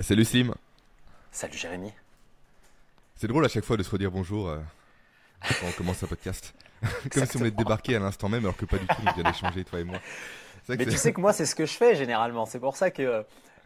Salut Slim. Salut Jérémy. C'est drôle à chaque fois de se redire bonjour euh, quand on commence un podcast. Comme si on venait de débarquer à l'instant même alors que pas du tout, on vient d'échanger toi et moi. Mais tu sais que moi c'est ce que je fais généralement. C'est pour ça que euh,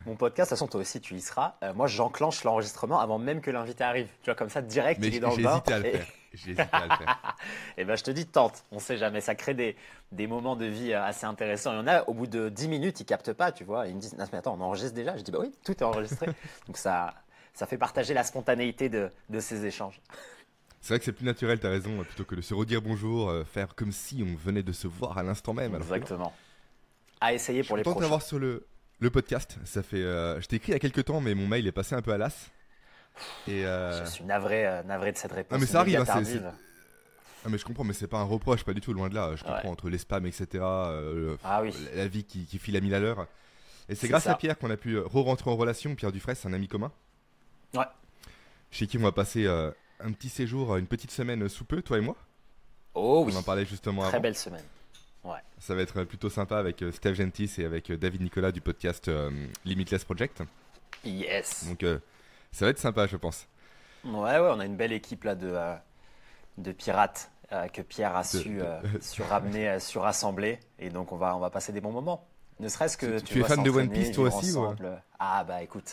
mon podcast, de toute façon toi aussi tu y seras. Euh, moi j'enclenche l'enregistrement avant même que l'invité arrive. Tu vois comme ça direct Mais il est dans le j'ai bain. hésité à le et- hésité à le faire. Et ben je te dis tente. On sait jamais. Ça crée des, des moments de vie euh, assez intéressants. Il y en a au bout de 10 minutes ils captent pas. Tu vois. Ils me disent non, mais attends on enregistre déjà? Je dis bah oui tout est enregistré. Donc ça ça fait partager la spontanéité de, de ces échanges. C'est vrai que c'est plus naturel, t'as raison, euh, plutôt que de se redire bonjour, euh, faire comme si on venait de se voir à l'instant même. alors que non. Exactement. À essayer Je pour suis les prochains. t'avoir sur le, le podcast. Ça fait, euh, je t'ai écrit il y a quelques temps, mais mon mail est passé un peu à l'as. Et euh, Je suis navré, euh, navré de cette réponse. Ah, mais ça arrive, hein, c'est- ah, mais je comprends, mais c'est pas un reproche, pas du tout, loin de là. Je comprends Ouais. entre les spams, etc. euh, Ah oui. la vie qui, qui file à mille à l'heure. Et c'est grâce ça. à Pierre qu'on a pu re-rentrer en relation. Pierre Dufresne, c'est un ami commun. Ouais. Chez qui on va passer euh, un petit séjour, une petite semaine sous peu, toi et moi. Oh oui. On en parlait justement Très avant. belle semaine. Ça va être plutôt sympa avec euh, Steve Gentis et avec David Nicolas du podcast Limitless Project. Yes. Donc ça va être sympa, je pense. Ouais, ouais, on a une belle équipe là de, euh, de pirates euh, que Pierre a De- su, euh, su ramener, euh, su rassembler. Et donc on va, on va passer des bons moments. Ne serait-ce que Tu- tu, tu es fan de One Piece, toi aussi. Ah bah écoute.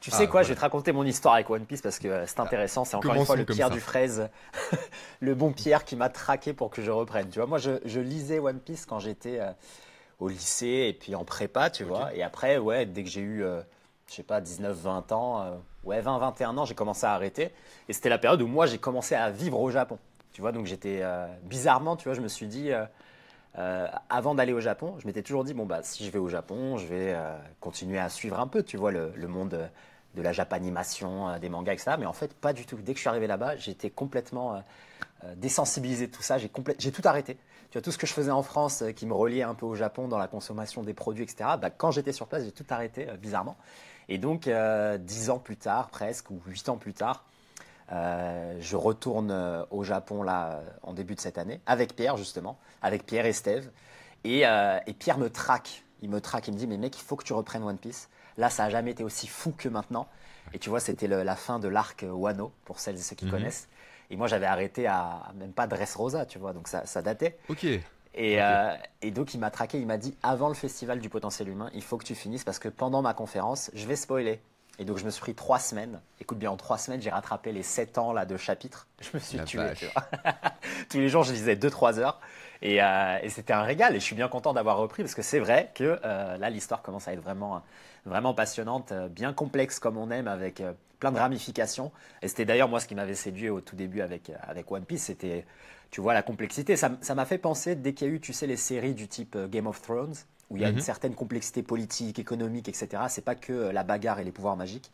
Tu Ah, sais quoi, je vais te raconter mon histoire avec One Piece parce que c'est intéressant. C'est encore une fois le Pierre ça. du fraise, le bon Pierre qui m'a traqué pour que je reprenne. Tu vois, moi je, je lisais One Piece quand j'étais euh, au lycée et puis en prépa, tu vois. Et après, ouais, dès que j'ai eu, euh, je sais pas, 19, 20 ans, euh, ouais, 20, 21 ans, j'ai commencé à arrêter. Et c'était la période où moi j'ai commencé à vivre au Japon. Tu vois, donc j'étais euh, bizarrement, tu vois, je me suis dit. euh, avant d'aller au Japon, je m'étais toujours dit bon bah si je vais au Japon, je vais continuer à suivre un peu, tu vois, le, le monde de la japanimation, des mangas, etc. Mais en fait, pas du tout. Dès que je suis arrivé là-bas, j'étais complètement désensibilisé de tout ça. J'ai tout arrêté. Tu vois, tout ce que je faisais en France qui me reliait un peu au Japon dans la consommation des produits, etc. Bah, quand j'étais sur place, j'ai tout arrêté, bizarrement. Et donc, euh, dix ans plus tard, presque, ou huit ans plus tard, euh, je retourne euh, au Japon là euh, en début de cette année avec Pierre justement, avec Pierre et Steve. Et, et Pierre me traque, il me traque, il me dit mais mec il faut que tu reprennes One Piece. Là ça a jamais été aussi fou que maintenant. Et tu vois c'était la fin de l'arc Wano pour celles et ceux qui Mhm. connaissent. Et moi j'avais arrêté à, à même pas Dressrosa, tu vois, donc ça, ça datait. Ok. Et, euh, et donc il m'a traqué, il m'a dit avant le festival du potentiel humain, il faut que tu finisses parce que pendant ma conférence, je vais spoiler. Et donc je me suis pris trois semaines. Écoute bien, en trois semaines, j'ai rattrapé les sept ans là de chapitres. Je me suis La tué. vache. tu vois. Tous les jours, je lisais 2-3 heures. Et, euh, et c'était un régal. Et je suis bien content d'avoir repris parce que c'est vrai que euh, là, l'histoire commence à être vraiment, vraiment passionnante, bien complexe comme on aime, avec plein de ramifications. Et c'était d'ailleurs moi ce qui m'avait séduit au tout début avec, avec One Piece. C'était, tu vois, la complexité. Ça m'a fait penser, dès qu'il y a eu, tu sais, les séries du type euh, Game of Thrones, où il y a Mhm. une certaine complexité politique, économique, etc. C'est pas que euh, la bagarre et les pouvoirs magiques.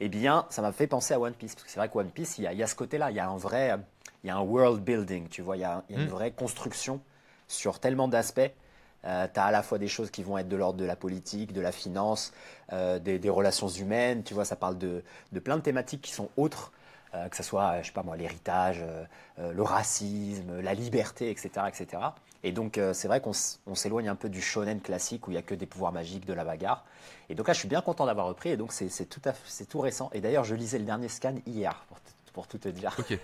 Eh bien, ça m'a fait penser à One Piece. Parce que c'est vrai que One Piece, il y a, il y a ce côté-là. Il y a un vrai, euh, il y a un world building, tu vois. Il y a, il y a une Mhm. vraie construction sur tellement d'aspects. tu as à la fois des choses qui vont être de l'ordre de la politique, de la finance, euh, des, des relations humaines. Tu vois, ça parle de, de plein de thématiques qui sont autres, euh, que ce soit, euh, je sais pas moi, l'héritage, euh, le racisme, la liberté, etc. etc. Et donc, c'est vrai qu'on s'éloigne un peu du shonen classique où il n'y a que des pouvoirs magiques, de la bagarre. Et donc là, je suis bien content d'avoir repris. Et donc, c'est tout, tout récent. Et d'ailleurs, je lisais le dernier scan hier, pour, pour tout te dire. Ok.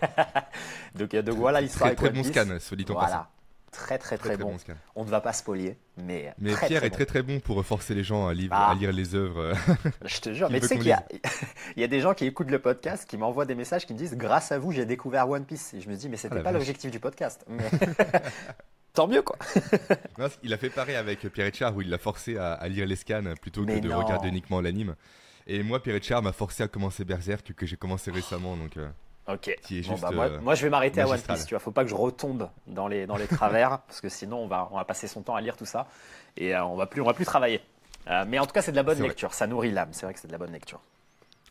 Donc, donc voilà l'histoire Très, très bon scan, soit dit en Voilà. passant. Très, très, très, Très, très bon. On ne va pas spolier, mais, Mais très, Pierre est très très bon pour forcer les gens à, lire- Ah. à lire les œuvres. Je te jure, mais tu sais qu'il y a, y a des gens qui écoutent le podcast, qui m'envoient des messages, qui me disent Grâce à vous, j'ai découvert One Piece. Et je me dis Mais c'était Ah pas l'objectif du podcast. Mais- Tant mieux, quoi. Il a fait pareil avec Pierre Etchard où il l'a forcé à, à lire les scans plutôt que de regarder uniquement l'anime. Et moi, Pierre Etchard m'a forcé à commencer Berserk que j'ai commencé récemment. Donc, euh, Ok. Qui est Bon, juste, bah, moi, euh, moi, je vais m'arrêter à One. Piece. Tu vois, faut pas que je retombe dans les, dans les travers, parce que sinon, on va, on va passer son temps à lire tout ça. Et euh, on va plus, on va plus travailler. Euh, mais en tout cas, c'est de la bonne vrai. lecture. Ça nourrit l'âme. C'est vrai que c'est de la bonne lecture.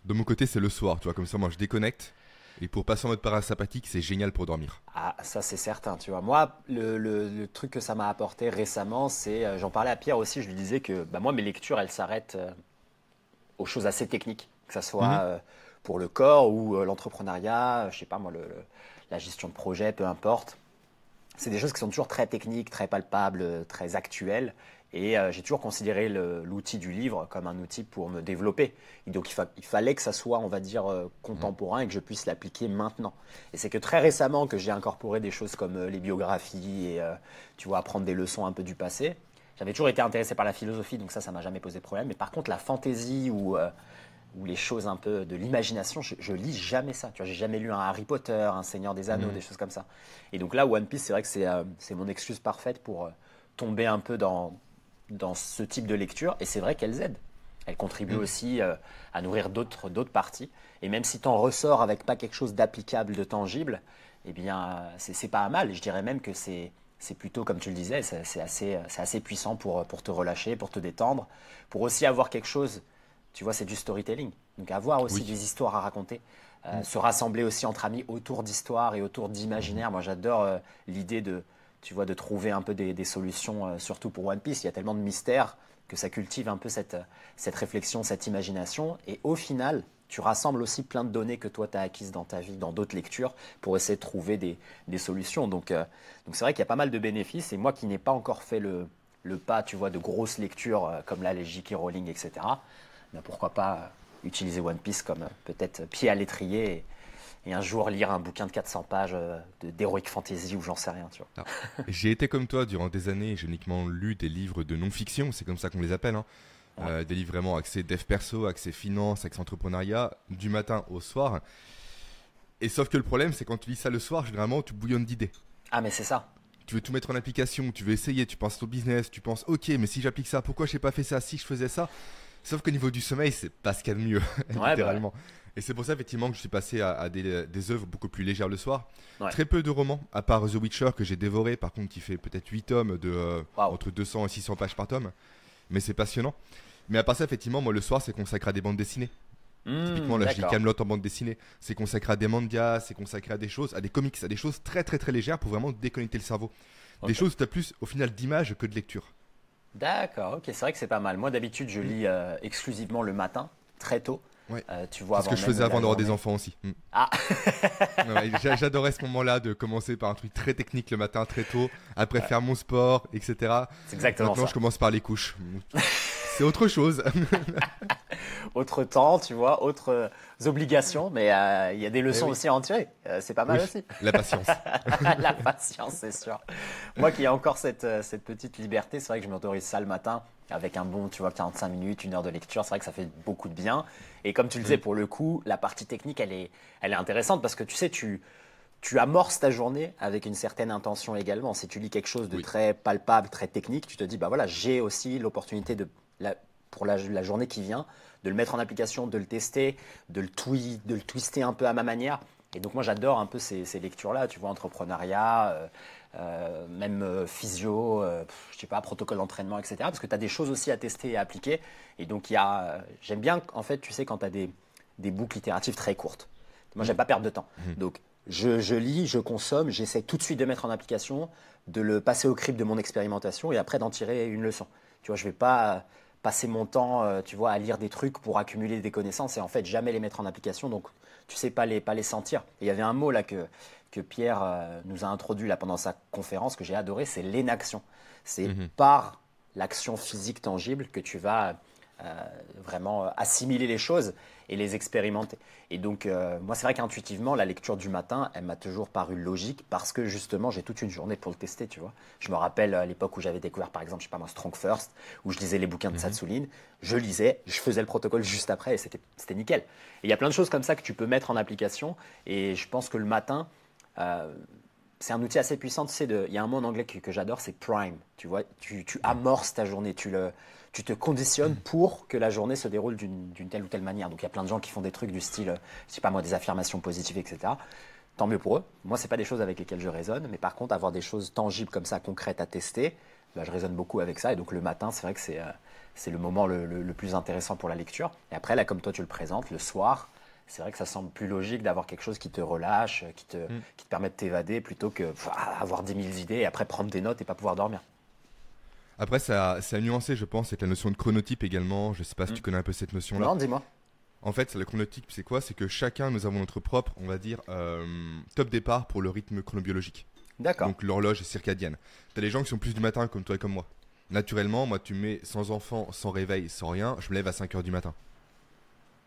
de mon côté, c'est le soir, tu vois, comme ça, moi je déconnecte. Et pour passer en mode parasympathique, c'est génial pour dormir. Ah, ça c'est certain, tu vois. Moi, le, le- le truc que ça m'a apporté récemment, c'est, j'en parlais à Pierre aussi, je lui disais que bah, moi, mes lectures, elles s'arrêtent euh, aux choses assez techniques, que ça soit Mhm. euh, pour le corps ou euh, l'entrepreneuriat, euh, je sais pas moi, la gestion de projet, peu importe. C'est des choses qui sont toujours très techniques, très palpables, euh, très actuelles. Et j'ai toujours considéré l'outil du livre comme un outil pour me développer. Et donc il, fallait que ça soit, on va dire, contemporain et que je puisse l'appliquer maintenant. Et c'est que très récemment que j'ai incorporé des choses comme les biographies et, tu vois, apprendre des leçons un peu du passé. J'avais toujours été intéressé par la philosophie, donc ça, ça m'a jamais posé problème. Mais par contre, la fantaisie ou, ou les choses un peu de l'imagination, je, je, lis jamais ça. Tu vois, j'ai jamais lu un Harry Potter, un Seigneur des Anneaux, mmh. des choses comme ça. Et donc là, One Piece, c'est vrai que c'est mon excuse parfaite pour tomber un peu dans dans ce type de lecture, et c'est vrai qu'elles aident. Elles contribuent mm. aussi euh, à nourrir d'autres parties. Et même si tu en ressors avec pas quelque chose d'applicable, de tangible, eh bien, c'est pas mal. Je dirais même que c'est plutôt, comme tu le disais, c'est assez, assez puissant pour, pour te relâcher, pour te détendre, pour aussi avoir quelque chose. Tu vois, c'est du storytelling. Donc, avoir aussi des histoires à raconter. Euh, mm. Se rassembler aussi entre amis autour d'histoires et autour d'imaginaire. Moi, j'adore euh, l'idée de, tu vois, de trouver un peu des, solutions, euh, surtout pour One Piece. Il y a tellement de mystères que ça cultive un peu cette, cette réflexion, cette imagination. Et au final, tu rassembles aussi plein de données que toi, tu as acquises dans ta vie, dans d'autres lectures, pour essayer de trouver des, des solutions. Donc, euh, donc c'est vrai qu'il y a pas mal de bénéfices. Et moi qui n'ai pas encore fait le, le, pas, tu vois, de grosses lectures euh, comme là, les J.K. Rowling, etc., ben pourquoi pas utiliser One Piece comme peut-être pied à l'étrier et un jour lire un bouquin de 400 pages euh, d'heroic fantasy ou j'en sais rien, tu vois. Ah. J'ai été comme toi durant des années, j'ai uniquement lu des livres de non-fiction, c'est comme ça qu'on les appelle, hein. euh, des livres vraiment axés dev perso, axés finance, axés entrepreneuriat, du matin au soir. Et sauf que le problème, c'est quand tu lis ça le soir, généralement, tu bouillonnes d'idées. Ah, mais c'est ça. Tu veux tout mettre en application, tu veux essayer, tu penses au business, tu penses, ok, mais si j'applique ça, pourquoi je n'ai pas fait ça si je faisais ça? Sauf qu'au niveau du sommeil, c'est pas ce qu'il y a de mieux, bah littéralement. Et c'est pour ça, effectivement, que je suis passé à, des, des, œuvres beaucoup plus légères le soir. Très peu de romans, à part The Witcher, que j'ai dévoré, par contre, qui fait peut-être 8 tomes de euh, entre 200 et 600 pages par tome. Mais c'est passionnant. Mais à part ça, effectivement, moi, le soir, c'est consacré à des bandes dessinées. Mmh, Typiquement, là, je lis Camelot en bande dessinée. C'est consacré à des mangas, c'est consacré à des choses, à des comics, à des choses très, très, très légères pour vraiment déconnecter le cerveau. Des choses tu as plus, au final, d'images que de lecture. D'accord, ok, c'est vrai que c'est pas mal. Moi, d'habitude, je lis euh, exclusivement le matin, très tôt. Ouais. Euh, tu vois, ce que je faisais avant d'avoir des enfants aussi. Hmm. Ah J'adorais ce moment-là de commencer par un truc très technique le matin, très tôt, après faire mon sport, etc. C'est exactement Maintenant, je commence par les couches. c'est autre chose. autre temps, tu vois, autres euh, obligations, mais euh, il y a des leçons eh aussi à en tirer. c'est pas mal aussi. La patience. la patience, c'est sûr. Moi qui ai encore cette, cette petite liberté, c'est vrai que je m'autorise ça le matin avec un bon, tu vois, 45 minutes, une heure de lecture. C'est vrai que ça fait beaucoup de bien. Et comme tu le disais, pour le coup, la partie technique, elle est, elle est intéressante parce que tu sais, tu, tu amorces ta journée avec une certaine intention également. Si tu lis quelque chose de très palpable, très technique, tu te dis, bah voilà, j'ai aussi l'opportunité de, pour la, journée qui vient, de le mettre en application, de le tester, de le, de le twister un peu à ma manière. Et donc moi j'adore un peu ces, lectures-là, tu vois, entrepreneuriat, euh, euh, même euh, physio, je sais pas, protocole d'entraînement, etc. Parce que tu as des choses aussi à tester et à appliquer. Et donc il y a, j'aime bien, en fait, tu sais, quand tu as des, des boucles littératives très courtes. Moi j'aime mmh. pas perdre de temps. Mmh. Donc je, je, lis, je consomme, j'essaie tout de suite de mettre en application, de le passer au crible de mon expérimentation et après d'en tirer une leçon. Tu vois, je vais pas passer mon temps, tu vois, à lire des trucs pour accumuler des connaissances et en fait jamais les mettre en application. Donc tu sais pas les, pas les sentir. il y avait un mot là que, que Pierre euh, nous a introduit là pendant sa conférence que j'ai adoré, c'est l'énaction. C'est mhm. par l'action physique tangible que tu vas euh, vraiment euh, assimiler les choses et les expérimenter. Et donc, euh, moi, c'est vrai qu'intuitivement, la lecture du matin, elle m'a toujours paru logique parce que justement, j'ai toute une journée pour le tester, tu vois. Je me rappelle à l'époque où j'avais découvert, par exemple, je sais pas moi, Strong First, où je lisais les bouquins de mm Satsuline, je lisais, je faisais le protocole juste après et c'était nickel. Et il y a plein de choses comme ça que tu peux mettre en application et je pense que le matin, euh, c'est un outil assez puissant. Tu sais, il y a un mot en anglais que, j'adore, c'est prime. Tu vois, tu, tu amorces ta journée, tu le, tu te conditionnes pour que la journée se déroule d'une telle ou telle manière. Donc il y a plein de gens qui font des trucs du style, je sais pas moi, des affirmations positives, etc. Tant mieux pour eux. Moi, c'est pas des choses avec lesquelles je raisonne, mais par contre, avoir des choses tangibles comme ça, concrètes à tester, bah, je raisonne beaucoup avec ça. Et donc le matin, c'est vrai que c'est euh, le moment le, plus intéressant pour la lecture. Et après, là, comme toi tu le présentes, le soir, c'est vrai que ça semble plus logique d'avoir quelque chose qui te relâche, qui te, mm. qui te permet de t'évader plutôt que avoir 10 000 idées et après prendre des notes et pas pouvoir dormir. Après, ça, ça a nuancé, je pense, avec la notion de chronotype également. Je sais pas si tu mm. connais un peu cette notion-là. Non, dis-moi. En fait, le chronotype, c'est quoi? C'est que chacun, nous avons notre propre, on va dire, euh, top départ pour le rythme chronobiologique. D'accord. Donc l'horloge circadienne. Tu as des gens qui sont plus du matin, comme toi et comme moi. Naturellement, moi, tu mets sans enfant, sans réveil, sans rien, je me lève à 5 h du matin.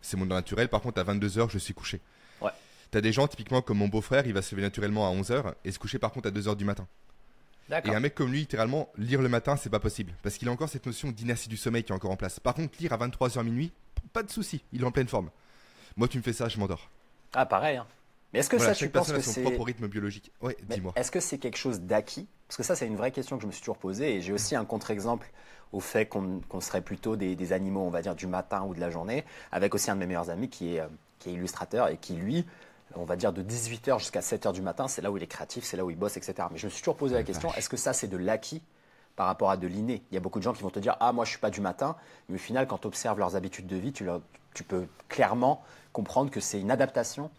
C'est mon naturel. Par contre, à 22 h je suis couché. Ouais. T'as des gens, typiquement, comme mon beau-frère, il va se lever naturellement à 11 h et se coucher par contre à 2 h du matin. Et un mec comme lui, littéralement, lire le matin, c'est pas possible. Parce qu'il a encore cette notion d'inertie du sommeil qui est encore en place. Par contre, lire à 23h minuit, pas de souci, il est en pleine forme. Moi, tu me fais ça, je m'endors. Ah, pareil. Hein. Mais est-ce que ça, tu penses que c'est. son propre rythme biologique. Ouais, dis-moi. Est-ce que c'est quelque chose d'acquis? Parce que ça, c'est une vraie question que je me suis toujours posée. Et j'ai aussi un contre-exemple au fait qu'on serait plutôt des, animaux, on va dire, du matin ou de la journée, avec aussi un de mes meilleurs amis qui est, euh, qui est illustrateur et qui, lui, on va dire de 18h jusqu'à 7h du matin, c'est là où il est créatif, c'est là où il bosse, etc. Mais je me suis toujours posé la question, est-ce que ça c'est de l'acquis par rapport à de l'inné? Il y a beaucoup de gens qui vont te dire, ah moi je suis pas du matin, mais au final quand tu observes leurs habitudes de vie, tu, tu peux clairement comprendre que c'est une adaptation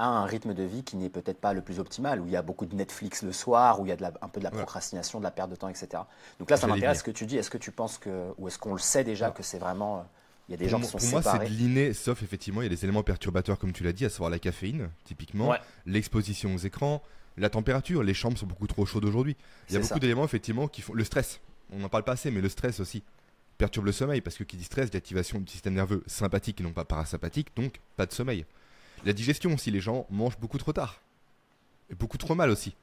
à un rythme de vie qui n'est peut-être pas le plus optimal, où il y a beaucoup de Netflix le soir, où il y a de un peu de la procrastination, de la perte de temps, etc. Donc là, ça m'intéresse ce que tu dis. Est-ce que tu penses que, ou est-ce qu'on le sait déjà que c'est vraiment euh, il y a des gens qui sont Pour moi, c'est de l'inné, sauf effectivement, il y a des éléments perturbateurs, comme tu l'as dit, à savoir la caféine, typiquement, l'exposition aux écrans, la température. Les chambres sont beaucoup trop chaudes aujourd'hui. Il y a beaucoup d'éléments, effectivement, qui font. Le stress, on n'en parle pas assez, mais le stress aussi perturbe le sommeil, parce que qui dit stress, l'activation du système nerveux sympathique et non pas parasympathique, donc pas de sommeil. La digestion aussi, les gens mangent beaucoup trop tard. Et beaucoup trop mal aussi.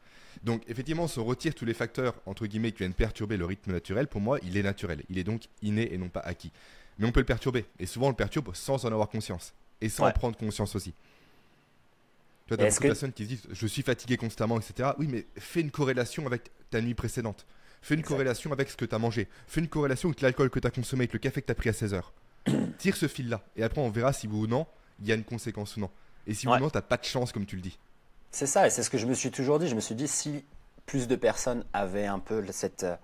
Donc effectivement, si on retire tous les facteurs, entre guillemets, qui viennent perturber le rythme naturel, pour moi, il est naturel. Il est donc inné et non pas acquis mais on peut le perturber. Et souvent, on le perturbe sans en avoir conscience. Et sans en prendre conscience aussi. Tu vois, as beaucoup de personnes qui se disent Je suis fatigué constamment, etc. Oui, mais fais une corrélation avec ta nuit précédente. Fais une corrélation avec ce que tu as mangé. Fais une corrélation avec l'alcool que tu as consommé, avec le café que tu as pris à 16 heures. Tire ce fil-là. Et après, on verra si oui ou non, il y a une conséquence ou non. Et si oui ou non, tu n'as pas de chance, comme tu le dis. C'est ça, et c'est ce que je me suis toujours dit. Je me suis dit, si plus de personnes avaient un peu cette euh,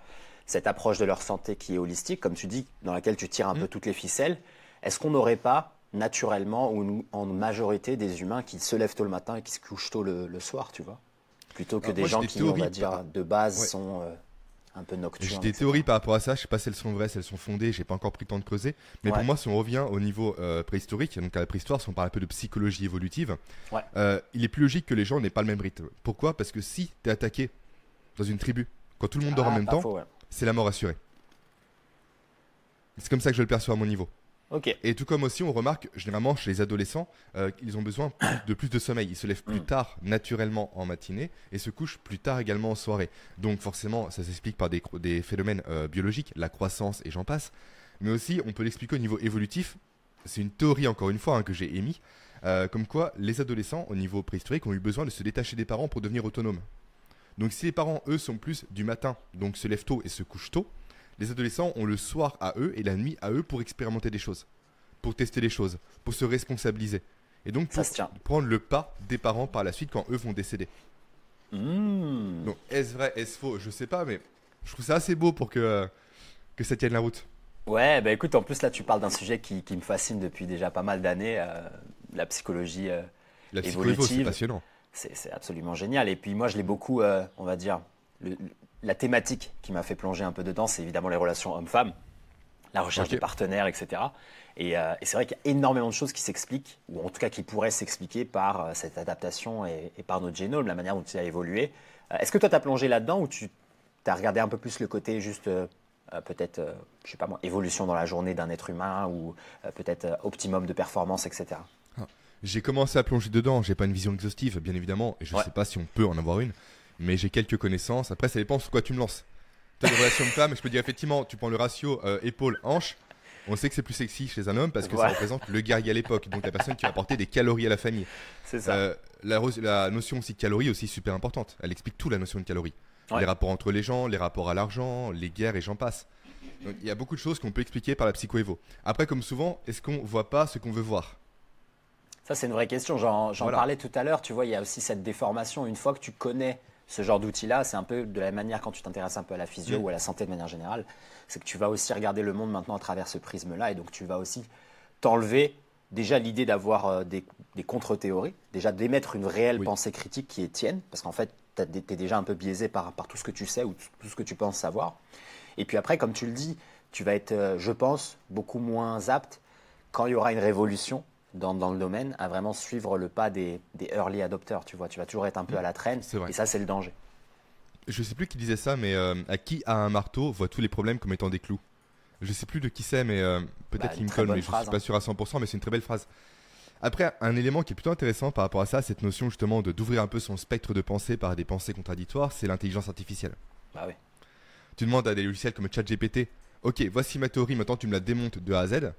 cette approche de leur santé qui est holistique, comme tu dis, dans laquelle tu tires un peu mm. toutes les ficelles, est-ce qu'on n'aurait pas naturellement ou en majorité des humains qui se lèvent tôt le matin et qui se couchent tôt le, soir, tu vois? Plutôt que des gens qui, on va dire, de base sont euh, un peu nocturnes. J'ai des théories par rapport à ça, je sais pas si elles sont vraies, si elles sont fondées, j'ai pas encore pris le temps de creuser. Mais pour moi, si on revient au niveau euh, préhistorique, donc à la préhistoire, si on parle un peu de psychologie évolutive, euh, il est plus logique que les gens n'aient pas le même rythme. Pourquoi? Parce que si tu es attaqué dans une tribu, quand tout le monde dort en ah, même temps, c'est la mort assurée. C'est comme ça que je le perçois à mon niveau. Et tout comme aussi, on remarque généralement chez les adolescents, euh, qu'ils ont besoin de plus de sommeil. Ils se lèvent plus mm. tard naturellement en matinée et se couchent plus tard également en soirée. Donc forcément, ça s'explique par des, des phénomènes euh, biologiques, la croissance et j'en passe. Mais aussi, on peut l'expliquer au niveau évolutif. C'est une théorie encore une fois hein, que j'ai émis, euh, comme quoi les adolescents au niveau préhistorique ont eu besoin de se détacher des parents pour devenir autonomes. Donc si les parents, eux, sont plus du matin, donc se lèvent tôt et se couchent tôt, les adolescents ont le soir à eux et la nuit à eux pour expérimenter des choses, pour tester des choses, pour se responsabiliser. Et donc pour prendre le pas des parents par la suite quand eux vont décéder. Mmh. Donc est-ce vrai, est-ce faux Je sais pas, mais je trouve ça assez beau pour que, que ça tienne la route. Ouais, bah écoute, en plus là tu parles d'un sujet qui, me fascine depuis déjà pas mal d'années, euh, la psychologie euh, la psychologie, c'est passionnant c'est absolument génial. Et puis moi, je l'ai beaucoup, euh, on va dire, la thématique qui m'a fait plonger un peu dedans, c'est évidemment les relations hommes-femmes, la recherche de partenaires, etc. Euh, et, c'est vrai qu'il y a énormément de choses qui s'expliquent, ou en tout cas qui pourraient s'expliquer par euh, cette adaptation et, par notre génome, la manière dont il a évolué. Est-ce que toi, tu as plongé là-dedans ou tu as regardé un peu plus le côté juste peut-être, je sais pas moi, évolution dans la journée d'un être humain ou peut-être optimum de performance, etc. J'ai commencé à plonger dedans. J'ai pas une vision exhaustive, bien évidemment, et je ne sais pas si on peut en avoir une, mais j'ai quelques connaissances. Après, ça dépend sur quoi tu me lances. Tu as des relations de femmes, je peux dire effectivement, tu prends le ratio euh, épaule-hanche. On sait que c'est plus sexy chez un homme parce que ça représente le guerrier à l'époque, donc la personne qui va apporter des calories à la famille. C'est ça. Euh, la, notion aussi de calories aussi super importante. Elle explique tout la notion de calories. Les rapports entre les gens, les rapports à l'argent, les guerres et j'en passe. Donc il y a beaucoup de choses qu'on peut expliquer par la psycho-évo. Après, comme souvent, est-ce qu'on voit pas ce qu'on veut voir? Ça, c'est une vraie question. J'en parlais tout à l'heure. Tu vois, il y a aussi cette déformation. Une fois que tu connais ce genre d'outil-là, c'est un peu de la manière quand tu t'intéresses un peu à la physio mm. ou à la santé de manière générale, c'est que tu vas aussi regarder le monde maintenant à travers ce prisme-là. Et donc, tu vas aussi t'enlever déjà l'idée d'avoir euh, des, contre-théories, déjà d'émettre une réelle pensée critique qui est tienne, parce qu'en fait, tu es déjà un peu biaisé par, par tout ce que tu sais ou tout ce que tu penses savoir. Et puis après, comme tu le dis, tu vas être, euh, je pense, beaucoup moins apte quand il y aura une révolution dans, dans, le domaine à vraiment suivre le pas des, des, early adopters. Tu vois, tu vas toujours être un peu à la traîne. Et ça, c'est le danger. je sais plus qui disait ça, mais à qui a un marteau voit tous les problèmes comme étant des clous. Je sais plus de qui c'est, mais peut-être bah, Lincoln, mais je suis pas hein. sûr à 100%, mais c'est une très belle phrase. Après, un élément qui est plutôt intéressant par rapport à ça, cette notion justement de d'ouvrir un peu son spectre de pensée par des pensées contradictoires, c'est l'intelligence artificielle. Bah oui. Tu demandes à des logiciels comme ChatGPT, ok, voici ma théorie, maintenant tu me la démontes de A à Z.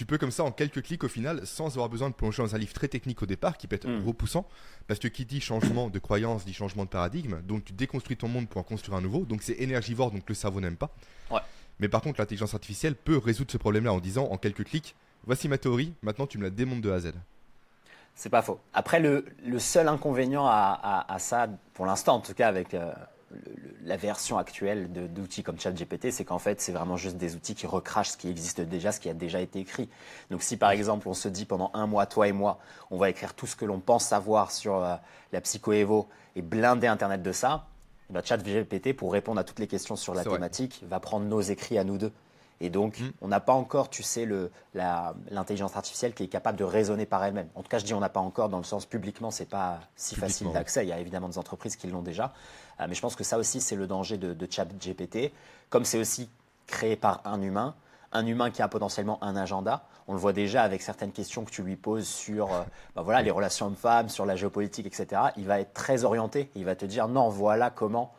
Tu peux comme ça en quelques clics au final, sans avoir besoin de plonger dans un livre très technique au départ, qui peut être hmm. repoussant, parce que qui dit changement de croyance dit changement de paradigme, donc tu déconstruis ton monde pour en construire un nouveau, donc c'est énergivore, donc le cerveau n'aime pas. Ouais. Mais par contre, l'intelligence artificielle peut résoudre ce problème-là en disant en quelques clics, voici ma théorie, maintenant tu me la démontes de A à Z. C'est pas faux. Après, le, seul inconvénient à, ça, pour l'instant en tout cas, avec euh, la version actuelle d'outils comme ChatGPT, c'est qu'en fait, c'est vraiment juste des outils qui recrachent ce qui existe déjà, ce qui a déjà été écrit. Donc, si par exemple, on se dit pendant un mois, toi et moi, on va écrire tout ce que l'on pense savoir sur euh, la psycho-évo et blinder Internet de ça, eh ben, ChatGPT, pour répondre à toutes les questions sur la thématique, va prendre nos écrits à nous deux. Et donc, mm. on n'a pas encore, tu sais, l'intelligence artificielle qui est capable de raisonner par elle-même. En tout cas, je dis on n'a pas encore dans le sens publiquement, c'est pas si facile d'accès. Il y a évidemment des entreprises qui l'ont déjà. Euh, mais je pense que ça aussi, c'est le danger de, de ChatGPT. Comme c'est aussi créé par un humain, un humain qui a potentiellement un agenda. On le voit déjà avec certaines questions que tu lui poses sur euh, bah voilà, les relations hommes-femmes, sur la géopolitique, etc. Il va être très orienté. Il va te dire non, voilà comment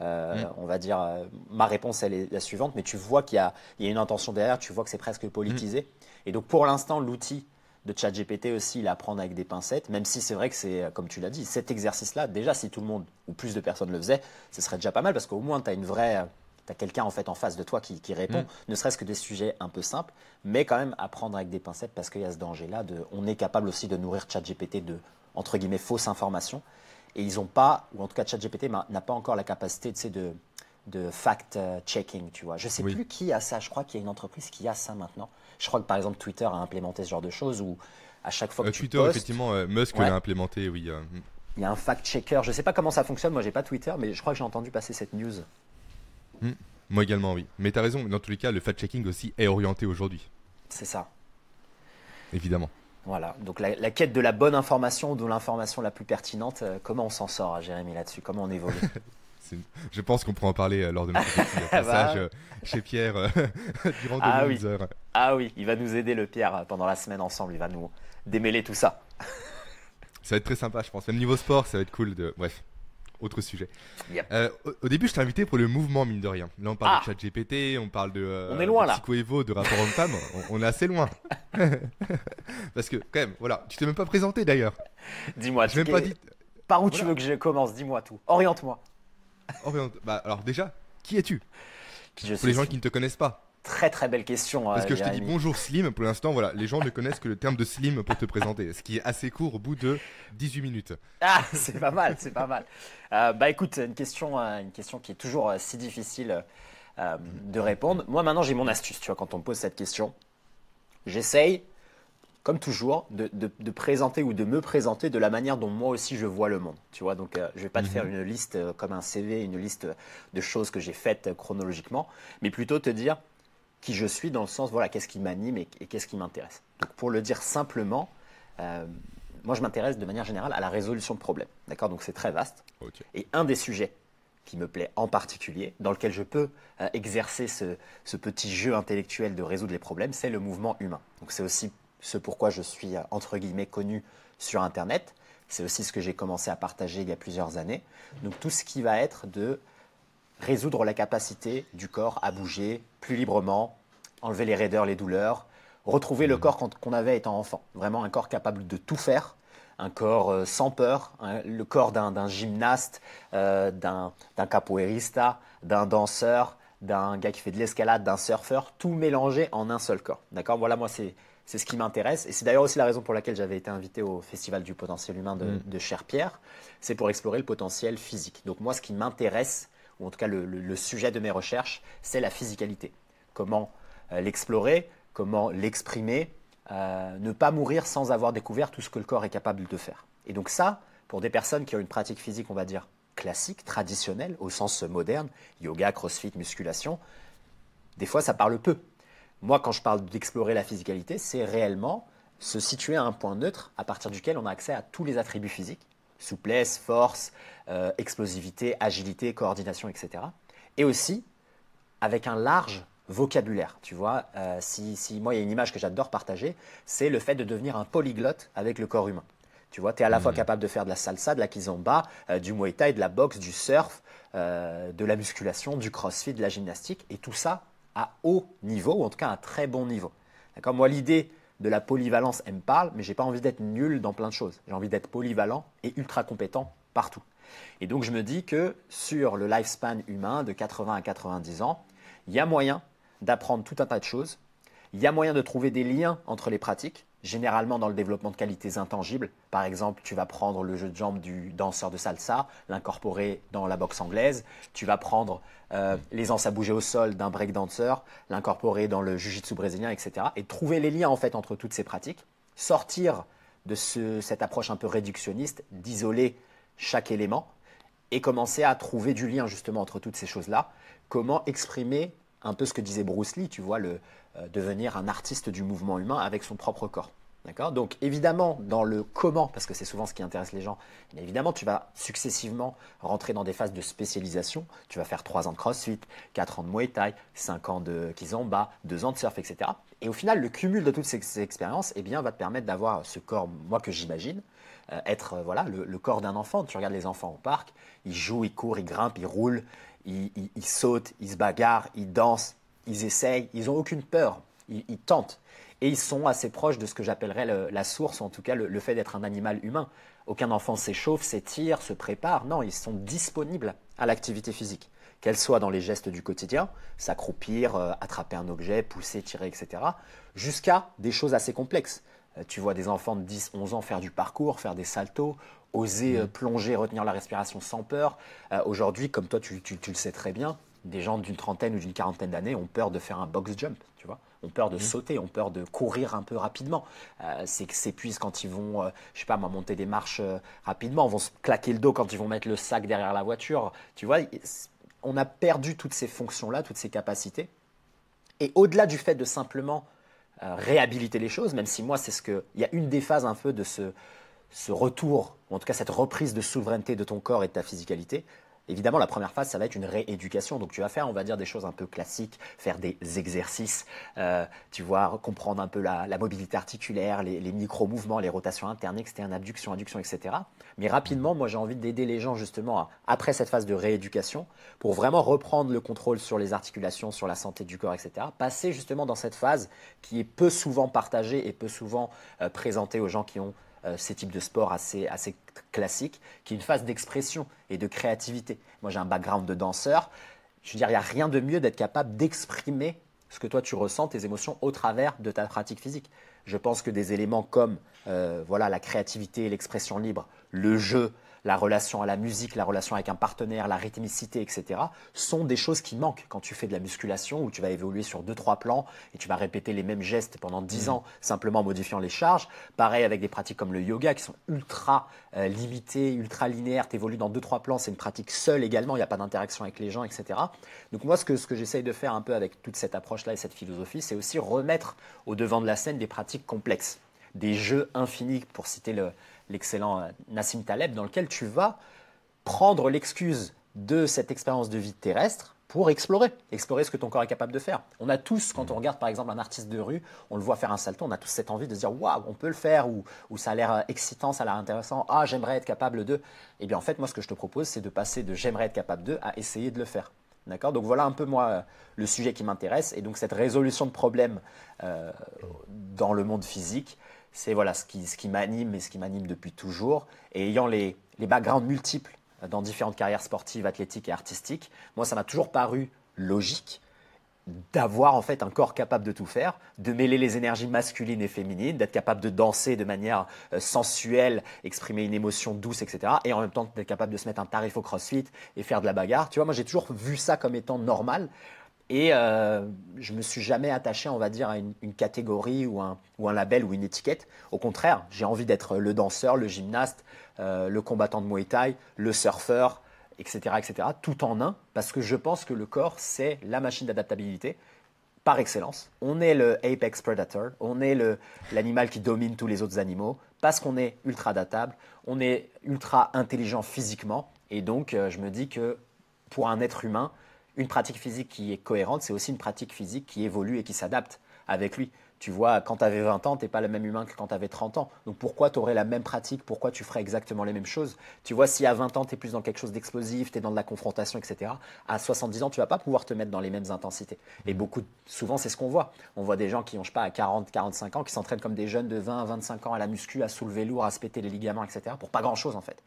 euh, mm. On va dire, euh, ma réponse, elle est la suivante, mais tu vois qu'il y, a une intention derrière, tu vois que c'est presque politisé. Mm. Et donc, pour l'instant, l'outil de ChatGPT aussi, il apprend avec des pincettes, même si c'est vrai que c'est, comme tu l'as dit, cet exercice-là, déjà, si tout le monde ou plus de personnes le faisaient, ce serait déjà pas mal parce qu'au moins, tu as une vraie. Tu as quelqu'un en fait en face de toi qui, répond, mm. ne serait-ce que des sujets un peu simples, mais quand même apprendre avec des pincettes parce qu'il y a ce danger-là. De, on est capable aussi de nourrir ChatGPT de entre guillemets fausses informations et ils n'ont pas, ou en tout cas ChatGPT n'a pas encore la capacité de, de fact-checking, tu vois. Je ne sais plus qui a ça, je crois qu'il y a une entreprise qui a ça maintenant. Je crois que par exemple Twitter a implémenté ce genre de choses où à chaque fois que euh, tu Twitter, effectivement, euh, Musk l'a implémenté, oui. Euh, hmm. Il y a un fact-checker, je ne sais pas comment ça fonctionne, moi j'ai pas Twitter, mais je crois que j'ai entendu passer cette news. Hmm. Moi également, oui. Mais tu as raison, dans tous les cas, le fact-checking aussi est orienté aujourd'hui. C'est ça. Évidemment. Voilà, donc la, quête de la bonne information de l'information la plus pertinente, euh, comment on s'en sort, Jérémy, là-dessus? Comment on évolue? Je pense qu'on pourra en parler euh, lors de notre passage euh, chez Pierre durant ah, oui. heures. Ah oui, il va nous aider, le Pierre, pendant la semaine ensemble. Il va nous démêler tout ça. ça va être très sympa, je pense. Même niveau sport, ça va être cool. De... Bref autre sujet. Euh, au, début, je t'ai invité pour le mouvement, mine de rien. Là, on parle de ah. chat GPT, on parle de, euh, on est loin, là. de rapport homme-femme. on, est assez loin. Parce que, quand même, voilà, tu t'es même pas présenté d'ailleurs. Dis-moi, je même pas dit. Par où tu veux que je commence Dis-moi tout. Oriente-moi. Oriente... Bah, alors, déjà, qui es-tu? Pour les gens qui ne te connaissent pas. Très très belle question. Parce que je te dis bonjour Slim, pour l'instant, voilà, les gens ne connaissent que le terme de Slim pour te présenter, ce qui est assez court au bout de 18 minutes. Ah, c'est pas mal, c'est pas mal. Euh, bah écoute, une question, euh, une question qui est toujours euh, si difficile de répondre. Moi maintenant j'ai mon astuce, tu vois, quand on me pose cette question, j'essaye, comme toujours, de, de, présenter ou de me présenter de la manière dont moi aussi je vois le monde. Tu vois, donc je vais pas te faire mhm. une liste comme un CV, une liste de choses que j'ai faites chronologiquement, mais plutôt te dire qui je suis dans le sens, voilà, qu'est-ce qui m'anime et, qu'est-ce qui m'intéresse. Donc pour le dire simplement, euh, moi je m'intéresse de manière générale à la résolution de problèmes. D'accord? Donc c'est très vaste. Et un des sujets qui me plaît en particulier, dans lequel je peux euh, exercer ce, ce, petit jeu intellectuel de résoudre les problèmes, c'est le mouvement humain. Donc c'est aussi ce pourquoi je suis, euh, entre guillemets, connu sur Internet. C'est aussi ce que j'ai commencé à partager il y a plusieurs années. Donc tout ce qui va être de résoudre la capacité du corps à bouger plus librement, enlever les raideurs, les douleurs, retrouver le mmh. corps qu'on avait étant enfant. Vraiment un corps capable de tout faire, un corps euh, sans peur, le corps d'un gymnaste, euh, d'un capoeirista, d'un danseur, d'un gars qui fait de l'escalade, d'un surfeur, tout mélangé en un seul corps. D'accord? Voilà, moi, c'est c'est ce qui m'intéresse. Et c'est d'ailleurs aussi la raison pour laquelle j'avais été invité au Festival du potentiel humain de, mmh. de Cher Pierre. C'est pour explorer le potentiel physique. Donc moi, ce qui m'intéresse, ou en tout cas le, sujet de mes recherches, c'est la physicalité. Comment euh, l'explorer, comment l'exprimer, euh, ne pas mourir sans avoir découvert tout ce que le corps est capable de faire. Et donc ça, pour des personnes qui ont une pratique physique, on va dire, classique, traditionnelle, au sens moderne, yoga, crossfit, musculation, des fois ça parle peu. Moi, quand je parle d'explorer la physicalité, c'est réellement se situer à un point neutre à partir duquel on a accès à tous les attributs physiques souplesse, force, euh, explosivité, agilité, coordination, etc. Et aussi avec un large vocabulaire. Tu vois, euh, si, si, moi, il y a une image que j'adore partager, c'est le fait de devenir un polyglotte avec le corps humain. Tu vois, tu es à la fois mmh. capable de faire de la salsa, de la kizomba, euh, du muay thai, de la boxe, du surf, de la musculation, du crossfit, de la gymnastique, et tout ça à haut niveau, ou en tout cas à un très bon niveau. D'accord? Moi, l'idée de la polyvalence, elle me parle, mais j'ai pas envie d'être nul dans plein de choses. J'ai envie d'être polyvalent et ultra compétent partout. Et donc je me dis que sur le lifespan humain de 80 à 90 ans, il y a moyen d'apprendre tout un tas de choses. Il y a moyen de trouver des liens entre les pratiques, généralement dans le développement de qualités intangibles. Par exemple, tu vas prendre le jeu de jambes du danseur de salsa, l'incorporer dans la boxe anglaise. Tu vas prendre euh, l'aisance à bouger au sol d'un breakdancer, l'incorporer dans le jiu-jitsu brésilien, etc. Et trouver les liens en fait entre toutes ces pratiques. Sortir de cette approche un peu réductionniste, d'isoler chaque élément et commencer à trouver du lien justement entre toutes ces choses-là. Comment exprimer un peu ce que disait Bruce Lee, tu vois, le, devenir un artiste du mouvement humain avec son propre corps. D'accord? Donc évidemment, dans le comment, parce que c'est souvent ce qui intéresse les gens, évidemment, tu vas successivement rentrer dans des phases de spécialisation. Tu vas faire 3 ans de crossfit, 4 ans de muay thai, 5 ans de kizomba, 2 ans de surf, etc. Et au final, le cumul de toutes ces, expériences eh bien, va te permettre d'avoir ce corps, moi que j'imagine, euh, être euh, voilà, le, corps d'un enfant. Tu regardes les enfants au parc, ils jouent, ils courent, ils grimpent, ils roulent, ils, sautent, ils se bagarrent, ils dansent, ils essayent, ils n'ont aucune peur, ils, tentent. Et ils sont assez proches de ce que j'appellerais la source, en tout cas le, fait d'être un animal humain. Aucun enfant s'échauffe, s'étire, se prépare. Non, ils sont disponibles à l'activité physique, qu'elle soit dans les gestes du quotidien, s'accroupir, euh, attraper un objet, pousser, tirer, etc., jusqu'à des choses assez complexes. Euh, tu vois des enfants de 10, 11 ans faire du parcours, faire des saltos, oser euh, mmh. plonger, retenir la respiration sans peur. Aujourd'hui, comme toi, tu, le sais très bien, des gens d'une trentaine ou d'une quarantaine d'années ont peur de faire un box jump, tu vois ont peur de mmh. sauter, ont peur de courir un peu rapidement. Euh, c'est que s'épuisent quand ils vont, euh, je sais pas, monter des marches euh, rapidement, vont se claquer le dos quand ils vont mettre le sac derrière la voiture. Tu vois, on a perdu toutes ces fonctions-là, toutes ces capacités. Et au-delà du fait de simplement réhabiliter les choses, même si moi, c'est ce que. Il y a une des phases un peu de ce, ce retour, ou en tout cas cette reprise de souveraineté de ton corps et de ta physicalité, Évidemment, la première phase, ça va être une rééducation. Donc, tu vas faire, on va dire, des choses un peu classiques, faire des exercices, euh, tu vois, comprendre un peu la, mobilité articulaire, les, micro-mouvements, les rotations internes, externes, abduction, adduction, etc. Mais rapidement, moi, j'ai envie d'aider les gens, justement, après cette phase de rééducation, pour vraiment reprendre le contrôle sur les articulations, sur la santé du corps, etc. Passer, justement, dans cette phase qui est peu souvent partagée et peu souvent euh, présentée aux gens qui ont euh, ces types de sports assez, classiques, qui est une phase d'expression et de créativité. Moi, j'ai un background de danseur. Je veux dire, il n'y a rien de mieux d'être capable d'exprimer ce que toi tu ressens, tes émotions, au travers de ta pratique physique. Je pense que des éléments comme euh, voilà, la créativité, l'expression libre, le jeu, la relation à la musique, la relation avec un partenaire, la rythmicité, etc., sont des choses qui manquent quand tu fais de la musculation où tu vas évoluer sur deux, trois plans et tu vas répéter les mêmes gestes pendant dix mmh. ans simplement en modifiant les charges. Pareil avec des pratiques comme le yoga qui sont ultra euh, limitées, ultra linéaires. Tu évolues dans deux, trois plans, c'est une pratique seule également, il n'y a pas d'interaction avec les gens, etc. Donc moi, ce que, ce que j'essaye de faire un peu avec toute cette approche-là et cette philosophie, c'est aussi remettre au devant de la scène des pratiques complexes, des jeux infinis, pour citer le, l'excellent euh, Nassim Taleb, dans lequel tu vas prendre l'excuse de cette expérience de vie terrestre pour explorer, explorer ce que ton corps est capable de faire. On a tous, quand on regarde par exemple un artiste de rue, on le voit faire un salto, on a tous cette envie de dire waouh, on peut le faire, ou, ça a l'air euh, excitant, ça a l'air intéressant, ah j'aimerais être capable de. Eh bien en fait, moi ce que je te propose, c'est de passer de j'aimerais être capable de à essayer de le faire. D'accord? Donc voilà un peu moi euh, le sujet qui m'intéresse et donc cette résolution de problèmes dans le monde physique, c'est voilà ce qui, ce qui m'anime et ce qui m'anime depuis toujours. Et ayant les, les backgrounds multiples dans différentes carrières sportives, athlétiques et artistiques, moi ça m'a toujours paru logique d'avoir en fait un corps capable de tout faire, de mêler les énergies masculines et féminines, d'être capable de danser de manière euh, sensuelle, exprimer une émotion douce, etc. Et en même temps d'être capable de se mettre un tarif au crossfit et faire de la bagarre. Tu vois, moi j'ai toujours vu ça comme étant normal. Et euh, je me suis jamais attaché, on va dire, à une, catégorie ou un, ou un, label ou une étiquette. Au contraire, j'ai envie d'être le danseur, le gymnaste, euh, le combattant de Muay Thai, le surfeur, etc., etc., tout en un, parce que je pense que le corps, c'est la machine d'adaptabilité par excellence. On est le apex predator, on est l'animal qui domine tous les autres animaux parce qu'on est ultra datable, on est ultra intelligent physiquement. Et donc, euh, je me dis que pour un être humain, une pratique physique qui est cohérente, c'est aussi une pratique physique qui évolue et qui s'adapte avec lui. Tu vois, quand tu avais 20 ans, tu n'es pas le même humain que quand tu avais 30 ans. Donc pourquoi tu aurais la même pratique? Pourquoi tu ferais exactement les mêmes choses? Tu vois, si à 20 ans, tu es plus dans quelque chose d'explosif, tu es dans de la confrontation, etc., à 70 ans, tu vas pas pouvoir te mettre dans les mêmes intensités. Et beaucoup, souvent, c'est ce qu'on voit. On voit des gens qui ont, je sais pas, à 40, 45 ans, qui s'entraînent comme des jeunes de 20, 25 ans à la muscu, à soulever lourd, à se péter les ligaments, etc., pour pas grand-chose en fait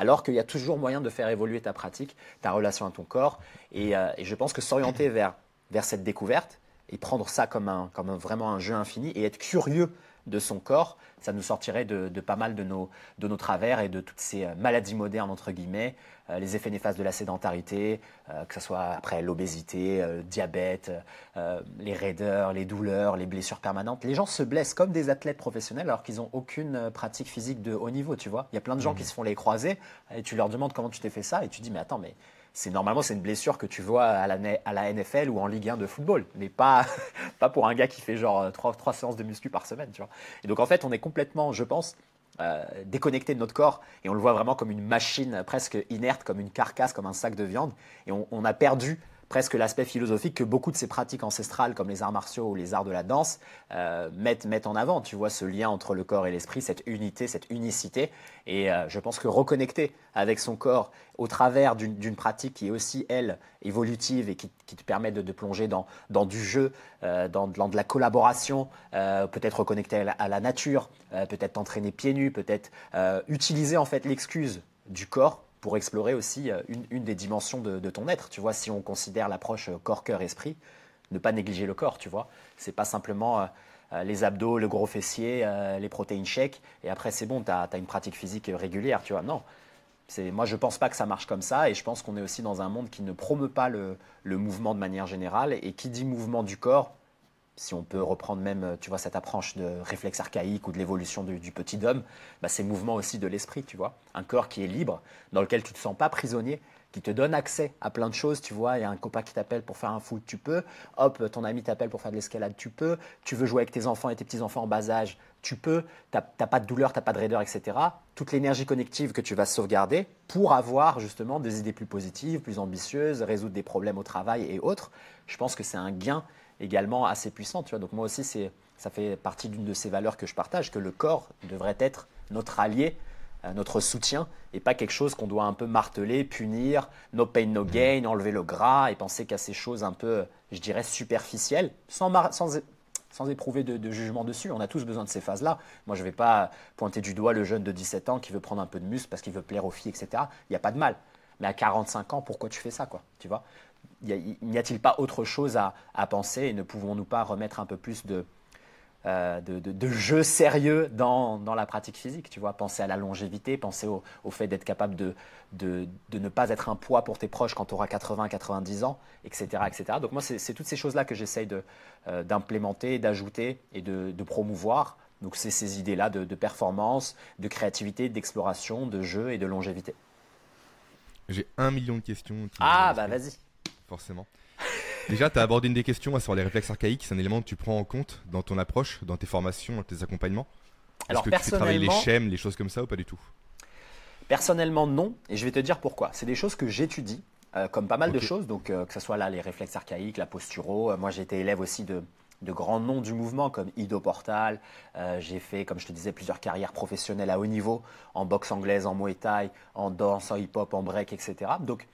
alors qu'il y a toujours moyen de faire évoluer ta pratique, ta relation à ton corps. Et, euh, je pense que s'orienter vers, vers cette découverte, et prendre ça comme, un, comme vraiment un jeu infini et être curieux de son corps, ça nous sortirait de, pas mal de nos, de nos travers et de toutes ces euh, maladies modernes, entre guillemets, euh, les effets néfastes de la sédentarité, euh, que ce soit après l'obésité, le diabète, les raideurs, les douleurs, les blessures permanentes. Les gens se blessent comme des athlètes professionnels alors qu'ils n'ont aucune pratique physique de haut niveau, tu vois. Il y a plein de gens mmh. qui se font les croiser et tu leur demandes comment tu t'es fait ça et tu dis, mais attends, mais c'est normalement c'est une blessure que tu vois à la, à la, NFL ou en Ligue 1 de football, mais pas, pas pour un gars qui fait genre trois, trois séances de muscu par semaine. Tu vois. Et donc en fait, on est complètement, je pense, euh, déconnecté de notre corps et on le voit vraiment comme une machine presque inerte, comme une carcasse, comme un sac de viande. Et on a perdu presque l'aspect philosophique que beaucoup de ces pratiques ancestrales, comme les arts martiaux ou les arts de la danse, euh, mettent, en avant. Tu vois ce lien entre le corps et l'esprit, cette unité, cette unicité. Et euh, je pense que reconnecter avec son corps au travers d'une pratique qui est aussi, elle, évolutive et qui, te permet de, plonger dans, dans, du jeu, euh, dans, de la collaboration, peut-être reconnecter à la, à la nature, peut-être t'entraîner pieds nus, peut-être utiliser en fait l'excuse du corps pour explorer aussi euh, une, des dimensions de, ton être. Tu vois, si on considère l'approche euh, corps, cœur, esprit, ne pas négliger le corps, tu vois. C'est pas simplement euh, les abdos, le gros fessier, les protéines shakes, et après c'est bon, tu as, une pratique physique régulière, tu vois. Non. Moi, je ne pense pas que ça marche comme ça, et je pense qu'on est aussi dans un monde qui ne promeut pas le, le mouvement de manière générale, et qui dit mouvement du corps, si on peut reprendre même, tu vois, cette approche de réflexe archaïque ou de l'évolution du, petit homme, bah, c'est mouvement aussi de l'esprit, tu vois. Un corps qui est libre, dans lequel tu ne te sens pas prisonnier, qui te donne accès à plein de choses, tu vois. Il y a un copain qui t'appelle pour faire un foot, tu peux. Hop, ton ami t'appelle pour faire de l'escalade, tu peux. Tu veux jouer avec tes enfants et tes petits-enfants en bas âge, tu peux. Tu n'as pas de douleur, tu n'as pas de raideur, etc. Toute l'énergie connective que tu vas sauvegarder pour avoir justement des idées plus positives, plus ambitieuses, résoudre des problèmes au travail et autres. Je pense que c'est un gain également assez puissant. Tu vois. Donc moi aussi, c'est, ça fait partie d'une de ces valeurs que je partage, que le corps devrait être notre allié, euh, notre soutien, et pas quelque chose qu'on doit un peu marteler, punir, no pain, no mmh. gain, enlever le gras, et penser qu'à ces choses un peu, je dirais, superficielles, sans, sans, sans éprouver de, jugement dessus. On a tous besoin de ces phases-là. Moi, je ne vais pas pointer du doigt le jeune de 17 ans qui veut prendre un peu de muscle parce qu'il veut plaire aux filles, etc. Il n'y a pas de mal. Mais à 45 ans, pourquoi tu fais ça, quoi Tu vois? N'y a-t-il pas autre chose à, penser et ne pouvons-nous pas remettre un peu plus de, euh, de, jeu sérieux dans, la pratique physique Tu vois, penser à la longévité, penser au, fait d'être capable de, de, ne pas être un poids pour tes proches quand tu auras 80, 90 ans, etc. etc. Donc moi, c'est toutes ces choses-là que j'essaye euh, d'implémenter, d'ajouter et de, promouvoir. Donc c'est ces idées-là de, performance, de créativité, d'exploration, de jeu et de longévité. J'ai un million de questions. Ah bah vas-y forcément. Déjà, tu as abordé une des questions sur les réflexes archaïques. C'est un élément que tu prends en compte dans ton approche, dans tes formations, dans tes accompagnements Est-ce que tu fais travailler les schèmes, les choses comme ça ou pas du tout? Personnellement, non. Et je vais te dire pourquoi. C'est des choses que j'étudie, euh, comme pas mal de choses. Donc, euh, que ce soit là les réflexes archaïques, la posturo. Euh, moi, j'ai été élève aussi de, de grands noms du mouvement comme Ido Portal. j'ai fait, comme je te disais, plusieurs carrières professionnelles à haut niveau, en boxe anglaise, en muay thai, en danse, en hip-hop, en break, etc. Donc,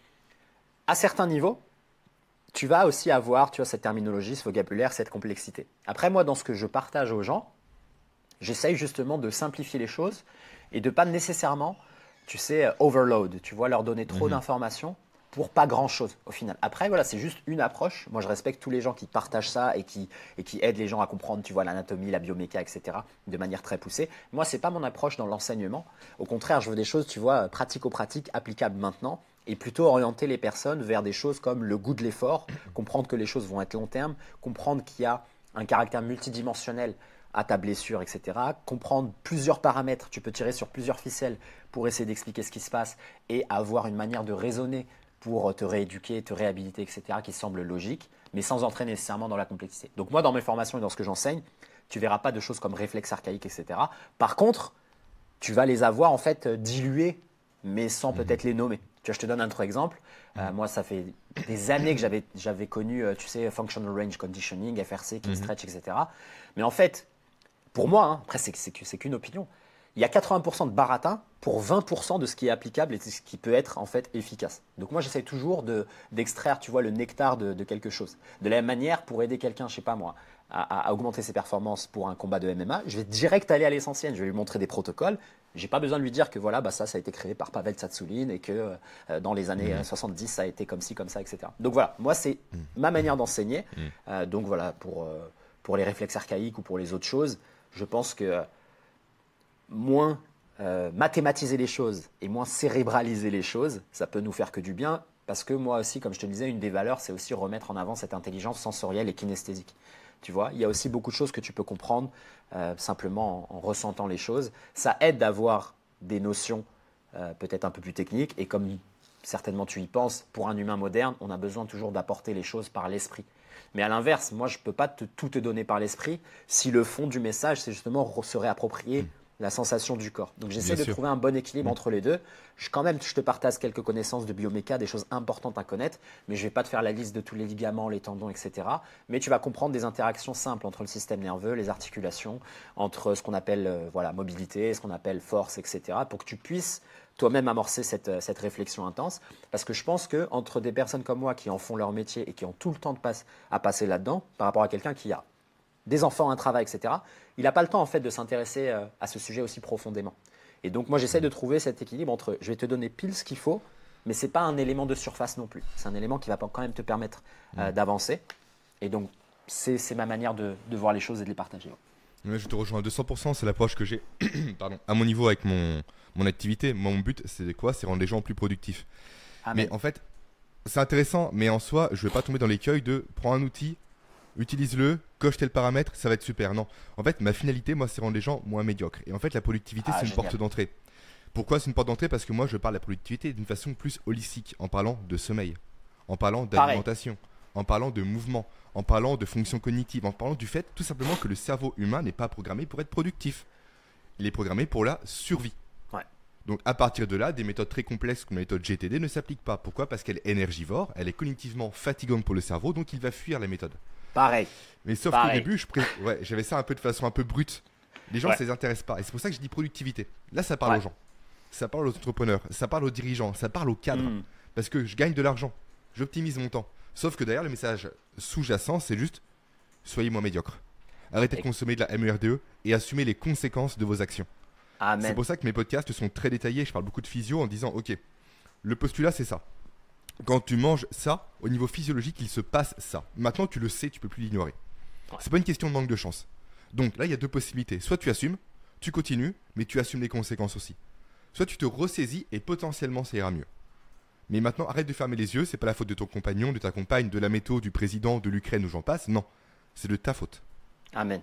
à certains niveaux, tu vas aussi avoir tu vois, cette terminologie, ce vocabulaire, cette complexité. Après, moi, dans ce que je partage aux gens, j'essaye justement de simplifier les choses et de pas nécessairement, tu sais, overload, tu vois, leur donner trop mhm. d'informations pour pas grand chose au final. Après, voilà, c'est juste une approche. Moi, je respecte tous les gens qui partagent ça et qui, et qui aident les gens à comprendre, tu vois, l'anatomie, la bioméca, etc., de manière très poussée. Moi, c'est pas mon approche dans l'enseignement. Au contraire, je veux des choses, tu vois, pratico-pratiques, applicables maintenant et plutôt orienter les personnes vers des choses comme le goût de l'effort, comprendre que les choses vont être long terme, comprendre qu'il y a un caractère multidimensionnel à ta blessure, etc. Comprendre plusieurs paramètres, tu peux tirer sur plusieurs ficelles pour essayer d'expliquer ce qui se passe et avoir une manière de raisonner pour te rééduquer, te réhabiliter, etc., qui semble logique, mais sans entrer nécessairement dans la complexité. Donc moi, dans mes formations et dans ce que j'enseigne, tu verras pas de choses comme réflexe archaïque, etc. Par contre, tu vas les avoir en fait dilués, mais sans mhm. peut-être les nommer. Tu vois, je te donne un autre exemple. Euh, mhm. moi, ça fait des années que j'avais, j'avais connu, euh, tu sais, Functional Range Conditioning, FRC. Stretch, etc. Mais en fait, pour moi, hein, après, c'est, c'est qu'une opinion il y a 80% de baratin pour 20% de ce qui est applicable et de ce qui peut être en fait efficace. Donc moi j'essaie toujours de, d'extraire, tu vois, le nectar de, quelque chose. De la même manière, pour aider quelqu'un, je sais pas moi, à, augmenter ses performances pour un combat de MMA, je vais direct aller à l'essentiel. Je vais lui montrer des protocoles. J'ai pas besoin de lui dire que voilà, bah ça, ça a été créé par Pavel Tsatsouline et que euh, dans les années 70, mmh. ça a été comme ci, comme ça, etc. Donc voilà, moi c'est mmh. ma manière d'enseigner. Mmh. Euh, donc voilà, pour, euh, pour les réflexes archaïques ou pour les autres choses, je pense que moins mathématiser les choses et moins cérébraliser les choses, ça peut nous faire que du bien. Parce que moi aussi, comme je te disais, une des valeurs, c'est aussi remettre en avant cette intelligence sensorielle et kinesthésique. Tu vois, il y a aussi beaucoup de choses que tu peux comprendre euh, simplement en, ressentant les choses. Ça aide d'avoir des notions euh, peut-être un peu plus techniques. Et comme certainement tu y penses, pour un humain moderne, on a besoin toujours d'apporter les choses par l'esprit. Mais à l'inverse, moi, je ne peux pas tout te donner par l'esprit si le fond du message, c'est justement se réapproprier mmh la sensation du corps. Donc j'essaie de trouver un bon équilibre mm. entre les deux. Je, quand même, je te partage quelques connaissances de bioméca, des choses importantes à connaître, mais je ne vais pas te faire la liste de tous les ligaments, les tendons, etc. Mais tu vas comprendre des interactions simples entre le système nerveux, les articulations, entre ce qu'on appelle euh, voilà, mobilité, ce qu'on appelle force, etc. pour que tu puisses toi-même amorcer cette, euh, cette, réflexion intense. Parce que je pense que entre des personnes comme moi qui en font leur métier et qui ont tout le temps de passe, à passer là-dedans, par rapport à quelqu'un qui a des enfants, un travail, etc., il n'a pas le temps en fait de s'intéresser euh, à ce sujet aussi profondément. Et donc moi j'essaie de trouver cet équilibre entre je vais te donner pile ce qu'il faut, mais ce n'est pas un élément de surface non plus. C'est un élément qui va quand même te permettre euh, mm. d'avancer. Et donc c'est ma manière de, voir les choses et de les partager. je te rejoins à 200%, c'est l'approche que j'ai à mon niveau avec mon, mon activité. mon but, c'est quoi? C'est rendre les gens plus productifs. Mais en fait, c'est intéressant, mais en soi, je ne vais pas tomber dans l'écueil de prendre un outil, utilise-le, coche tel paramètre, ça va être super. Non. En fait, ma finalité, moi, c'est rendre les gens moins médiocres. Et en fait, la productivité, ah, c'est une porte d'entrée. Pourquoi c'est une porte d'entrée? Parce que moi, je parle de la productivité d'une façon plus holistique, en parlant de sommeil, en parlant d'alimentation, en parlant de mouvement, en parlant de fonction cognitive, en parlant du fait tout simplement que le cerveau humain n'est pas programmé pour être productif. Il est programmé pour la survie. Donc à partir de là, des méthodes très complexes comme la méthode GTD ne s'appliquent pas. Pourquoi? Parce qu'elle est énergivore, elle est cognitivement fatigante pour le cerveau, donc il va fuir la méthode. Pareil. Mais sauf qu'au début, j'avais ça un peu de façon un peu brute. Les gens, ça les intéresse pas. Et c'est pour ça que je dis productivité. Là, ça parle aux gens. Ça parle aux entrepreneurs. Ça parle aux dirigeants. Ça parle aux cadres. Hmm. Parce que je gagne de l'argent. J'optimise mon temps. Sauf que derrière, le message sous-jacent, c'est juste soyez moins médiocre. Arrêtez de consommer de la MERDE e et assumez les conséquences de vos actions. C'est pour ça que mes podcasts sont très détaillés. Je parle beaucoup de physio en disant ok, le postulat, c'est ça quand tu manges ça, au niveau physiologique, il se passe ça. Maintenant, tu le sais, tu peux plus l'ignorer. C'est pas une question de manque de chance. Donc là, il y a deux possibilités. Soit tu assumes, tu continues, mais tu assumes les conséquences aussi. Soit tu te ressaisis et potentiellement ça ira mieux. Mais maintenant, arrête de fermer les yeux, c'est pas la faute de ton compagnon, de ta compagne, de la météo, du président, de l'Ukraine ou j'en passe. Non, c'est de ta faute. Amen.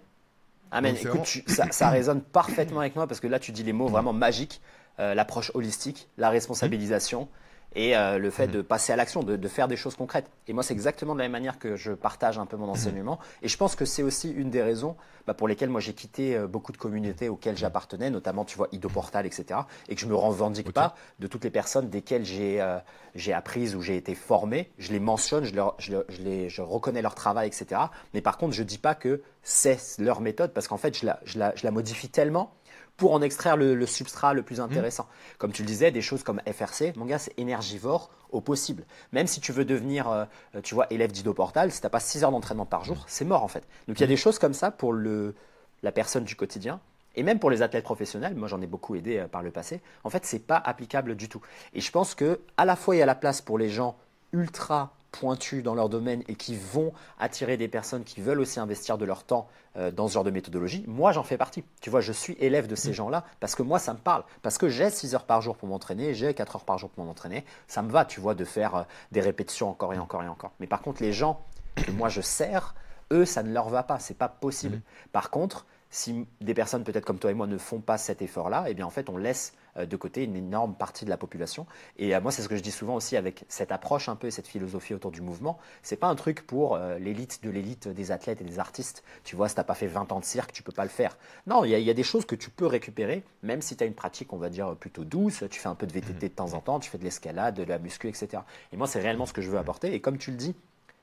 Amen. Écoute, ça, résonne parfaitement avec moi parce que là, tu dis les mots vraiment magiques. Euh, l'approche holistique, la responsabilisation, et euh, le fait mhm. de passer à l'action, de, faire des choses concrètes. Et moi, c'est exactement de la même manière que je partage un peu mon mhm. enseignement. Et je pense que c'est aussi une des raisons bah, pour lesquelles moi j'ai quitté euh, beaucoup de communautés auxquelles j'appartenais, notamment, tu vois, Idoportal, etc. Et que je me revendique pas de toutes les personnes desquelles j'ai euh, j'ai appris ou j'ai été formé. Je les mentionne, je, leur, je, les, je, reconnais leur travail, etc. Mais par contre, je dis pas que c'est leur méthode parce qu'en fait, je la, je la, je la modifie tellement pour en extraire le, substrat le plus mmh. intéressant. Comme tu le disais, des choses comme FRC, mon gars, c'est énergivore au possible. Même si tu veux devenir, euh, tu vois, élève d'Idoportal, si tu n'as pas 6 heures d'entraînement par jour, c'est mort en fait. Donc il y a mmh. des choses comme ça pour le, la personne du quotidien. Et même pour les athlètes professionnels, moi j'en ai beaucoup aidé euh, par le passé, en fait, c'est pas applicable du tout. Et je pense que à la fois il y a la place pour les gens ultra pointus dans leur domaine et qui vont attirer des personnes qui veulent aussi investir de leur temps euh, dans ce genre de méthodologie, moi j'en fais partie. Tu vois, je suis élève de ces mm. gens-là parce que moi ça me parle, parce que j'ai 6 heures par jour pour m'entraîner, j'ai 4 heures par jour pour m'entraîner, ça me va, tu vois, de faire euh, des répétitions encore et encore et encore. Mais par contre, les gens que moi je sers, eux, ça ne leur va pas, c'est pas possible. Mm. Par contre, si des personnes peut-être comme toi et moi ne font pas cet effort-là, eh bien en fait on laisse de côté une énorme partie de la population. Et euh, moi c'est ce que je dis souvent aussi avec cette approche un peu et cette philosophie autour du mouvement. C'est pas un truc pour euh, l'élite de l'élite des athlètes et des artistes. Tu vois, si t'as pas fait 20 ans de cirque, tu peux pas le faire. Non, il y, a des choses que tu peux récupérer, même si tu as une pratique, on va dire, plutôt douce. Tu fais un peu de VTT de temps en temps, tu fais de l'escalade, de la muscu, etc. Et moi c'est réellement ce que je veux apporter. Et comme tu le dis,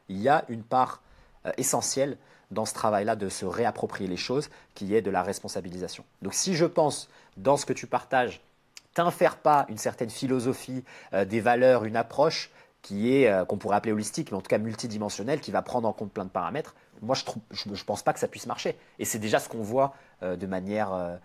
il y a une part essentielle dans ce travail-là de se réapproprier les choses, qui est de la responsabilisation. Donc si je pense, dans ce que tu partages, t'infère pas une certaine philosophie, euh, des valeurs, une approche qui est, euh, qu'on pourrait appeler holistique, mais en tout cas multidimensionnelle, qui va prendre en compte plein de paramètres, moi je ne pense pas que ça puisse marcher. Et c'est déjà ce qu'on voit euh, de manière,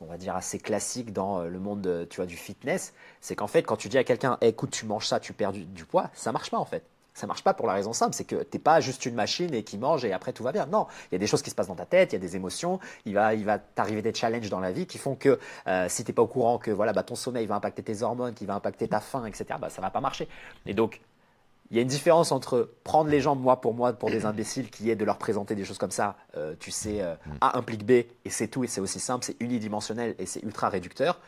on va dire, assez classique dans le monde tu vois, du fitness, c'est qu'en fait quand tu dis à quelqu'un, écoute, tu manges ça, tu perds du, du poids, ça marche pas en fait. Ça marche pas pour la raison simple, c'est que tu n'es pas juste une machine et qui mange et après tout va bien. Non, il y a des choses qui se passent dans ta tête, il y a des émotions, il va, il va t'arriver des challenges dans la vie qui font que euh, si tu n'es pas au courant que voilà, bah, ton sommeil va impacter tes hormones, qui va impacter ta faim, etc., bah, ça va pas marcher. Et donc, il y a une différence entre prendre les gens moi pour moi pour des imbéciles qui est de leur présenter des choses comme ça, euh, tu sais, euh, A implique B et c'est tout et c'est aussi simple, c'est unidimensionnel et c'est ultra réducteur,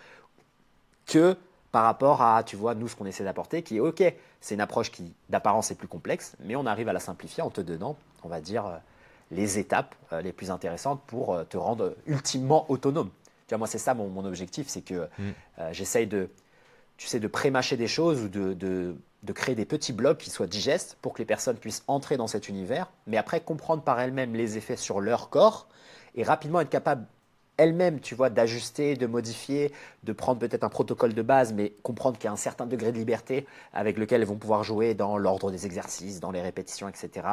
que par rapport à, tu vois, nous, ce qu'on essaie d'apporter, qui est OK, c'est une approche qui, d'apparence, est plus complexe, mais on arrive à la simplifier en te donnant, on va dire, euh, les étapes euh, les plus intéressantes pour euh, te rendre ultimement autonome. Tu vois, moi, c'est ça mon, objectif, c'est que mm. j'essaye de, tu sais, de prémâcher des choses ou de, de, de, créer des petits blocs qui soient digestes pour que les personnes puissent entrer dans cet univers, mais après comprendre par elles-mêmes les effets sur leur corps et rapidement être capable elle-même, tu vois, d'ajuster, de modifier, de prendre peut-être un protocole de base, mais comprendre qu'il y a un certain degré de liberté avec lequel elles vont pouvoir jouer dans l'ordre des exercices, dans les répétitions, etc.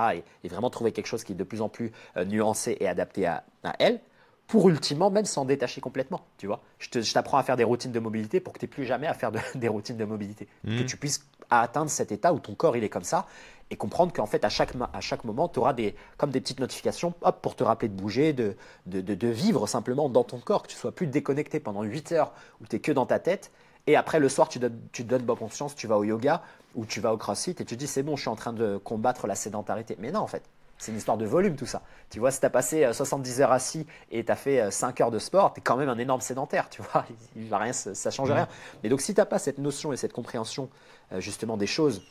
Et, vraiment trouver quelque chose qui est de plus en plus euh, nuancé et adapté à, elles, pour ultimement même s'en détacher complètement, tu vois. Je t'apprends à faire des routines de mobilité pour que tu n'aies plus jamais à faire des routines de mobilité. Que mmh. tu puisses atteindre cet état où ton corps il est comme ça et comprendre qu'en fait, à chaque, à chaque moment, tu auras des, comme des petites notifications hop, pour te rappeler de bouger, de, de, de, vivre simplement dans ton corps, que tu sois plus déconnecté pendant 8 heures où tu es que dans ta tête. Et après, le soir, tu, donnes, tu te donnes bonne conscience, tu vas au yoga ou tu vas au crossfit et tu te dis c'est bon, je suis en train de combattre la sédentarité. Mais non, en fait, c'est une histoire de volume tout ça. Tu vois, si tu as passé 70 euh, heures assis et tu as fait 5 euh, heures de sport, tu es quand même un énorme sédentaire, tu vois, il va rien, ça change rien. Mais donc si tu n'as pas cette notion et cette compréhension euh, justement des choses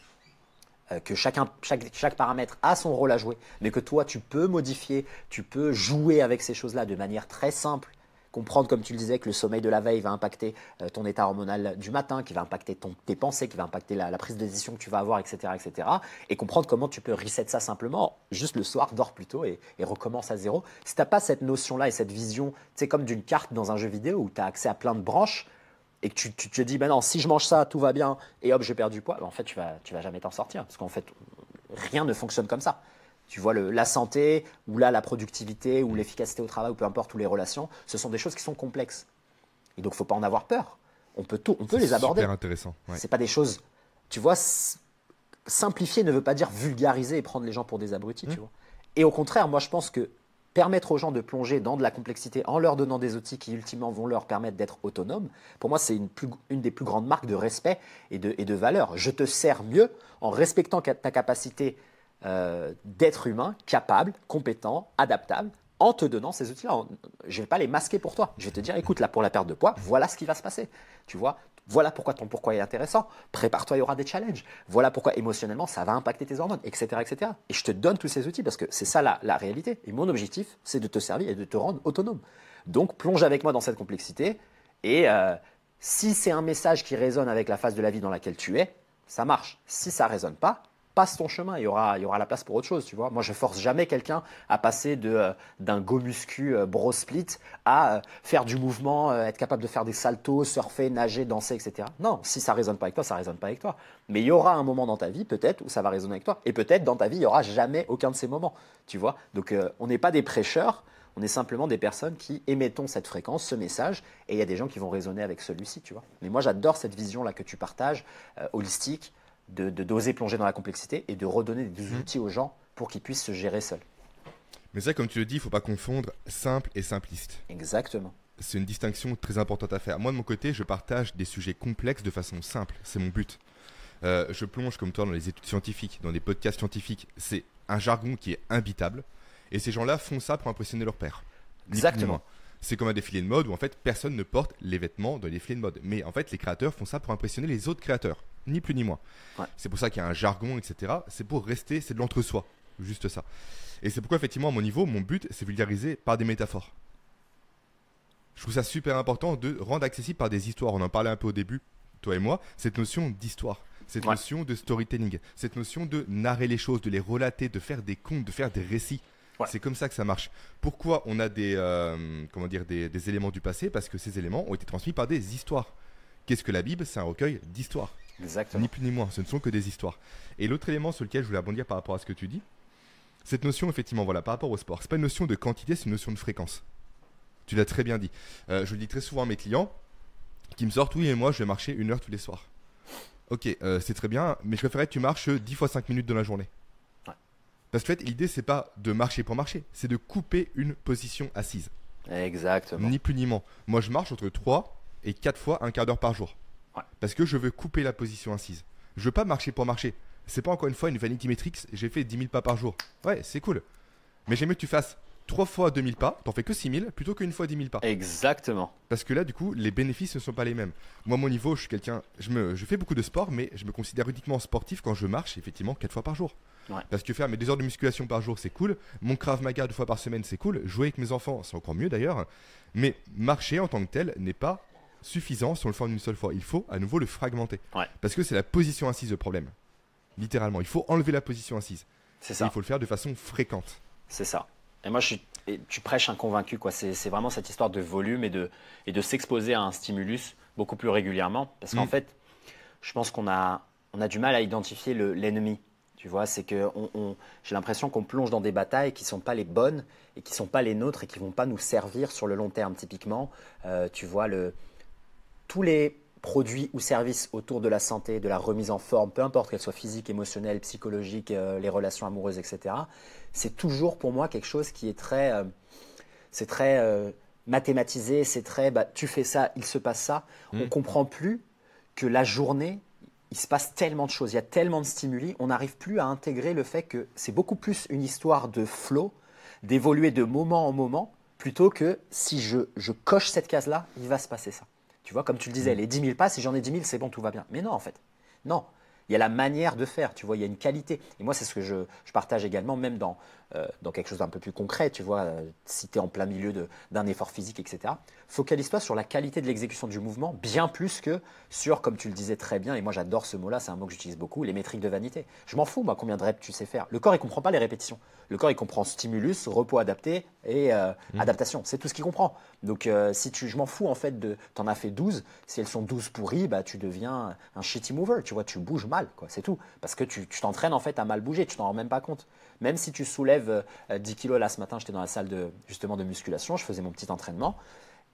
que chacun, chaque, chaque, paramètre a son rôle à jouer, mais que toi, tu peux modifier, tu peux jouer avec ces choses-là de manière très simple. Comprendre, comme tu le disais, que le sommeil de la veille va impacter euh, ton état hormonal du matin, qui va impacter ton, tes pensées, qui va impacter la, prise de décision que tu vas avoir, etc., etc. Et comprendre comment tu peux reset ça simplement, juste le soir, dors plus tôt et, et recommence à zéro. Si tu n'as pas cette notion-là et cette vision, c'est comme d'une carte dans un jeu vidéo où tu as accès à plein de branches, et que tu, te dis, ben non, si je mange ça, tout va bien, et hop, je perds du poids, ben en fait, tu vas, tu vas jamais t'en sortir. Parce qu'en fait, rien ne fonctionne comme ça. Tu vois, le, la santé, ou là, la productivité, ou l'efficacité au travail, ou peu importe, ou les relations, ce sont des choses qui sont complexes. Et donc, il ne faut pas en avoir peur. On peut, tout, on peut les aborder. C'est intéressant. Ouais. C'est pas des choses. Tu vois, simplifier ne veut pas dire vulgariser et prendre les gens pour des abrutis, tu mmh. vois. Et au contraire, moi, je pense que permettre aux gens de plonger dans de la complexité en leur donnant des outils qui ultimement vont leur permettre d'être autonomes, pour moi c'est une, des plus grandes marques de respect et de, et de, valeur. Je te sers mieux en respectant ta capacité euh, d'être humain, capable, compétent, adaptable, en te donnant ces outils-là. Je ne vais pas les masquer pour toi. Je vais te dire, écoute, là pour la perte de poids, voilà ce qui va se passer. Tu vois, voilà pourquoi ton pourquoi est intéressant. Prépare-toi, il y aura des challenges. Voilà pourquoi émotionnellement, ça va impacter tes hormones, etc. etc. Et je te donne tous ces outils parce que c'est ça la, réalité. Et mon objectif, c'est de te servir et de te rendre autonome. Donc plonge avec moi dans cette complexité. Et euh, si c'est un message qui résonne avec la phase de la vie dans laquelle tu es, ça marche. Si ça résonne pas, passe ton chemin, il y aura, il y aura la place pour autre chose, tu vois. Moi, je force jamais quelqu'un à passer de, euh, d'un go muscu euh, bro split à euh, faire du mouvement, être capable de faire des saltos, surfer, nager, danser, etc. Non, si ça résonne pas avec toi, ça résonne pas avec toi. Mais il y aura un moment dans ta vie, peut-être, où ça va résonner avec toi. Et peut-être, dans ta vie, il y aura jamais aucun de ces moments, tu vois. Donc, on n'est pas des prêcheurs, on est simplement des personnes qui émettons cette fréquence, ce message, et il y a des gens qui vont résonner avec celui-ci, tu vois. Mais moi, j'adore cette vision-là que tu partages, holistique, de d'oser plonger dans la complexité et de redonner des mmh. outils aux gens pour qu'ils puissent se gérer seuls. Mais ça, comme tu le dis, il ne faut pas confondre simple et simpliste. Exactement. C'est une distinction très importante à faire. Moi, de mon côté, je partage des sujets complexes de façon simple. C'est mon but. Euh, je plonge comme toi dans les études scientifiques, dans des podcasts scientifiques. C'est un jargon qui est imbitable. Et ces gens-là font ça pour impressionner leur père. Exactement. C'est comme un défilé de mode où en fait personne ne porte les vêtements dans les défilés de mode. Mais en fait, les créateurs font ça pour impressionner les autres créateurs, ni plus ni moins. C'est pour ça qu'il y a un jargon, etc. C'est pour rester, c'est de l'entre-soi, juste ça. Et c'est pourquoi effectivement à mon niveau, mon but, c'est vulgariser par des métaphores. Je trouve ça super important de rendre accessible par des histoires. On en parlait un peu au début, toi et moi, cette notion d'histoire, cette notion de storytelling, cette notion de narrer les choses, de les relater, de faire des contes, de faire des récits. C'est comme ça que ça marche. Pourquoi on a des, euh, comment dire, des, éléments du passé? Parce que ces éléments ont été transmis par des histoires. Qu'est-ce que la Bible? C'est un recueil d'histoires. Exactement. Ni plus ni moins, ce ne sont que des histoires. Et l'autre élément sur lequel je voulais rebondir par rapport à ce que tu dis, cette notion, effectivement, voilà, par rapport au sport, c'est pas une notion de quantité, c'est une notion de fréquence. Tu l'as très bien dit. Euh, je le dis très souvent à mes clients qui me sortent, oui, et moi, je vais marcher une heure tous les soirs. Ok, euh, c'est très bien, mais je préférerais que tu marches 10 fois 5 minutes dans la journée. Parce que en fait, l'idée, c'est pas de marcher pour marcher, c'est de couper une position assise. Exactement. Ni plus ni moins. Moi, je marche entre 3 et 4 fois un quart d'heure par jour. Parce que je veux couper la position assise. Je veux pas marcher pour marcher. C'est pas encore une fois une vanity metrics, j'ai fait 10 000 pas par jour. Ouais, c'est cool. Mais j'aime mieux que tu fasses 3 fois 2000 pas, t'en fais que 6000 plutôt qu'une fois 10 000 pas. Exactement. Parce que là, du coup, les bénéfices ne sont pas les mêmes. Moi, mon niveau, je suis quelqu'un. Je, me, je fais beaucoup de sport, mais je me considère uniquement sportif quand je marche, effectivement, 4 fois par jour. Parce que faire mes deux heures de musculation par jour, c'est cool. Mon Krav Maga deux fois par semaine, c'est cool. Jouer avec mes enfants, c'est encore mieux d'ailleurs. Mais marcher en tant que tel n'est pas suffisant si on le fait en une seule fois. Il faut à nouveau le fragmenter. Parce que c'est la position assise le problème. Littéralement, il faut enlever la position assise. C'est ça. il faut le faire de façon fréquente. C'est ça. Et moi, je suis, tu prêches un convaincu. Quoi. C'est, vraiment cette histoire de volume et de, et de s'exposer à un stimulus beaucoup plus régulièrement. Parce qu'en mm. fait, je pense qu'on a, on a du mal à identifier l'ennemi. Tu vois, c'est que j'ai l'impression qu'on plonge dans des batailles qui ne sont pas les bonnes et qui ne sont pas les nôtres et qui ne vont pas nous servir sur le long terme. Typiquement, euh, tu vois, le, tous les produits ou services autour de la santé, de la remise en forme, peu importe qu'elle soit physique, émotionnelle, psychologique, euh, les relations amoureuses, etc., c'est toujours pour moi quelque chose qui est très, euh, c'est très mathématisé, c'est très, bah, tu fais ça, il se passe ça. Mmh. On comprend plus que la journée il se passe tellement de choses, il y a tellement de stimuli, on n'arrive plus à intégrer le fait que c'est beaucoup plus une histoire de flow, d'évoluer de moment en moment, plutôt que si je, je coche cette case-là, il va se passer ça. Tu vois, comme tu le disais, mm. les 10 000 pas, si j'en ai 10 000, c'est bon, tout va bien. Mais non, en fait. Non, il y a la manière de faire, tu vois, il y a une qualité. Et moi, c'est ce que je, partage également, même dans, dans quelque chose d'un peu plus concret, tu vois, euh, si tu es en plein milieu d'un effort physique, etc. Focalise-toi sur la qualité de l'exécution du mouvement, bien plus que sur, comme tu le disais très bien, et moi j'adore ce mot-là, c'est un mot que j'utilise beaucoup, les métriques de vanité. Je m'en fous, moi, combien de reps tu sais faire. Le corps, il comprend pas les répétitions. Le corps, il comprend stimulus, repos adapté et euh, mmh. adaptation. C'est tout ce qu'il comprend. Donc, si tu, je m'en fous, en fait, de, en as fait 12, si elles sont 12 pourries, bah, tu deviens un shitty mover, tu vois, tu bouges mal, quoi, c'est tout. Parce que tu t'entraînes, en fait, à mal bouger, tu t'en rends même pas compte. Même si tu soulèves 10 euh, kilos, là ce matin, j'étais dans la salle de, justement de musculation, je faisais mon petit entraînement.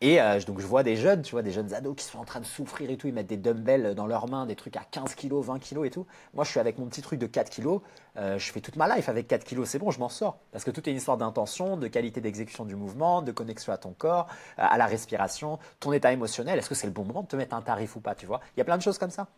Et euh, donc je vois des jeunes, tu vois, des jeunes ados qui sont en train de souffrir et tout, ils mettent des dumbbells dans leurs mains, des trucs à 15 kilos, 20 kilos et tout. Moi je suis avec mon petit truc de 4 kilos, euh, je fais toute ma life avec 4 kilos, c'est bon, je m'en sors. Parce que tout est une histoire d'intention, de qualité d'exécution du mouvement, de connexion à ton corps, à la respiration, ton état émotionnel, est-ce que c'est le bon moment de te mettre un tarif ou pas, tu vois? Il y a plein de choses comme ça.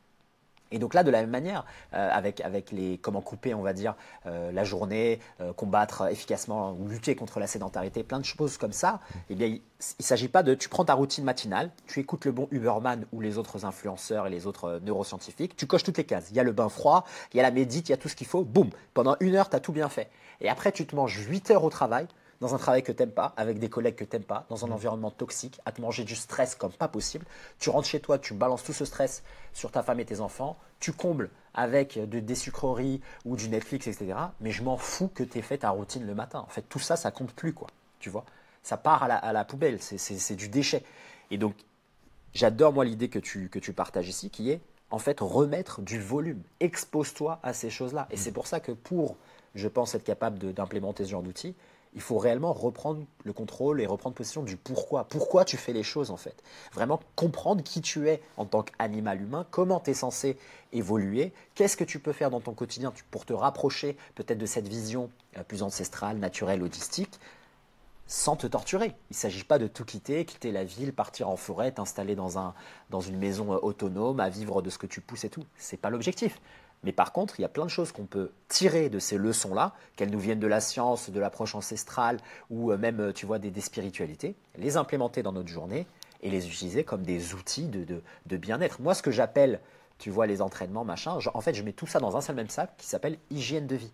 Et donc là, de la même manière, euh, avec, avec les comment couper, on va dire, euh, la journée, euh, combattre efficacement ou lutter contre la sédentarité, plein de choses comme ça, eh bien, il ne s'agit pas de, tu prends ta routine matinale, tu écoutes le bon Uberman ou les autres influenceurs et les autres neuroscientifiques, tu coches toutes les cases. Il y a le bain froid, il y a la médite, il y a tout ce qu'il faut, boum, pendant une heure, tu as tout bien fait. Et après, tu te manges 8 heures au travail, dans un travail que tu n'aimes pas, avec des collègues que tu n'aimes pas, dans un environnement toxique, à te manger du stress comme pas possible. Tu rentres chez toi, tu balances tout ce stress sur ta femme et tes enfants, tu combles avec de, des sucreries ou du Netflix, etc. Mais je m'en fous que tu aies fait ta routine le matin. En fait, tout ça, ça compte plus, quoi. Tu vois? Ça part à la, poubelle, c'est du déchet. Et donc, j'adore, moi, l'idée que tu, que tu partages ici, qui est, en fait, remettre du volume. Expose-toi à ces choses-là. Et mm. c'est pour ça que pour, je pense, être capable d'implémenter ce genre d'outils, il faut réellement reprendre le contrôle et reprendre possession du pourquoi. Pourquoi tu fais les choses en fait? Vraiment comprendre qui tu es en tant qu'animal humain, comment tu es censé évoluer, qu'est-ce que tu peux faire dans ton quotidien pour te rapprocher peut-être de cette vision euh, plus ancestrale, naturelle, holistique, sans te torturer. Il ne s'agit pas de tout quitter, quitter la ville, partir en forêt, t'installer dans, un, dans une maison euh, autonome, à vivre de ce que tu pousses et tout. Ce n'est pas l'objectif. Mais par contre, il y a plein de choses qu'on peut tirer de ces leçons-là, qu'elles nous viennent de la science, de l'approche ancestrale ou euh, même, euh, tu vois, des, spiritualités, les implémenter dans notre journée et les utiliser comme des outils de, bien-être. Moi, ce que j'appelle, tu vois, les entraînements, machin, en fait, je mets tout ça dans un seul même sac qui s'appelle hygiène de vie.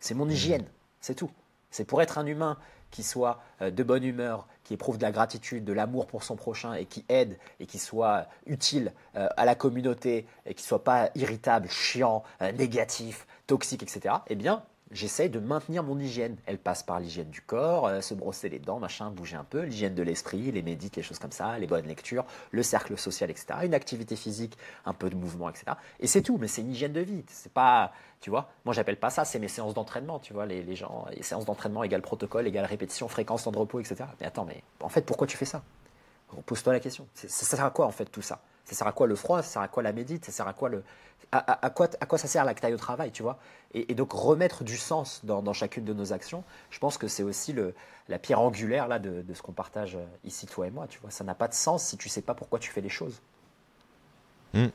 C'est mon mmh. hygiène, c'est tout. C'est pour être un humain qui soit euh, de bonne humeur, qui éprouve de la gratitude, de l'amour pour son prochain et qui aide et qui soit utile euh, à la communauté et qui soit pas irritable, chiant, euh, négatif, toxique, etc. Eh bien, j'essaye de maintenir mon hygiène. Elle passe par l'hygiène du corps, euh, se brosser les dents, machin, bouger un peu, l'hygiène de l'esprit, les médites, les choses comme ça, les bonnes lectures, le cercle social, etc. Une activité physique, un peu de mouvement, etc. Et c'est tout, mais c'est une hygiène de vie. C'est pas, tu vois, moi j'appelle pas ça, c'est mes séances d'entraînement, tu vois, les, gens, séances d'entraînement égale protocole, égale répétition, fréquence, temps de repos, etc. Mais attends, mais en fait, pourquoi tu fais ça? Pose-toi la question. Ça sert à quoi en fait tout ça? Ça sert à quoi le froid? Ça sert à quoi la médite Ça sert à quoi le à, quoi, à quoi ça sert la taille au travail, tu vois? Et, donc remettre du sens dans, chacune de nos actions, je pense que c'est aussi le, la pierre angulaire là, de, ce qu'on partage euh, ici, toi et moi. Tu vois, ça n'a pas de sens si tu sais pas pourquoi tu fais les choses. Hmm.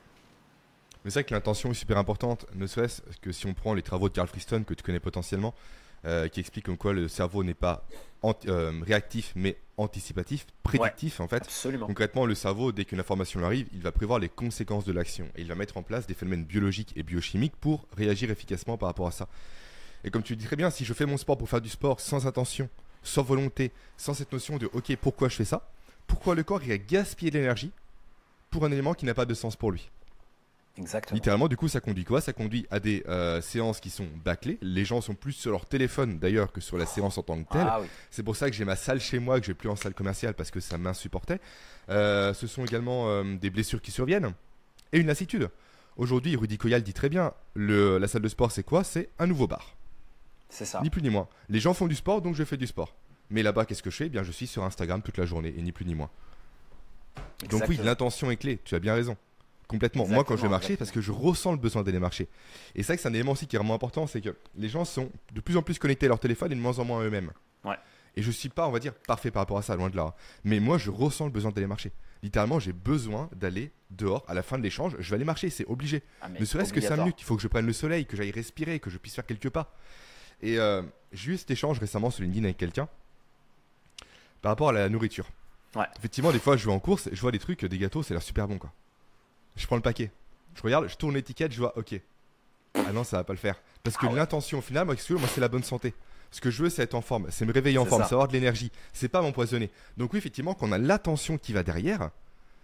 Mais c'est vrai que l'intention est super importante, ne serait-ce que si on prend les travaux de Carl Friston que tu connais potentiellement, euh, qui explique comme quoi le cerveau n'est pas euh, réactif mais anticipatif, prédictif en fait. Absolument. Concrètement, le cerveau, dès qu'une information arrive, il va prévoir les conséquences de l'action et il va mettre en place des phénomènes biologiques et biochimiques pour réagir efficacement par rapport à ça. Et comme tu dis très bien, si je fais mon sport pour faire du sport sans intention, sans volonté, sans cette notion de ok, pourquoi je fais ça? Pourquoi le corps irait gaspiller de l'énergie pour un élément qui n'a pas de sens pour lui? Exactement. Littéralement, du coup, ça conduit quoi? Ça conduit à des euh, séances qui sont bâclées. Les gens sont plus sur leur téléphone d'ailleurs que sur la séance en tant que telle. Ah c'est pour ça que j'ai ma salle chez moi, que j'ai plus en salle commerciale parce que ça m'insupportait. Euh, ce sont également euh, des blessures qui surviennent et une lassitude. Aujourd'hui, Rudy Koyal dit très bien le, la salle de sport, c'est quoi? C'est un nouveau bar. C'est ça. Ni plus ni moins. Les gens font du sport, donc je fais du sport. Mais là-bas, qu'est-ce que je fais? Eh Bien, je suis sur Instagram toute la journée et ni plus ni moins. Donc oui, l'intention est clé. Tu as bien raison. Complètement. Moi, quand je vais marcher, parce que je ressens le besoin d'aller marcher. Et c'est vrai que c'est un élément aussi qui est vraiment important, c'est que les gens sont de plus en plus connectés à leur téléphone et de moins en moins à eux-mêmes. Ouais. Et je suis pas, on va dire, parfait par rapport à ça, loin de là. Mais moi, je ressens le besoin d'aller marcher. Littéralement, j'ai besoin d'aller dehors à la fin de l'échange. Je vais aller marcher, c'est obligé. Ah, ne serait-ce que 5 minutes. Il faut que je prenne le soleil, que j'aille respirer, que je puisse faire quelques pas. Et euh, j'ai eu cet échange récemment sur LinkedIn avec quelqu'un par rapport à la nourriture. Ouais. Effectivement, des fois, je vais en course, je vois des trucs, des gâteaux, c'est l'air super bon, quoi. Je prends le paquet. Je regarde, je tourne l'étiquette, je vois, ok. Ah non, ça va pas le faire. Parce que ah l'intention au final, moi, moi c'est la bonne santé. Ce que je veux, c'est être en forme, c'est me réveiller en forme, c'est avoir de l'énergie. C'est pas m'empoisonner. Donc oui, effectivement, quand on a l'attention qui va derrière,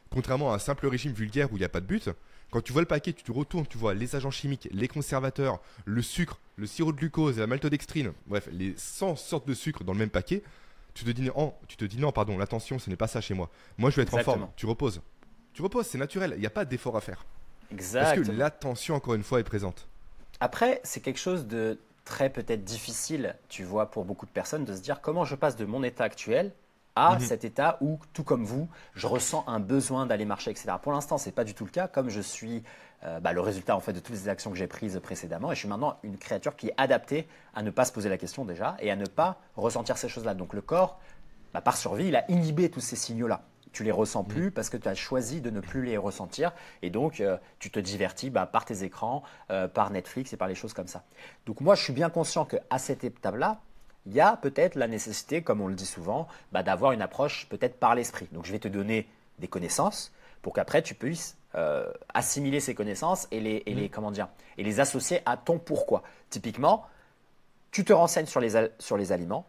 contrairement à un simple régime vulgaire où il n'y a pas de but, quand tu vois le paquet, tu te retournes, tu vois les agents chimiques, les conservateurs, le sucre, le sirop de glucose, la maltodextrine, bref, les 100 sortes de sucre dans le même paquet, tu te dis, oh, tu te dis non, pardon, l'attention, ce n'est pas ça chez moi. Moi, je veux être en forme. Tu reposes. Tu reposes, c'est naturel, il n'y a pas d'effort à faire. Exactement. Parce que l'attention, encore une fois, est présente. Après, c'est quelque chose de très peut-être difficile, tu vois, pour beaucoup de personnes, de se dire comment je passe de mon état actuel à mhm. cet état où, tout comme vous, je ressens un besoin d'aller marcher, etc. Pour l'instant, ce n'est pas du tout le cas, comme je suis euh, bah, le résultat en fait de toutes les actions que j'ai prises précédemment, et je suis maintenant une créature qui est adaptée à ne pas se poser la question déjà et à ne pas ressentir ces choses-là. Donc le corps, bah, par survie, il a inhibé tous ces signaux-là tu les ressens mm. plus parce que tu as choisi de ne plus les ressentir et donc euh, tu te divertis bah, par tes écrans, euh, par Netflix et par les choses comme ça. Donc moi je suis bien conscient qu'à cette étape-là, il y a peut-être la nécessité, comme on le dit souvent, bah, d'avoir une approche peut-être par l'esprit. Donc je vais te donner des connaissances pour qu'après tu puisses euh, assimiler ces connaissances et les, et les, mm. comment dire, et les associer à ton pourquoi. Typiquement, tu te renseignes sur les, sur les aliments,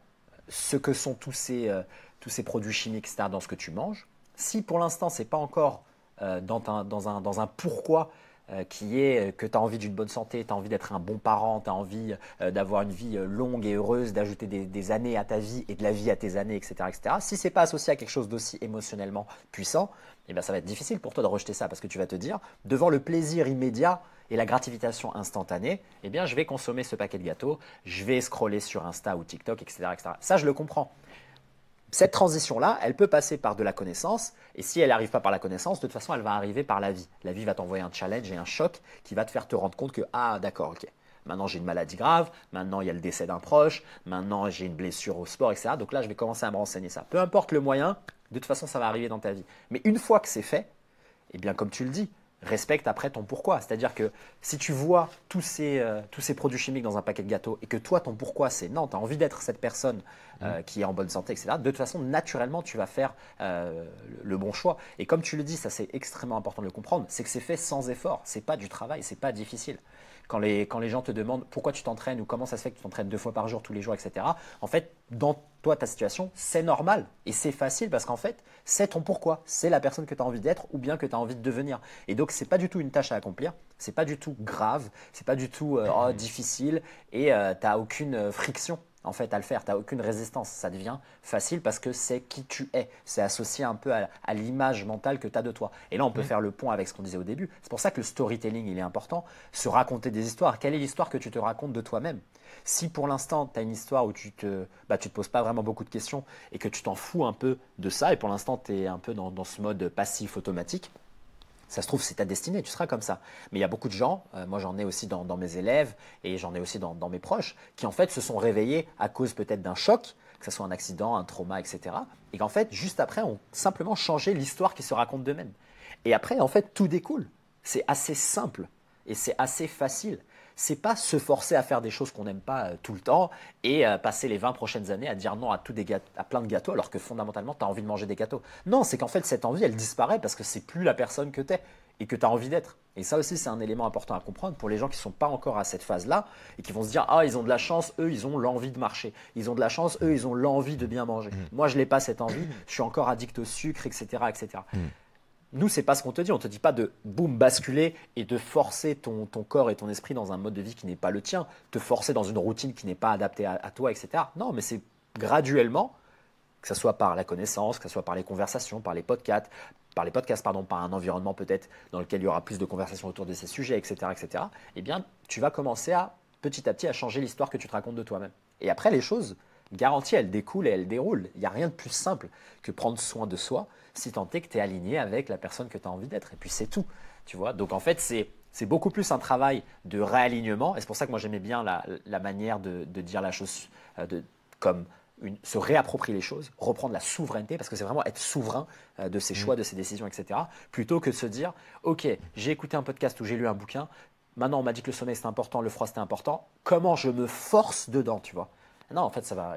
ce que sont tous ces, tous ces produits chimiques, etc., dans ce que tu manges. Si pour l'instant, ce n'est pas encore euh, dans, un, pourquoi euh, qui est que tu as envie d'une bonne santé, tu as envie d'être un bon parent, tu as envie euh, d'avoir une vie longue et heureuse, d'ajouter des, années à ta vie et de la vie à tes années, etc. etc. Si ce n'est pas associé à quelque chose d'aussi émotionnellement puissant, eh bien, ça va être difficile pour toi de rejeter ça parce que tu vas te dire, devant le plaisir immédiat et la gratification instantanée, eh bien, je vais consommer ce paquet de gâteaux, je vais scroller sur Insta ou TikTok, etc. etc. Ça, je le comprends cette transition-là, elle peut passer par de la connaissance, et si elle n'arrive pas par la connaissance, de toute façon, elle va arriver par la vie. La vie va t'envoyer un challenge et un choc qui va te faire te rendre compte que, ah d'accord, ok, maintenant j'ai une maladie grave, maintenant il y a le décès d'un proche, maintenant j'ai une blessure au sport, etc. Donc là, je vais commencer à me renseigner ça. Peu importe le moyen, de toute façon, ça va arriver dans ta vie. Mais une fois que c'est fait, eh bien, comme tu le dis, respecte après ton pourquoi. C'est-à-dire que si tu vois tous ces, euh, tous ces produits chimiques dans un paquet de gâteaux et que toi, ton pourquoi, c'est non, tu as envie d'être cette personne euh, mm. qui est en bonne santé, etc., de toute façon, naturellement, tu vas faire euh, le bon choix. Et comme tu le dis, ça c'est extrêmement important de le comprendre, c'est que c'est fait sans effort. C'est pas du travail, c'est pas difficile quand les, quand les gens te demandent pourquoi tu t'entraînes ou comment ça se fait que tu t'entraînes deux fois par jour, tous les jours, etc. En fait, dans toi, ta situation, c'est normal et c'est facile parce qu'en fait, c'est ton pourquoi. C'est la personne que tu as envie d'être ou bien que tu as envie de devenir. Et donc, c'est pas du tout une tâche à accomplir, c'est pas du tout grave, c'est pas du tout euh, oh, difficile et euh, tu n'as aucune euh, friction en fait à le faire. Tu n'as aucune résistance. Ça devient facile parce que c'est qui tu es. C'est associé un peu à, l'image mentale que tu as de toi. Et là, on peut faire le pont avec ce qu'on disait au début. C'est pour ça que le storytelling, il est important. Se raconter des histoires. Quelle est l'histoire que tu te racontes de toi-même? Si pour l'instant, tu as une histoire où tu te, bah, tu te poses pas vraiment beaucoup de questions et que tu t'en fous un peu de ça, et pour l'instant, tu es un peu dans ce mode passif automatique, ça se trouve, c'est ta destinée, tu seras comme ça. Mais il y a beaucoup de gens, euh, moi j'en ai aussi dans, mes élèves et j'en ai aussi dans, mes proches, qui en fait se sont réveillés à cause peut-être d'un choc, que ce soit un accident, un trauma, etc. Et qu'en fait, juste après, ont simplement changé l'histoire qui se raconte d'eux-mêmes. Et après, en fait, tout découle. C'est assez simple et c'est assez facile c'est pas se forcer à faire des choses qu'on n'aime pas euh, tout le temps et euh, passer les 20 prochaines années à dire non à, tout des à plein de gâteaux alors que fondamentalement tu as envie de manger des gâteaux. Non, c'est qu'en fait cette envie elle disparaît parce que c'est plus la personne que tu es et que tu as envie d'être. Et ça aussi, c'est un élément important à comprendre pour les gens qui ne sont pas encore à cette phase-là et qui vont se dire Ah, ils ont de la chance, eux, ils ont l'envie de marcher. Ils ont de la chance, eux, ils ont l'envie de bien manger. Mmh. Moi, je n'ai pas cette envie, je suis encore addict au sucre, etc. etc. Nous, c'est pas ce qu'on te dit. On te dit pas de boum basculer et de forcer ton, corps et ton esprit dans un mode de vie qui n'est pas le tien, te forcer dans une routine qui n'est pas adaptée à, toi, etc. Non, mais c'est graduellement, que ce soit par la connaissance, que ce soit par les conversations, par les podcasts, par les podcasts, pardon, par un environnement peut-être dans lequel il y aura plus de conversations autour de ces sujets, etc., etc. Eh bien, tu vas commencer à petit à petit à changer l'histoire que tu te racontes de toi-même. Et après, les choses, garanties, elles découlent et elles déroulent. Il n'y a rien de plus simple que prendre soin de soi si tant est que tu es aligné avec la personne que tu as envie d'être. Et puis c'est tout. Tu vois Donc en fait, c'est. C'est beaucoup plus un travail de réalignement, et c'est pour ça que moi j'aimais bien la, manière de, dire la chose euh, de, comme une, se réapproprier les choses, reprendre la souveraineté, parce que c'est vraiment être souverain euh, de ses mmh. choix, de ses décisions, etc. Plutôt que de se dire, OK, j'ai écouté un podcast ou j'ai lu un bouquin, maintenant on m'a dit que le sommeil c'est important, le froid c'est important, comment je me force dedans, tu vois? Non, en fait, ça va,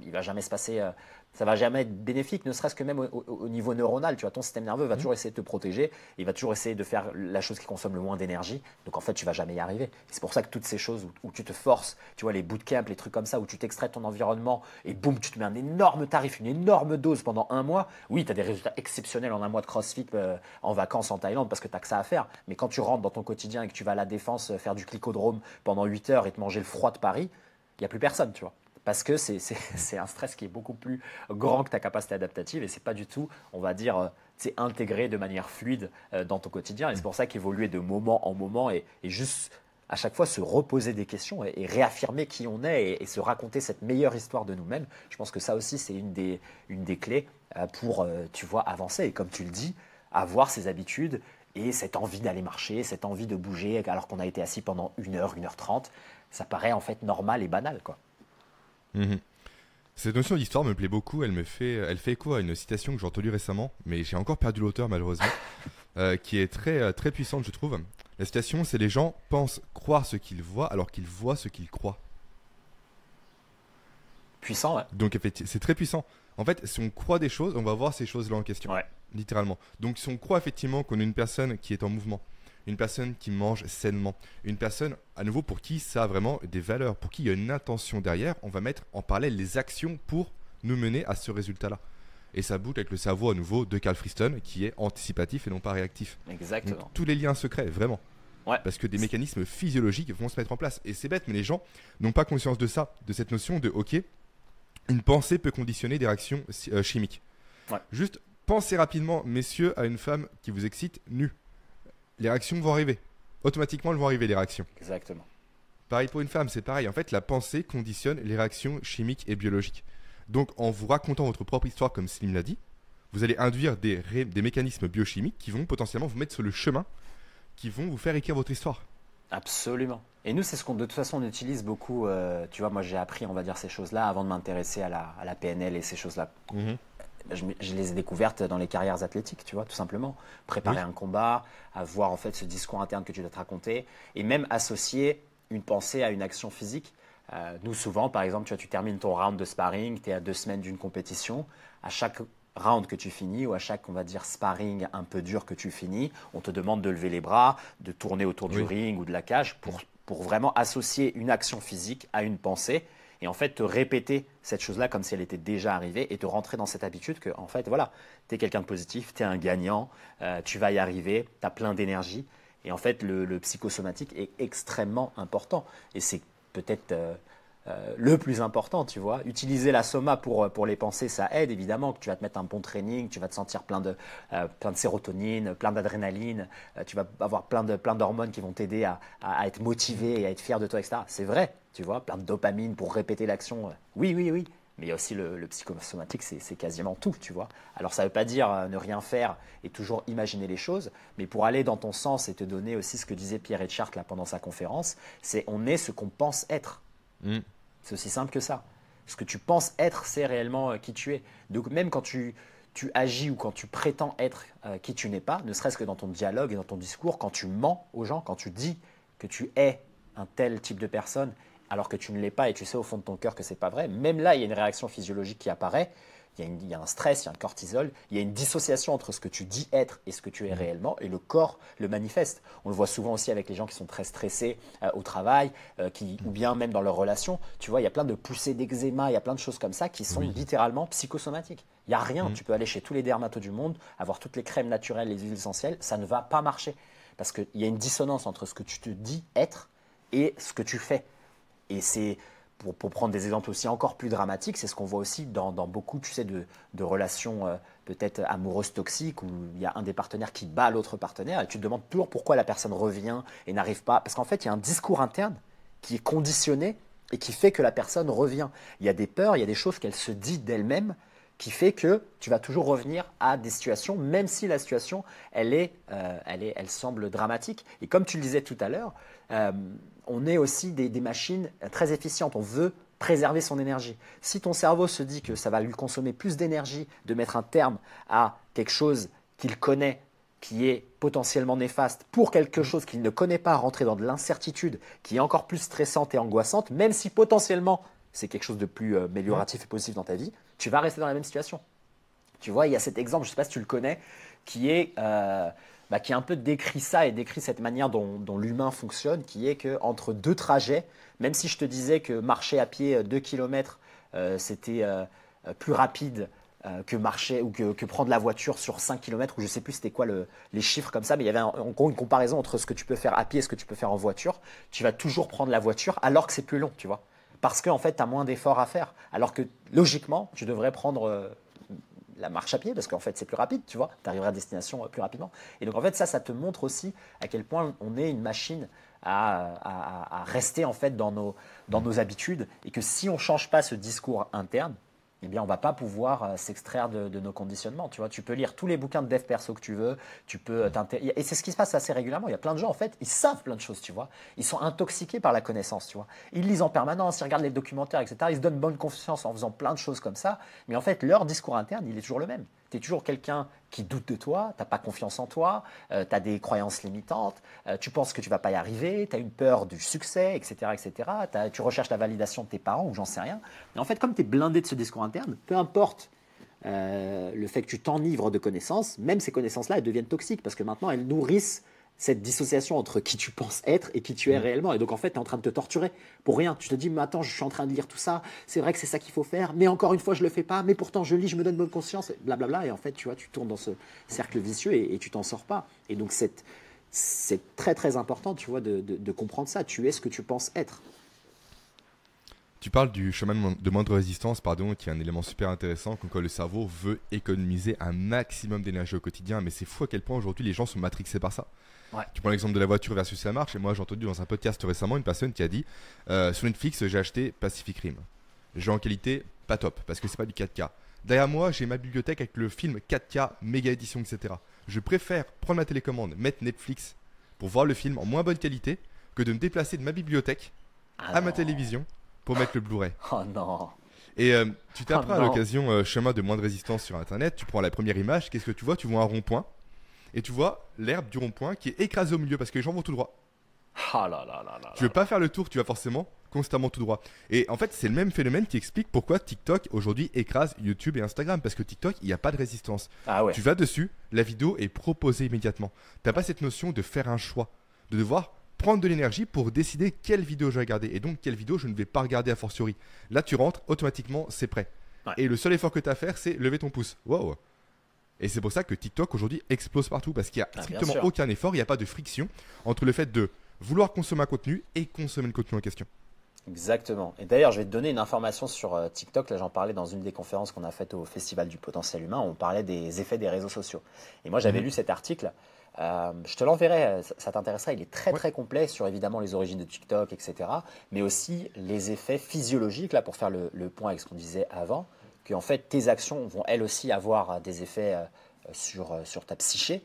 il, ne va jamais se passer, euh, ça va jamais être bénéfique, ne serait-ce que même au, niveau neuronal. Tu vois, ton système nerveux va mmh. toujours essayer de te protéger, il va toujours essayer de faire la chose qui consomme le moins d'énergie. Donc en fait, tu vas jamais y arriver. C'est pour ça que toutes ces choses où, tu te forces, tu vois, les bootcamps, les trucs comme ça, où tu t'extrais de ton environnement et boum, tu te mets un énorme tarif, une énorme dose pendant un mois. Oui, tu as des résultats exceptionnels en un mois de CrossFit euh, en vacances en Thaïlande parce que tu as que ça à faire. Mais quand tu rentres dans ton quotidien et que tu vas à la défense euh, faire du clicodrome pendant 8 heures et te manger le froid de Paris, il n'y a plus personne, tu vois parce que c'est un stress qui est beaucoup plus grand que ta capacité adaptative et c'est pas du tout, on va dire, c'est euh, intégré de manière fluide euh, dans ton quotidien. Et c'est pour ça qu'évoluer de moment en moment et, juste à chaque fois se reposer des questions et, réaffirmer qui on est et, se raconter cette meilleure histoire de nous-mêmes, je pense que ça aussi c'est une des, clés euh, pour, tu vois, avancer. Et comme tu le dis, avoir ces habitudes et cette envie d'aller marcher, cette envie de bouger alors qu'on a été assis pendant une heure, une heure trente, ça paraît en fait normal et banal, quoi. Mhm. Cette notion d'histoire me plaît beaucoup. Elle me fait, elle fait écho à une citation que j'ai entendue récemment, mais j'ai encore perdu l'auteur malheureusement, euh, qui est très euh, très puissante, je trouve. La citation, c'est les gens pensent croire ce qu'ils voient alors qu'ils voient ce qu'ils croient. Puissant, ouais. Donc c'est très puissant. En fait, si on croit des choses, on va voir ces choses-là en question. Ouais. Littéralement. Donc si on croit effectivement qu'on est une personne qui est en mouvement, une personne qui mange sainement, une personne à nouveau pour qui ça a vraiment des valeurs, pour qui il y a une intention derrière, on va mettre en parallèle les actions pour nous mener à ce résultat-là. Et ça boucle avec le cerveau à nouveau de Carl Friston qui est anticipatif et non pas réactif. Exactement. tous les liens secrets, vraiment. Ouais. Parce que des mécanismes physiologiques vont se mettre en place. Et c'est bête, mais les gens n'ont pas conscience de ça, de cette notion de OK, une pensée peut conditionner des réactions euh, chimiques. Ouais. Juste pensez rapidement, messieurs, à une femme qui vous excite nue les réactions vont arriver. Automatiquement, elles vont arriver, les réactions. Exactement. Pareil pour une femme, c'est pareil. En fait, la pensée conditionne les réactions chimiques et biologiques. Donc, en vous racontant votre propre histoire, comme Slim l'a dit, vous allez induire des, des mécanismes biochimiques qui vont potentiellement vous mettre sur le chemin, qui vont vous faire écrire votre histoire. Absolument. Et nous, c'est ce qu'on de toute façon on utilise beaucoup. Euh, tu vois, moi j'ai appris, on va dire, ces choses-là avant de m'intéresser à la, à la, PNL et ces choses-là. Mhm. Je, les ai découvertes dans les carrières athlétiques, tu vois, tout simplement. Préparer un combat, avoir en fait ce discours interne que tu dois te raconter, et même associer une pensée à une action physique. Euh, nous, souvent, par exemple, tu, vois, tu termines ton round de sparring, tu es à deux semaines d'une compétition. À chaque round que tu finis ou à chaque, on va dire, sparring un peu dur que tu finis, on te demande de lever les bras, de tourner autour du ring ou de la cage pour, pour vraiment associer une action physique à une pensée et en fait te répéter cette chose-là comme si elle était déjà arrivée et te rentrer dans cette habitude que, en fait, voilà, tu es quelqu'un de positif, tu es un gagnant, euh, tu vas y arriver, tu as plein d'énergie. Et en fait, le, psychosomatique est extrêmement important. Et c'est peut-être euh, euh, le plus important, tu vois. Utiliser la soma pour, pour les pensées, ça aide évidemment, que tu vas te mettre un bon training, tu vas te sentir plein de, plein de sérotonine, plein d'adrénaline, tu vas avoir plein d'hormones plein qui vont t'aider à, à, être motivé et à être fier de toi, etc. C'est vrai, tu vois, plein de dopamine pour répéter l'action. Oui, oui, oui. Mais il y a aussi le, psychosomatique, c'est quasiment tout, tu vois. Alors ça ne veut pas dire euh, ne rien faire et toujours imaginer les choses, mais pour aller dans ton sens et te donner aussi ce que disait Pierre Etchart là pendant sa conférence, c'est on est ce qu'on pense être. Mm. C'est aussi simple que ça. Ce que tu penses être, c'est réellement euh, qui tu es. Donc même quand tu, tu agis ou quand tu prétends être euh, qui tu n'es pas, ne serait-ce que dans ton dialogue et dans ton discours, quand tu mens aux gens, quand tu dis que tu es un tel type de personne alors que tu ne l'es pas et tu sais au fond de ton cœur que c'est pas vrai, même là, il y a une réaction physiologique qui apparaît. Il y, a un stress, il y a un cortisol, il y a une dissociation entre ce que tu dis être et ce que tu es mmh. réellement, et le corps le manifeste. On le voit souvent aussi avec les gens qui sont très stressés euh, au travail, euh, qui, ou bien même dans leurs relations. Tu vois, il y a plein de poussées d'eczéma, il y a plein de choses comme ça qui sont littéralement psychosomatiques. Il n'y a rien. Mmh. Tu peux aller chez tous les dermatos du monde, avoir toutes les crèmes naturelles, les huiles essentielles, ça ne va pas marcher. Parce qu'il y a une dissonance entre ce que tu te dis être et ce que tu fais. Et c'est, pour, prendre des exemples aussi encore plus dramatiques, c'est ce qu'on voit aussi dans, beaucoup tu sais, de, relations euh, peut-être amoureuses toxiques où il y a un des partenaires qui bat l'autre partenaire et tu te demandes toujours pourquoi la personne revient et n'arrive pas. Parce qu'en fait, il y a un discours interne qui est conditionné et qui fait que la personne revient. Il y a des peurs, il y a des choses qu'elle se dit d'elle-même qui fait que tu vas toujours revenir à des situations, même si la situation, elle, est, euh, elle, est, elle semble dramatique. Et comme tu le disais tout à l'heure, euh, on est aussi des, machines très efficientes. On veut préserver son énergie. Si ton cerveau se dit que ça va lui consommer plus d'énergie de mettre un terme à quelque chose qu'il connaît, qui est potentiellement néfaste, pour quelque chose qu'il ne connaît pas, rentrer dans de l'incertitude qui est encore plus stressante et angoissante, même si potentiellement c'est quelque chose de plus euh, amélioratif et positif dans ta vie, tu vas rester dans la même situation. Tu vois, il y a cet exemple, je ne sais pas si tu le connais, qui est, euh, bah, qui un peu décrit ça et décrit cette manière dont, l'humain fonctionne, qui est qu'entre deux trajets, même si je te disais que marcher à pied 2 km, euh, c'était plus rapide que marcher ou que, prendre la voiture sur 5 km, ou je sais plus c'était quoi les chiffres comme ça, mais il y avait en gros une comparaison entre ce que tu peux faire à pied et ce que tu peux faire en voiture. Tu vas toujours prendre la voiture alors que c'est plus long, tu vois parce qu'en fait, tu as moins d'efforts à faire. Alors que logiquement, tu devrais prendre euh, la marche à pied, parce qu'en fait, c'est plus rapide, tu vois, tu arriveras à destination euh, plus rapidement. Et donc, en fait, ça, ça te montre aussi à quel point on est une machine à, rester en fait dans nos, dans nos habitudes et que si on ne change pas ce discours interne, eh bien, on va pas pouvoir euh, s'extraire de, nos conditionnements. Tu vois, tu peux lire tous les bouquins de dev perso que tu veux, tu peux euh, et c'est ce qui se passe assez régulièrement. Il y a plein de gens en fait, ils savent plein de choses, tu vois. Ils sont intoxiqués par la connaissance, tu vois. Ils lisent en permanence, ils regardent les documentaires, etc. Ils se donnent bonne confiance en faisant plein de choses comme ça, mais en fait, leur discours interne, il est toujours le même tu es toujours quelqu'un qui doute de toi, tu n'as pas confiance en toi, euh, tu as des croyances limitantes, euh, tu penses que tu vas pas y arriver, tu as une peur du succès, etc. etc. tu recherches la validation de tes parents ou j'en sais rien. Mais en fait, comme tu es blindé de ce discours interne, peu importe euh, le fait que tu t'enivres de connaissances, même ces connaissances-là, elles deviennent toxiques parce que maintenant, elles nourrissent cette dissociation entre qui tu penses être et qui tu es mm. réellement. Et donc, en fait, tu es en train de te torturer pour rien. Tu te dis, mais attends, je suis en train de lire tout ça, c'est vrai que c'est ça qu'il faut faire, mais encore une fois, je le fais pas, mais pourtant, je lis, je me donne bonne conscience, blablabla. Et en fait, tu vois, tu tournes dans ce cercle vicieux et, tu t'en sors pas. Et donc, c'est très, très important, tu vois, de, de comprendre ça. Tu es ce que tu penses être. Tu parles du chemin de moindre résistance, pardon, qui est un élément super intéressant, comme quoi le cerveau veut économiser un maximum d'énergie au quotidien, mais c'est fou à quel point aujourd'hui les gens sont matrixés par ça. Tu prends l'exemple de la voiture versus la marche, et moi j'ai entendu dans un podcast récemment une personne qui a dit euh, sur Netflix j'ai acheté Pacific Rim. Jeu en qualité pas top, parce que c'est pas du 4K. Derrière moi j'ai ma bibliothèque avec le film 4K, méga édition, etc. Je préfère prendre ma télécommande, mettre Netflix pour voir le film en moins bonne qualité que de me déplacer de ma bibliothèque ah à ma télévision pour mettre le Blu-ray. Oh non. Et euh, tu t'apprends à l'occasion euh, chemin de moins de résistance sur Internet. Tu prends la première image. Qu'est-ce que tu vois? Tu vois un rond-point. Et tu vois l'herbe du rond-point qui est écrasée au milieu parce que les gens vont tout droit. Ah là là là là. Tu veux pas faire le tour, tu vas forcément constamment tout droit. Et en fait, c'est le même phénomène qui explique pourquoi TikTok aujourd'hui écrase YouTube et Instagram. Parce que TikTok, il n'y a pas de résistance. Ah ouais. Tu vas dessus, la vidéo est proposée immédiatement. T'as pas cette notion de faire un choix, de devoir prendre de l'énergie pour décider quelle vidéo je vais regarder et donc quelle vidéo je ne vais pas regarder a fortiori. Là, tu rentres, automatiquement, c'est prêt. Et le seul effort que tu as à faire, c'est lever ton pouce. Wow! Et c'est pour ça que TikTok aujourd'hui explose partout parce qu'il n'y a ah, strictement aucun effort, il n'y a pas de friction entre le fait de vouloir consommer un contenu et consommer le contenu en question. Exactement. Et d'ailleurs, je vais te donner une information sur euh, TikTok. Là, j'en parlais dans une des conférences qu'on a faites au Festival du potentiel humain. On parlait des effets des réseaux sociaux. Et moi, j'avais mhm. lu cet article. Euh, je te l'enverrai, ça t'intéressera. Il est très très complet sur évidemment les origines de TikTok, etc. Mais aussi les effets physiologiques, là, pour faire le, point avec ce qu'on disait avant, que en fait, tes actions vont elles aussi avoir des effets euh, sur, sur ta psyché.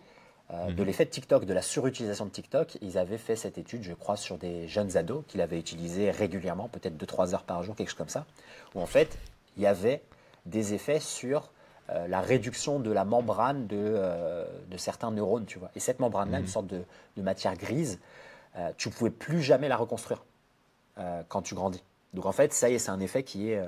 Euh, de mhm. l'effet de TikTok, de la surutilisation de TikTok. Ils avaient fait cette étude, je crois, sur des jeunes ados qui l'avaient utilisé régulièrement, peut-être 2-3 heures par jour, quelque chose comme ça, où en fait, il y avait des effets sur euh, la réduction de la membrane de, euh, de, certains neurones, tu vois. Et cette membrane-là, une mhm. sorte de, de matière grise, tu ne pouvais plus jamais la reconstruire quand tu grandis. Donc en fait, ça y est, c'est un effet qui est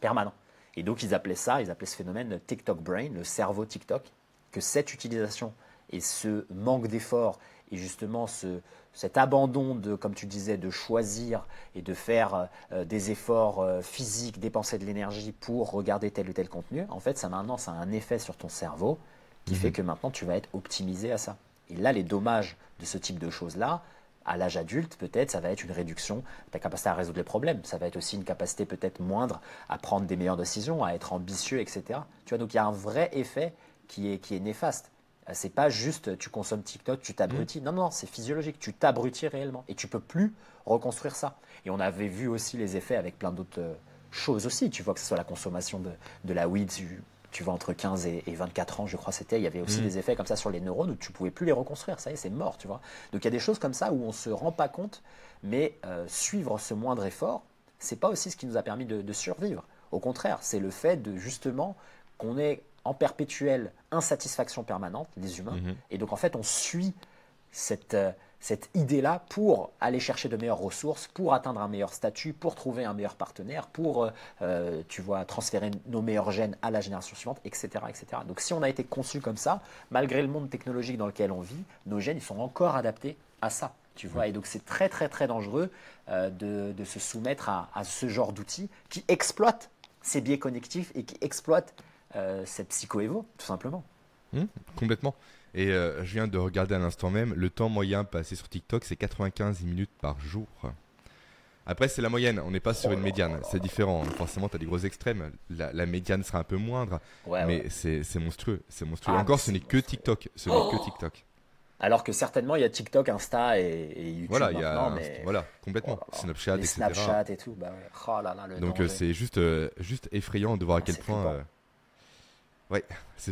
permanent. Et donc ils appelaient ça, ils appelaient ce phénomène TikTok brain, le cerveau TikTok, que cette utilisation et ce manque d'effort et justement ce, cet abandon de, comme tu disais, de choisir et de faire euh, des efforts euh, physiques, dépenser de l'énergie pour regarder tel ou tel contenu, en fait, ça maintenant, ça a un effet sur ton cerveau qui fait mhm. que maintenant, tu vas être optimisé à ça. Et là, les dommages de ce type de choses-là, à l'âge adulte, peut-être, ça va être une réduction de ta capacité à résoudre les problèmes. Ça va être aussi une capacité peut-être moindre à prendre des meilleures décisions, à être ambitieux, etc. Tu vois, donc il y a un vrai effet qui est, qui est néfaste. Euh, c'est pas juste tu consommes TikTok, tu t'abrutis. Mmh. Non, non, c'est physiologique. Tu t'abrutis réellement et tu peux plus reconstruire ça. Et on avait vu aussi les effets avec plein d'autres euh, choses aussi. Tu vois que ce soit la consommation de, de la weed, tu, vois entre 15 et, 24 ans, je crois c'était. Il y avait aussi mmh. des effets comme ça sur les neurones où tu pouvais plus les reconstruire. Ça y est, c'est mort, tu vois. Donc il y a des choses comme ça où on se rend pas compte, mais euh, suivre ce moindre effort, c'est pas aussi ce qui nous a permis de, de survivre. Au contraire, c'est le fait de justement qu'on ait en perpétuelle insatisfaction permanente, les humains. Mhm. Et donc, en fait, on suit cette, euh, cette idée-là pour aller chercher de meilleures ressources, pour atteindre un meilleur statut, pour trouver un meilleur partenaire, pour, euh, euh, tu vois, transférer nos meilleurs gènes à la génération suivante, etc., etc. Donc, si on a été conçu comme ça, malgré le monde technologique dans lequel on vit, nos gènes, ils sont encore adaptés à ça. Tu vois, et donc c'est très très très dangereux de, de, se soumettre à, à ce genre d'outils qui exploitent ces biais connectifs et qui exploitent euh, cette psycho-évo, tout simplement. Mmh, complètement. Et euh, je viens de regarder à l'instant même, le temps moyen passé sur TikTok, c'est 95 minutes par jour. Après, c'est la moyenne, on n'est pas sur une médiane, c'est différent. Forcément, tu as des gros extrêmes. La, médiane sera un peu moindre, mais c'est monstrueux. C'est monstrueux. Ah, Encore, ce n'est que TikTok. Ce n'est que TikTok. Alors que certainement, il y a TikTok, Insta et, YouTube. Voilà, il y a, voilà complètement. Oh, Snapchat, etc. Snapchat et tout. Bah oh Donc, euh, c'est juste, juste effrayant de voir à ah, quel point.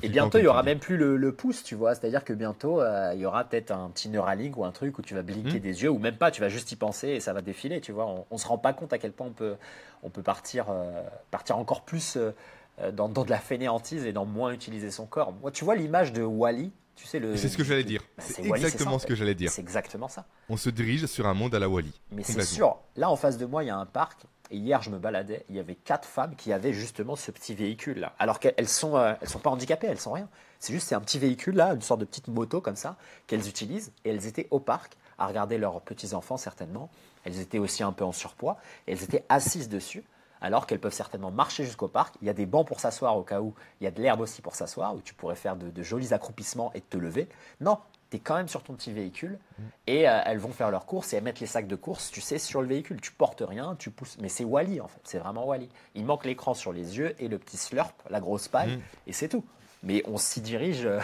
Et bientôt, il y aura même plus le, pouce, tu vois. C'est-à-dire que bientôt, euh, il y aura peut-être un petit Neuralink ou un truc où tu vas blinker hmm. des yeux, ou même pas, tu vas juste y penser et ça va défiler, tu vois. On, ne se rend pas compte à quel point on peut, on peut partir, euh, partir encore plus euh, dans, dans, de la fainéantise et dans moins utiliser son corps. Moi, tu vois l'image de Wally. Tu sais, le, c'est ce que j'allais dire. Bah, c'est exactement ce que j'allais dire. C'est exactement ça. On se dirige sur un monde à la Wally. Mais c'est sûr. Là, en face de moi, il y a un parc hier, je me baladais, il y avait quatre femmes qui avaient justement ce petit véhicule-là. Alors qu'elles sont, euh, sont pas handicapées, elles sont rien. C'est juste, c'est un petit véhicule-là, une sorte de petite moto comme ça, qu'elles utilisent. Et elles étaient au parc à regarder leurs petits-enfants, certainement. Elles étaient aussi un peu en surpoids. Et elles étaient assises dessus, alors qu'elles peuvent certainement marcher jusqu'au parc. Il y a des bancs pour s'asseoir au cas où. Il y a de l'herbe aussi pour s'asseoir, où tu pourrais faire de, de jolis accroupissements et te lever. Non, tu es quand même sur ton petit véhicule et euh, elles vont faire leurs courses et elles mettent les sacs de courses, tu sais, sur le véhicule. Tu portes rien, tu pousses. Mais c'est Wally en fait, c'est vraiment Wally. Il manque l'écran sur les yeux et le petit slurp, la grosse paille, mm. et c'est tout. Mais on s'y dirige. Euh,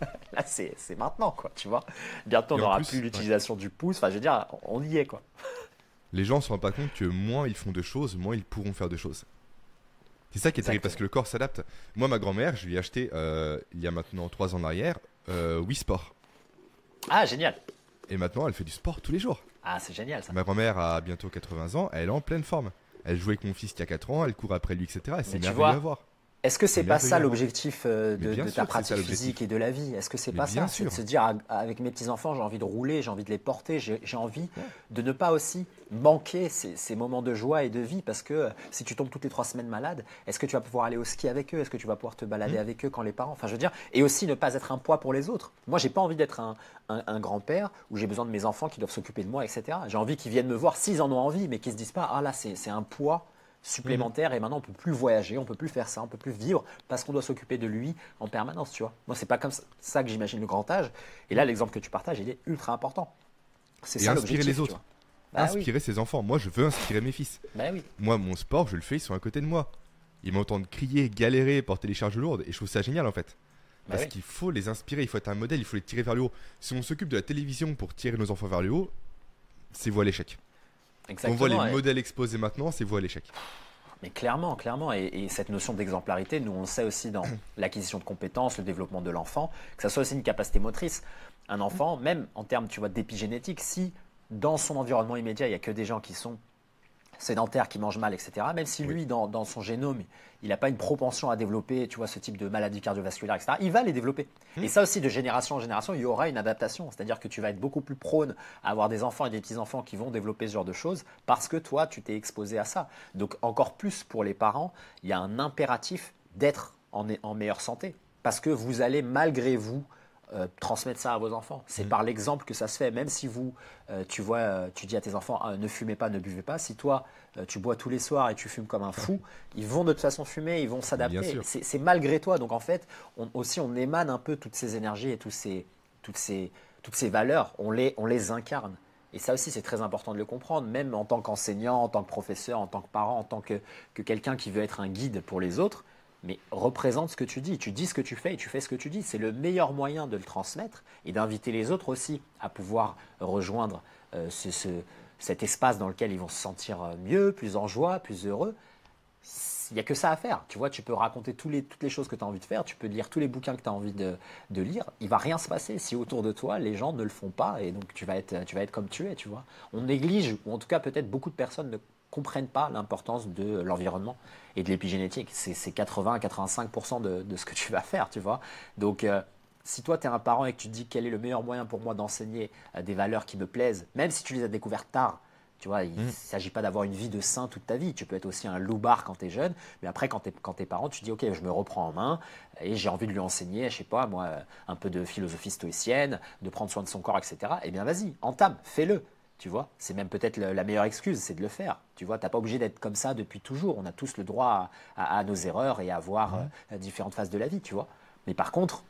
là, c'est maintenant, quoi, tu vois. Bientôt, on n'aura plus l'utilisation du pouce. Enfin, je veux dire, on y est, quoi. Les gens ne se rendent pas compte que moins ils font de choses, moins ils pourront faire de choses. C'est ça qui est terrible parce que le corps s'adapte. Moi, ma grand-mère, je lui ai acheté euh, il y a maintenant trois ans en arrière Wii Sport. Ah, génial. Et maintenant, elle fait du sport tous les jours. Ah, c'est génial ça. Ma grand-mère a bientôt 80 ans, elle est en pleine forme. Elle joue avec mon fils qui a 4 ans, elle court après lui, etc. c'est merveilleux à voir. Est-ce que c'est pas ça l'objectif euh, de, ta pratique physique et de la vie? Est-ce que c'est pas ça? C'est de se dire avec mes petits enfants, j'ai envie de rouler, j'ai envie de les porter, j'ai envie de ne pas aussi manquer ces, moments de joie et de vie parce que euh, si tu tombes toutes les trois semaines malade, est-ce que tu vas pouvoir aller au ski avec eux? Est-ce que tu vas pouvoir te balader mmh. avec eux quand les parents Enfin, je veux dire, et aussi ne pas être un poids pour les autres. Moi, j'ai pas envie d'être un, un grand-père où j'ai besoin de mes enfants qui doivent s'occuper de moi, etc. J'ai envie qu'ils viennent me voir s'ils en ont envie, mais qu'ils se disent pas ah là c'est un poids supplémentaire et maintenant on peut plus voyager, on peut plus faire ça, on peut plus vivre parce qu'on doit s'occuper de lui en permanence, tu vois. Moi, c'est pas comme ça que j'imagine le grand âge. Et là, l'exemple que tu partages, il est ultra important. C'est ça inspirer les autres. Bah inspirer ses enfants. Moi, je veux inspirer mes fils. Bah oui. Moi, mon sport, je le fais, ils sont à côté de moi. Ils m'entendent crier, galérer, porter les charges lourdes et je trouve ça génial en fait. Bah parce qu'il faut les inspirer, il faut être un modèle, il faut les tirer vers le haut. Si on s'occupe de la télévision pour tirer nos enfants vers le haut, c'est voie à On voit les modèles exposés maintenant, c'est voie à l'échec. Mais clairement, clairement, et, cette notion d'exemplarité, nous on le sait aussi dans l'acquisition de compétences, le développement de l'enfant, que ça soit aussi une capacité motrice. Un enfant, même en termes, tu vois, d'épigénétique, si dans son environnement immédiat, il n'y a que des gens qui sont sédentaire, qui mange mal, etc., même si lui, dans, son génome, il n'a pas une propension à développer, tu vois, ce type de maladie cardiovasculaire, etc., il va les développer. Hmm. Et ça aussi, de génération en génération, il y aura une adaptation. C'est-à-dire que tu vas être beaucoup plus prône à avoir des enfants et des petits-enfants qui vont développer ce genre de choses parce que toi, tu t'es exposé à ça. Donc, encore plus pour les parents, il y a un impératif d'être en, en meilleure santé. Parce que vous allez, malgré vous, euh, transmettre ça à vos enfants. C'est mm. par l'exemple que ça se fait. Même si vous, euh, tu vois, euh, tu dis à tes enfants, ah, ne fumez pas, ne buvez pas. Si toi, tu bois tous les soirs et tu fumes comme un fou, ils vont de toute façon fumer, ils vont s'adapter. C'est malgré toi. Donc en fait, on, aussi, on émane un peu toutes ces énergies et tous ces, toutes, ces, toutes ces valeurs. On les, on les incarne. Et ça aussi, c'est très important de le comprendre, même en tant qu'enseignant, en tant que professeur, en tant que parent, en tant que, que quelqu'un qui veut être un guide pour les autres mais représente ce que tu dis. Tu dis ce que tu fais et tu fais ce que tu dis. C'est le meilleur moyen de le transmettre et d'inviter les autres aussi à pouvoir rejoindre euh, cet espace dans lequel ils vont se sentir euh, mieux, plus en joie, plus heureux. Il n'y a que ça à faire. Tu vois, tu peux raconter toutes les choses que tu as envie de faire, tu peux lire tous les bouquins que tu as envie de, lire. Il va rien se passer si autour de toi, les gens ne le font pas et donc tu vas être, tu vas être comme tu es, tu vois. On néglige, ou en tout cas peut-être beaucoup de personnes ne comprennent pas l'importance de l'environnement et de l'épigénétique. C'est 80 à 85% de, de, ce que tu vas faire, tu vois. Donc, euh, si toi, tu es un parent et que tu te dis quel est le meilleur moyen pour moi d'enseigner euh, des valeurs qui me plaisent, même si tu les as découvertes tard, tu vois, il ne mmh. s'agit pas d'avoir une vie de saint toute ta vie. Tu peux être aussi un loupard quand tu es jeune, mais après, quand tu es, quand es parent, tu te dis, OK, je me reprends en main et j'ai envie de lui enseigner, je sais pas, moi, un peu de philosophie stoïcienne, de prendre soin de son corps, etc. Eh bien, vas-y, entame, fais-le. Tu vois, c'est même peut-être la meilleure excuse, c'est de le faire. Tu vois, t'as pas obligé d'être comme ça depuis toujours. On a tous le droit à, nos erreurs et à voir euh, différentes phases de la vie, tu vois. Mais par contre,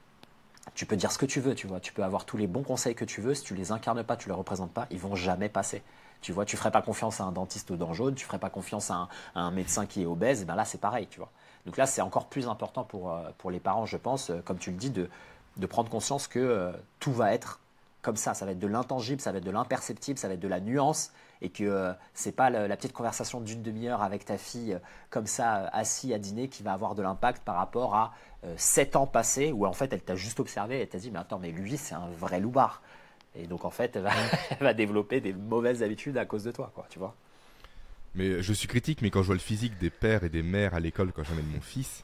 tu peux dire ce que tu veux, tu vois. Tu peux avoir tous les bons conseils que tu veux. Si tu les incarnes pas, tu les représentes pas, ils vont jamais passer. Tu vois, tu ferais pas confiance à un dentiste aux dents jaunes, tu ferais pas confiance à un, médecin qui est obèse, et ben là c'est pareil, tu vois. Donc là c'est encore plus important pour, euh, pour les parents, je pense, euh, comme tu le dis, de, de prendre conscience que tout va être comme ça. Ça va être de l'intangible, ça va être de l'imperceptible, ça va être de la nuance. Et que euh, c'est pas la, petite conversation d'une demi-heure avec ta fille, euh, comme ça, euh, assis à dîner, qui va avoir de l'impact par rapport à sept ans passés, où en fait, elle t'a juste observé et t'a dit Mais attends, mais lui, c'est un vrai loupard. Et donc, en fait, elle va, développer des mauvaises habitudes à cause de toi, quoi, tu vois. Mais je suis critique, mais quand je vois le physique des pères et des mères à l'école quand j'amène mon fils,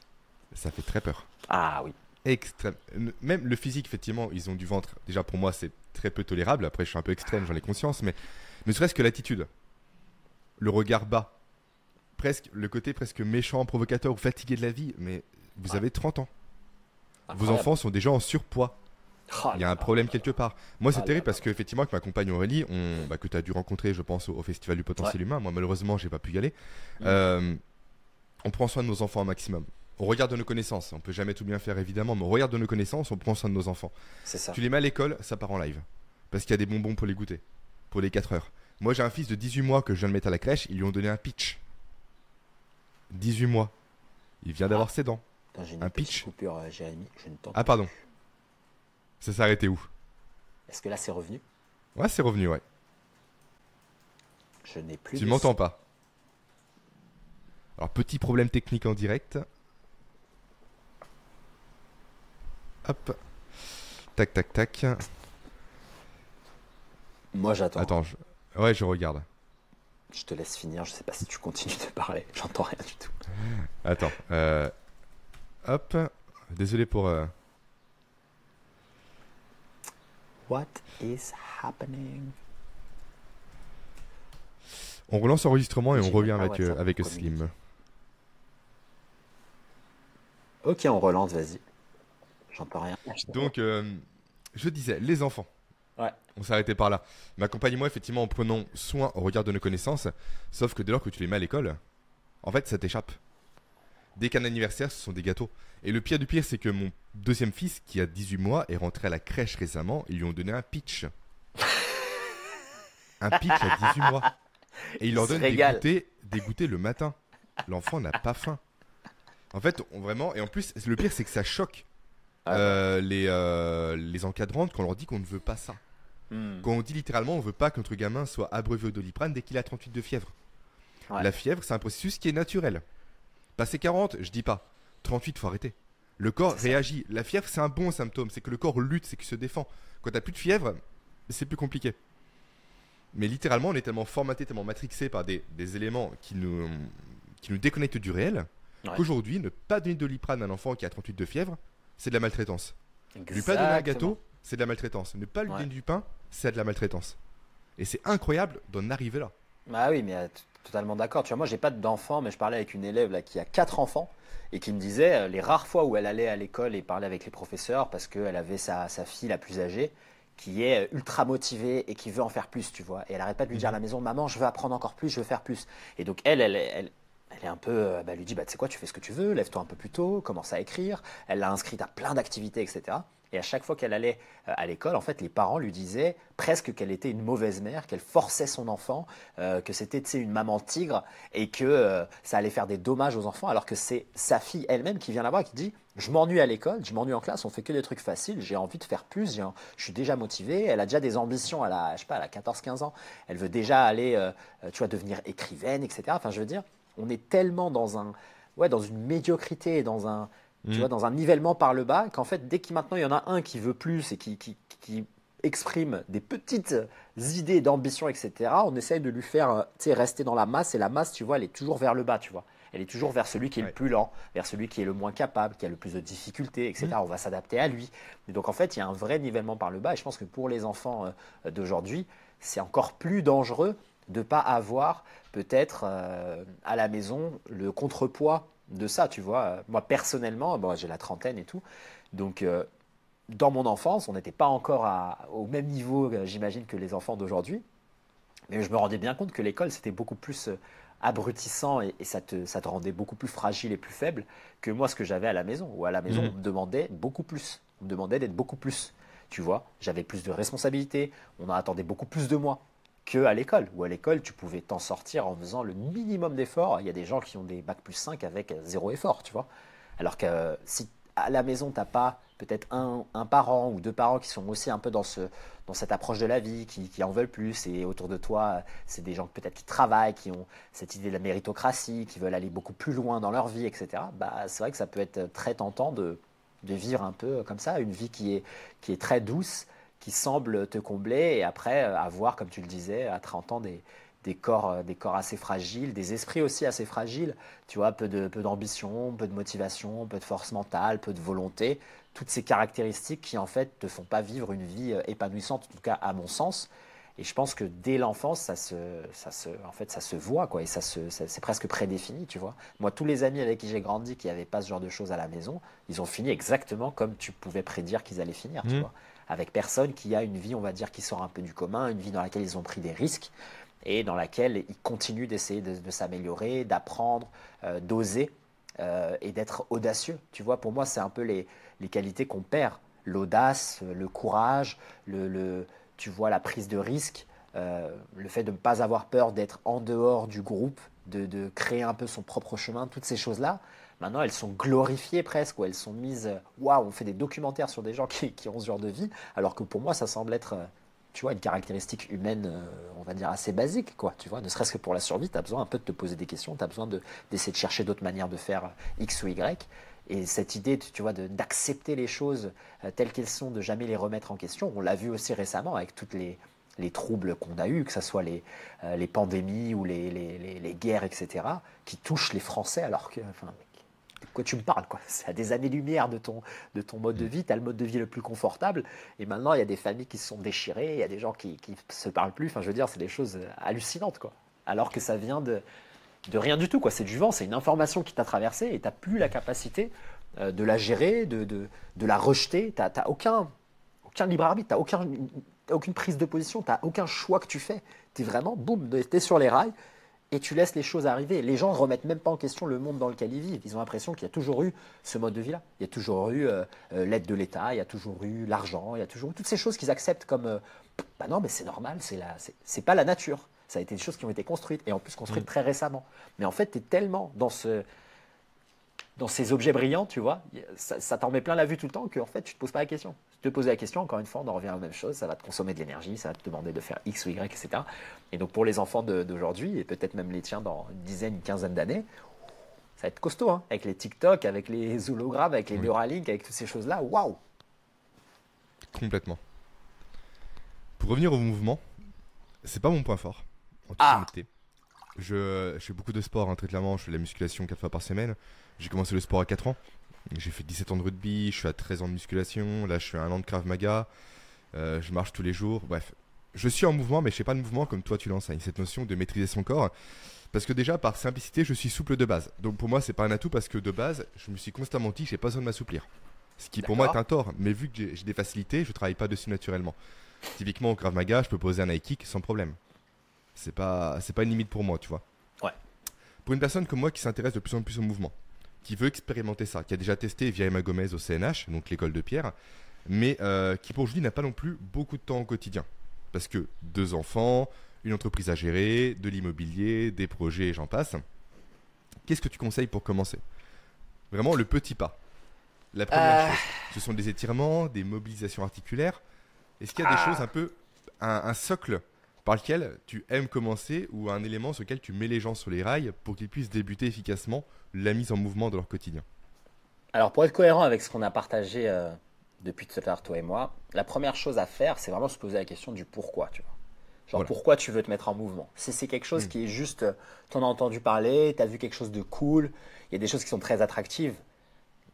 ça fait très peur. Ah oui. Extrême. Même le physique, effectivement, ils ont du ventre. Déjà, pour moi, c'est très peu tolérable. Après, je suis un peu extrême, j'en ai conscience, mais ne serait-ce que l'attitude, le regard bas, presque le côté presque méchant, provocateur ou fatigué de la vie. Mais vous avez 30 ans. Vos enfants sont déjà en surpoids. Oh Il y a un problème quelque part. Moi, c'est oh terrible parce qu'effectivement, avec ma compagne Aurélie, on, bah, que tu as dû rencontrer, je pense, au, Festival du potentiel humain. Moi, malheureusement, j'ai pas pu y aller. Mm. Euh, on prend soin de nos enfants au maximum. On regarde de nos connaissances. On peut jamais tout bien faire, évidemment, mais on regarde de nos connaissances, on prend soin de nos enfants. C'est ça. Tu les mets à l'école, ça part en live. Parce qu'il y a des bonbons pour les goûter. Pour les 4 heures. Moi, j'ai un fils de 18 mois que je viens de mettre à la crèche. Ils lui ont donné un pitch. 18 mois. Il vient d'avoir ses dents. un pitch. Coupure, euh, Jérémy. Je ne ah, pardon. Ça s'est arrêté où? Est-ce que là, c'est revenu? Ouais, c'est revenu, ouais. Je n'ai plus. Tu m'entends pas Alors, petit problème technique en direct. Hop. Tac, tac, tac. Moi, j'attends. Attends, je... ouais, je regarde. Je te laisse finir, je sais pas si tu continues de parler, j'entends rien du tout. Attends, euh, hop, désolé pour... Euh, What is happening? On relance l'enregistrement et on revient avec, euh, avec Slim. Ok, on relance, vas-y. J'entends rien. Donc, je disais, les enfants. On s'arrêtait par là. Mais accompagne-moi effectivement en prenant soin au regard de nos connaissances. Sauf que dès lors que tu les mets à l'école, en fait, ça t'échappe. Dès qu'un anniversaire, ce sont des gâteaux. Et le pire du pire, c'est que mon deuxième fils, qui a 18 mois, est rentré à la crèche récemment. Ils lui ont donné un pitch. un pitch à 18 mois. Et il, leur donne des goûters, le matin. L'enfant n'a pas faim. En fait, vraiment, et en plus, le pire, c'est que ça choque euh, les, euh, les encadrantes quand on leur dit qu'on ne veut pas ça. Hmm. Quand on dit littéralement on veut pas que notre gamin soit abreuvé au doliprane dès qu'il a 38 de fièvre. La fièvre, c'est un processus qui est naturel. Passer 40, je dis pas. 38, faut arrêter. Le corps réagit. La fièvre, c'est un bon symptôme. C'est que le corps lutte, c'est qu'il se défend. Quand t'as plus de fièvre, c'est plus compliqué. Mais littéralement, on est tellement formaté, tellement matrixé par des, éléments qui nous, qui nous déconnectent du réel, qu'aujourd'hui, ne pas donner de doliprane à un enfant qui a 38 de fièvre, c'est de la maltraitance. Ne Lui pas donner un gâteau, c'est de la maltraitance. Ne pas lui donner du pain, c'est de la maltraitance. Et c'est incroyable d'en arriver là. Bah oui, mais euh, totalement d'accord. Tu vois, moi, j'ai pas d'enfants, mais je parlais avec une élève là, qui a quatre enfants et qui me disait euh, les rares fois où elle allait à l'école et parlait avec les professeurs parce qu'elle avait sa, fille la plus âgée qui est euh, ultra motivée et qui veut en faire plus, tu vois. Et elle arrête pas de lui dire à la maison, maman, je veux apprendre encore plus, je veux faire plus. Et donc elle, elle, elle, elle est un peu, bah, elle lui dit, bah, tu sais quoi, tu fais ce que tu veux, lève-toi un peu plus tôt, commence à écrire. Elle l'a inscrite à plein d'activités, etc. Et à chaque fois qu'elle allait euh, à l'école, en fait, les parents lui disaient presque qu'elle était une mauvaise mère, qu'elle forçait son enfant, euh, que c'était une maman tigre et que euh, ça allait faire des dommages aux enfants, alors que c'est sa fille elle-même qui vient là-bas qui dit Je m'ennuie à l'école, je m'ennuie en classe, on fait que des trucs faciles, j'ai envie de faire plus, je suis déjà motivée. Elle a déjà des ambitions, elle a, je sais pas, elle a 14-15 ans, elle veut déjà aller, tu vois, devenir écrivaine, etc. Enfin, je veux dire, on est tellement dans, un, ouais, dans une médiocrité, dans un tu mm. vois, dans un nivellement par le bas, qu'en fait, dès qu'il maintenant il y en a un qui veut plus et qui, qui, exprime des petites idées d'ambition, etc., on essaye de lui faire euh, rester dans la masse, et la masse, tu vois, elle est toujours vers le bas, tu vois. Elle est toujours vers celui qui est le plus lent, vers celui qui est le moins capable, qui a le plus de difficultés, etc. Mm. On va s'adapter à lui. Et donc en fait, il y a un vrai nivellement par le bas. Et je pense que pour les enfants euh, d'aujourd'hui, c'est encore plus dangereux de ne pas avoir peut-être euh, à la maison le contrepoids de ça, tu vois. Moi, personnellement, bon, j'ai la trentaine et tout. Donc, euh, dans mon enfance, on n'était pas encore au même niveau, euh, j'imagine, que les enfants d'aujourd'hui. Mais je me rendais bien compte que l'école, c'était beaucoup plus abrutissant et, ça, te, ça, te, rendait beaucoup plus fragile et plus faible que moi, ce que j'avais à la maison. Ou à la maison, mmh. on me demandait beaucoup plus. On me demandait d'être beaucoup plus. Tu vois, j'avais plus de responsabilités, on en attendait beaucoup plus de moi à l'école. Ou à l'école, tu pouvais t'en sortir en faisant le minimum d'efforts. Il y a des gens qui ont des bac plus 5 avec zéro effort, tu vois. Alors que si à la maison, tu n'as pas peut-être un, parent ou deux parents qui sont aussi un peu dans, ce, dans cette approche de la vie, qui, en veulent plus, et autour de toi, c'est des gens peut-être qui travaillent, qui ont cette idée de la méritocratie, qui veulent aller beaucoup plus loin dans leur vie, etc. Bah, c'est vrai que ça peut être très tentant de, vivre un peu comme ça, une vie qui est très douce, qui semble te combler et après euh, avoir, comme tu le disais, à 30 ans, des, des corps, euh, des corps assez fragiles, des esprits aussi assez fragiles, tu vois, peu d'ambition, peu, peu de motivation, peu de force mentale, peu de volonté, toutes ces caractéristiques qui en fait te font pas vivre une vie euh, épanouissante, en tout cas à mon sens. Et je pense que dès l'enfance, ça se, ça se, en fait, ça se voit, quoi, et ça, se, c'est presque prédéfini, tu vois. Moi, tous les amis avec qui j'ai grandi qui n'avaient pas ce genre de choses à la maison, ils ont fini exactement comme tu pouvais prédire qu'ils allaient finir, tu mmh. vois avec personne qui a une vie, on va dire, qui sort un peu du commun, une vie dans laquelle ils ont pris des risques et dans laquelle ils continuent d'essayer de, s'améliorer, d'apprendre, euh, d'oser euh, et d'être audacieux. Tu vois, pour moi, c'est un peu les, qualités qu'on perd. L'audace, le courage, le, tu vois, la prise de risque, euh, le fait de ne pas avoir peur d'être en dehors du groupe, de, de, créer un peu son propre chemin, toutes ces choses-là, Maintenant, elles sont glorifiées presque, ou elles sont mises. Euh, waouh, on fait des documentaires sur des gens qui, ont ce genre de vie, alors que pour moi, ça semble être, euh, tu vois, une caractéristique humaine, euh, on va dire, assez basique, quoi. Tu vois, ne serait-ce que pour la survie, tu as besoin un peu de te poser des questions, tu as besoin d'essayer de, chercher d'autres manières de faire X ou Y. Et cette idée, tu vois, d'accepter les choses telles qu'elles sont, de jamais les remettre en question, on l'a vu aussi récemment avec toutes les, les troubles qu'on a eus, que ce soit les, euh, les pandémies ou les, les, les, guerres, etc., qui touchent les Français alors que... Enfin, de quoi tu me parles quoi? C'est à des années-lumière de ton, de ton mode de vie, tu as le mode de vie le plus confortable, et maintenant il y a des familles qui se sont déchirées, il y a des gens qui ne se parlent plus, enfin je veux dire, c'est des choses hallucinantes, quoi. Alors que ça vient de, de rien du tout, quoi. C'est du vent, c'est une information qui t'a traversé et tu n'as plus la capacité euh, de la gérer, de, de, de la rejeter, tu n'as aucun, aucun libre arbitre, tu n'as aucun aucune prise de position, tu n'as aucun choix que tu fais. Tu es vraiment, boum, tu es sur les rails et tu laisses les choses arriver. Les gens ne remettent même pas en question le monde dans lequel ils vivent. Ils ont l'impression qu'il y a toujours eu ce mode de vie-là. Il y a toujours eu euh, euh, l'aide de l'État, il y a toujours eu l'argent, il y a toujours eu toutes ces choses qu'ils acceptent comme euh, bah non, mais c'est normal, c'est c'est pas la nature. Ça a été des choses qui ont été construites et en plus construites mmh. très récemment. Mais en fait, tu es tellement dans ce, dans ces objets brillants, tu vois, ça, t'en met plein la vue tout le temps qu'en fait, tu te poses pas la question. Te poses la question, encore une fois, on en revient à la même chose, ça va te consommer de l'énergie, ça va te demander de faire X ou Y, etc. Et donc pour les enfants d'aujourd'hui, et peut-être même les tiens dans une dizaine, une quinzaine d'années, ça va être costaud, hein, avec les TikTok, avec les hologrammes, avec les Neuralink, avec toutes ces choses-là, waouh Complètement. Pour revenir au mouvement, c'est pas mon point fort. En ah. Je, je, fais beaucoup de sport, hein, très clairement. Je fais de la musculation 4 fois par semaine. J'ai commencé le sport à 4 ans. J'ai fait 17 ans de rugby, je suis à 13 ans de musculation. Là, je fais un an de Krav Maga. Euh, je marche tous les jours. Bref, je suis en mouvement, mais je fais pas de mouvement comme toi tu l'enseignes. Cette notion de maîtriser son corps. Parce que déjà, par simplicité, je suis souple de base. Donc pour moi, c'est pas un atout parce que de base, je me suis constamment dit, j'ai pas besoin de m'assouplir. Ce qui pour moi est un tort. Mais vu que j'ai des facilités, je travaille pas dessus naturellement. Typiquement, au Krav Maga, je peux poser un high kick sans problème. C'est pas, c'est pas une limite pour moi, tu vois. Ouais. Pour une personne comme moi qui s'intéresse de plus en plus au mouvement, qui veut expérimenter ça, qui a déjà testé via Emma Gomez au CNH, donc l'école de Pierre, mais euh, qui pour aujourd'hui n'a pas non plus beaucoup de temps au quotidien. Parce que deux enfants, une entreprise à gérer, de l'immobilier, des projets, j'en passe. Qu'est-ce que tu conseilles pour commencer? Vraiment le petit pas. La première euh. chose, ce sont des étirements, des mobilisations articulaires. Est-ce qu'il y a des ah. choses un peu, un socle par lequel tu aimes commencer ou un élément sur lequel tu mets les gens sur les rails pour qu'ils puissent débuter efficacement la mise en mouvement de leur quotidien Alors pour être cohérent avec ce qu'on a partagé euh, depuis tout à l'heure, toi et moi, la première chose à faire, c'est vraiment se poser la question du pourquoi, tu vois. Genre pourquoi tu veux te mettre en mouvement? Si c'est quelque chose hmm. qui est juste, euh, tu en as entendu parler, tu as vu quelque chose de cool, il y a des choses qui sont très attractives,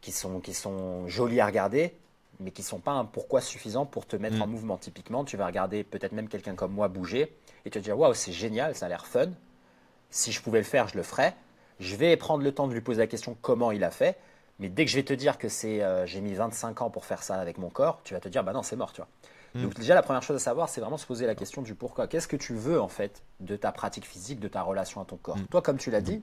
qui sont, qui sont jolies à regarder, mais qui ne sont pas un pourquoi suffisant pour te mettre en mm. mouvement. Typiquement, tu vas regarder peut-être même quelqu'un comme moi bouger et tu vas te dire Waouh, c'est génial, ça a l'air fun. Si je pouvais le faire, je le ferais. Je vais prendre le temps de lui poser la question comment il a fait. Mais dès que je vais te dire que c'est euh, j'ai mis 25 ans pour faire ça avec mon corps, tu vas te dire bah non, c'est mort, tu vois. Mm. Donc déjà la première chose à savoir, c'est vraiment se poser la question du pourquoi. Qu'est-ce que tu veux en fait de ta pratique physique, de ta relation à ton corps? Mm. Toi, comme tu l'as dit,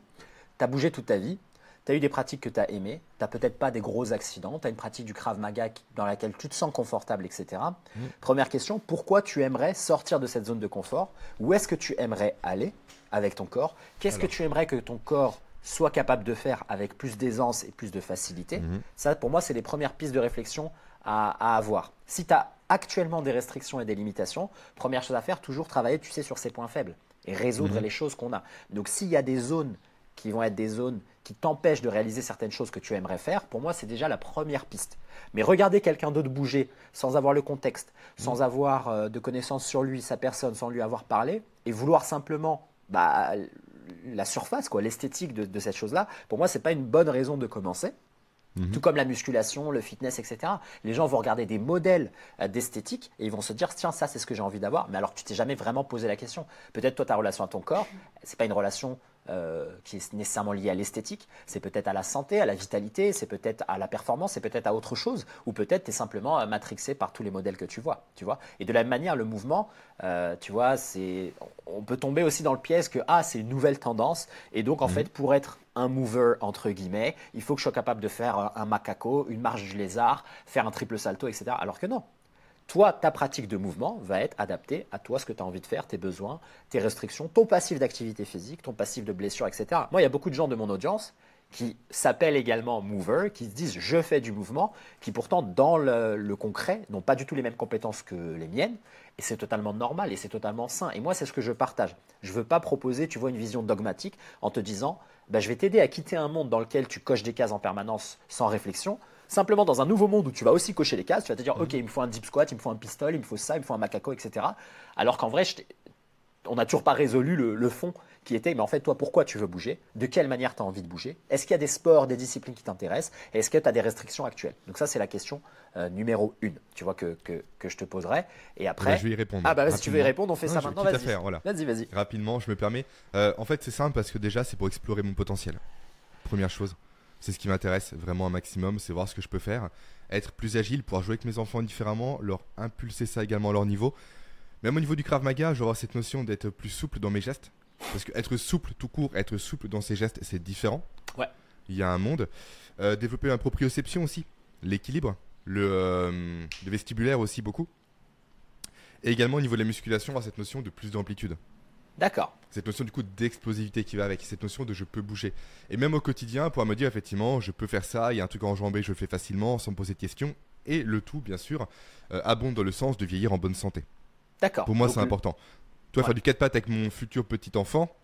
tu as bougé toute ta vie, tu as eu des pratiques que tu as aimées, tu n'as peut-être pas des gros accidents, tu as une pratique du Krav Maga dans laquelle tu te sens confortable, etc. Mm. Première question, pourquoi tu aimerais sortir de cette zone de confort? Où est-ce que tu aimerais aller avec ton corps? Qu'est-ce que tu aimerais que ton corps soit capable de faire avec plus d'aisance et plus de facilité? Mm-hmm. Ça, pour moi, c'est les premières pistes de réflexion à, avoir. Si tu as actuellement des restrictions et des limitations, première chose à faire, toujours travailler, tu sais, sur ces points faibles et résoudre mm-hmm. les choses qu'on a. Donc s'il y a des zones qui vont être des zones qui t'empêchent de réaliser certaines choses que tu aimerais faire, pour moi, c'est déjà la première piste. Mais regarder quelqu'un d'autre bouger sans avoir le contexte, sans mmh. avoir euh, de connaissances sur lui, sa personne, sans lui avoir parlé, et vouloir simplement bah, la surface, quoi, l'esthétique de, cette chose-là, pour moi, ce n'est pas une bonne raison de commencer. Mmh. Tout comme la musculation, le fitness, etc. Les gens vont regarder des modèles euh, d'esthétique et ils vont se dire tiens ça c'est ce que j'ai envie d'avoir. Mais alors tu t'es jamais vraiment posé la question. Peut-être toi ta relation à ton corps, c'est pas une relation euh, qui est nécessairement lié à l'esthétique, c'est peut-être à la santé, à la vitalité, c'est peut-être à la performance, c'est peut-être à autre chose, ou peut-être tu es simplement euh, matrixé par tous les modèles que tu vois, tu vois. Et de la même manière, le mouvement, euh, tu vois, c'est, on peut tomber aussi dans le piège que ah c'est une nouvelle tendance, et donc en mhm. fait pour être un mover entre guillemets, il faut que je sois capable de faire un, un macaco, une marche du lézard, faire un triple salto, etc. Alors que non, toi, ta pratique de mouvement va être adaptée à toi, ce que tu as envie de faire, tes besoins, tes restrictions, ton passif d'activité physique, ton passif de blessure, etc. Moi, il y a beaucoup de gens de mon audience qui s'appellent également mover, qui se disent je fais du mouvement, qui pourtant dans le, concret n'ont pas du tout les mêmes compétences que les miennes, et c'est totalement normal et c'est totalement sain. Et moi c'est ce que je partage. Je ne veux pas proposer, tu vois, une vision dogmatique en te disant bah, je vais t'aider à quitter un monde dans lequel tu coches des cases en permanence sans réflexion, Simplement dans un nouveau monde où tu vas aussi cocher les cases, tu vas te dire, ok, il me faut un deep squat, il me faut un pistol, il me faut ça, il me faut un macaco, etc. Alors qu'en vrai, on n'a toujours pas résolu le, fond qui était, mais en fait, toi, pourquoi tu veux bouger? De quelle manière tu as envie de bouger? Est-ce qu'il y a des sports, des disciplines qui t'intéressent? Est-ce que tu as des restrictions actuelles? Donc ça, c'est la question euh, numéro une, tu vois, que, que, je te poserai. Et après... Je vais y répondre. Ah bah si tu veux y répondre, on fait ça maintenant. Vas-y, voilà. vas-y, vas-y. Rapidement, je me permets. Euh, en fait, c'est simple parce que déjà, c'est pour explorer mon potentiel. Première chose. C'est ce qui m'intéresse vraiment un maximum, c'est voir ce que je peux faire. Être plus agile, pouvoir jouer avec mes enfants différemment, leur impulser ça également à leur niveau. Même au niveau du Krav Maga, j'aurai cette notion d'être plus souple dans mes gestes. Parce que être souple tout court, être souple dans ses gestes, c'est différent. Ouais. Il y a un monde. Euh, développer un proprioception aussi, l'équilibre, euh, le, vestibulaire aussi beaucoup. Et également au niveau de la musculation, avoir cette notion de plus d'amplitude. D'accord. Cette notion du coup d'explosivité qui va avec, cette notion de je peux bouger. Et même au quotidien, pouvoir me dire effectivement, je peux faire ça, il y a un truc à enjamber, je le fais facilement sans me poser de questions. Et le tout, bien sûr, euh, abonde dans le sens de vieillir en bonne santé. D'accord. Pour moi, c'est important. Toi, faire du 4 pattes avec mon futur petit enfant,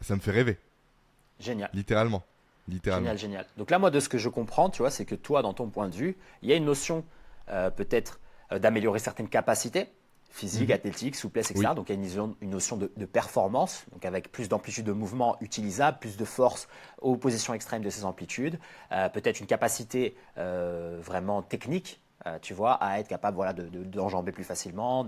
ça me fait rêver. Génial. Littéralement. Littéralement. Génial, génial. Donc là, moi, de ce que je comprends, tu vois, c'est que toi, dans ton point de vue, il y a une notion euh, peut-être euh, d'améliorer certaines capacités physique, mhm. athlétique, souplesse, etc. Donc il y a une, notion de, performance, donc avec plus d'amplitude de mouvement utilisable, plus de force aux positions extrêmes de ces amplitudes, euh, peut-être une capacité euh, vraiment technique. Euh, tu vois, à être capable voilà, d'enjamber plus facilement,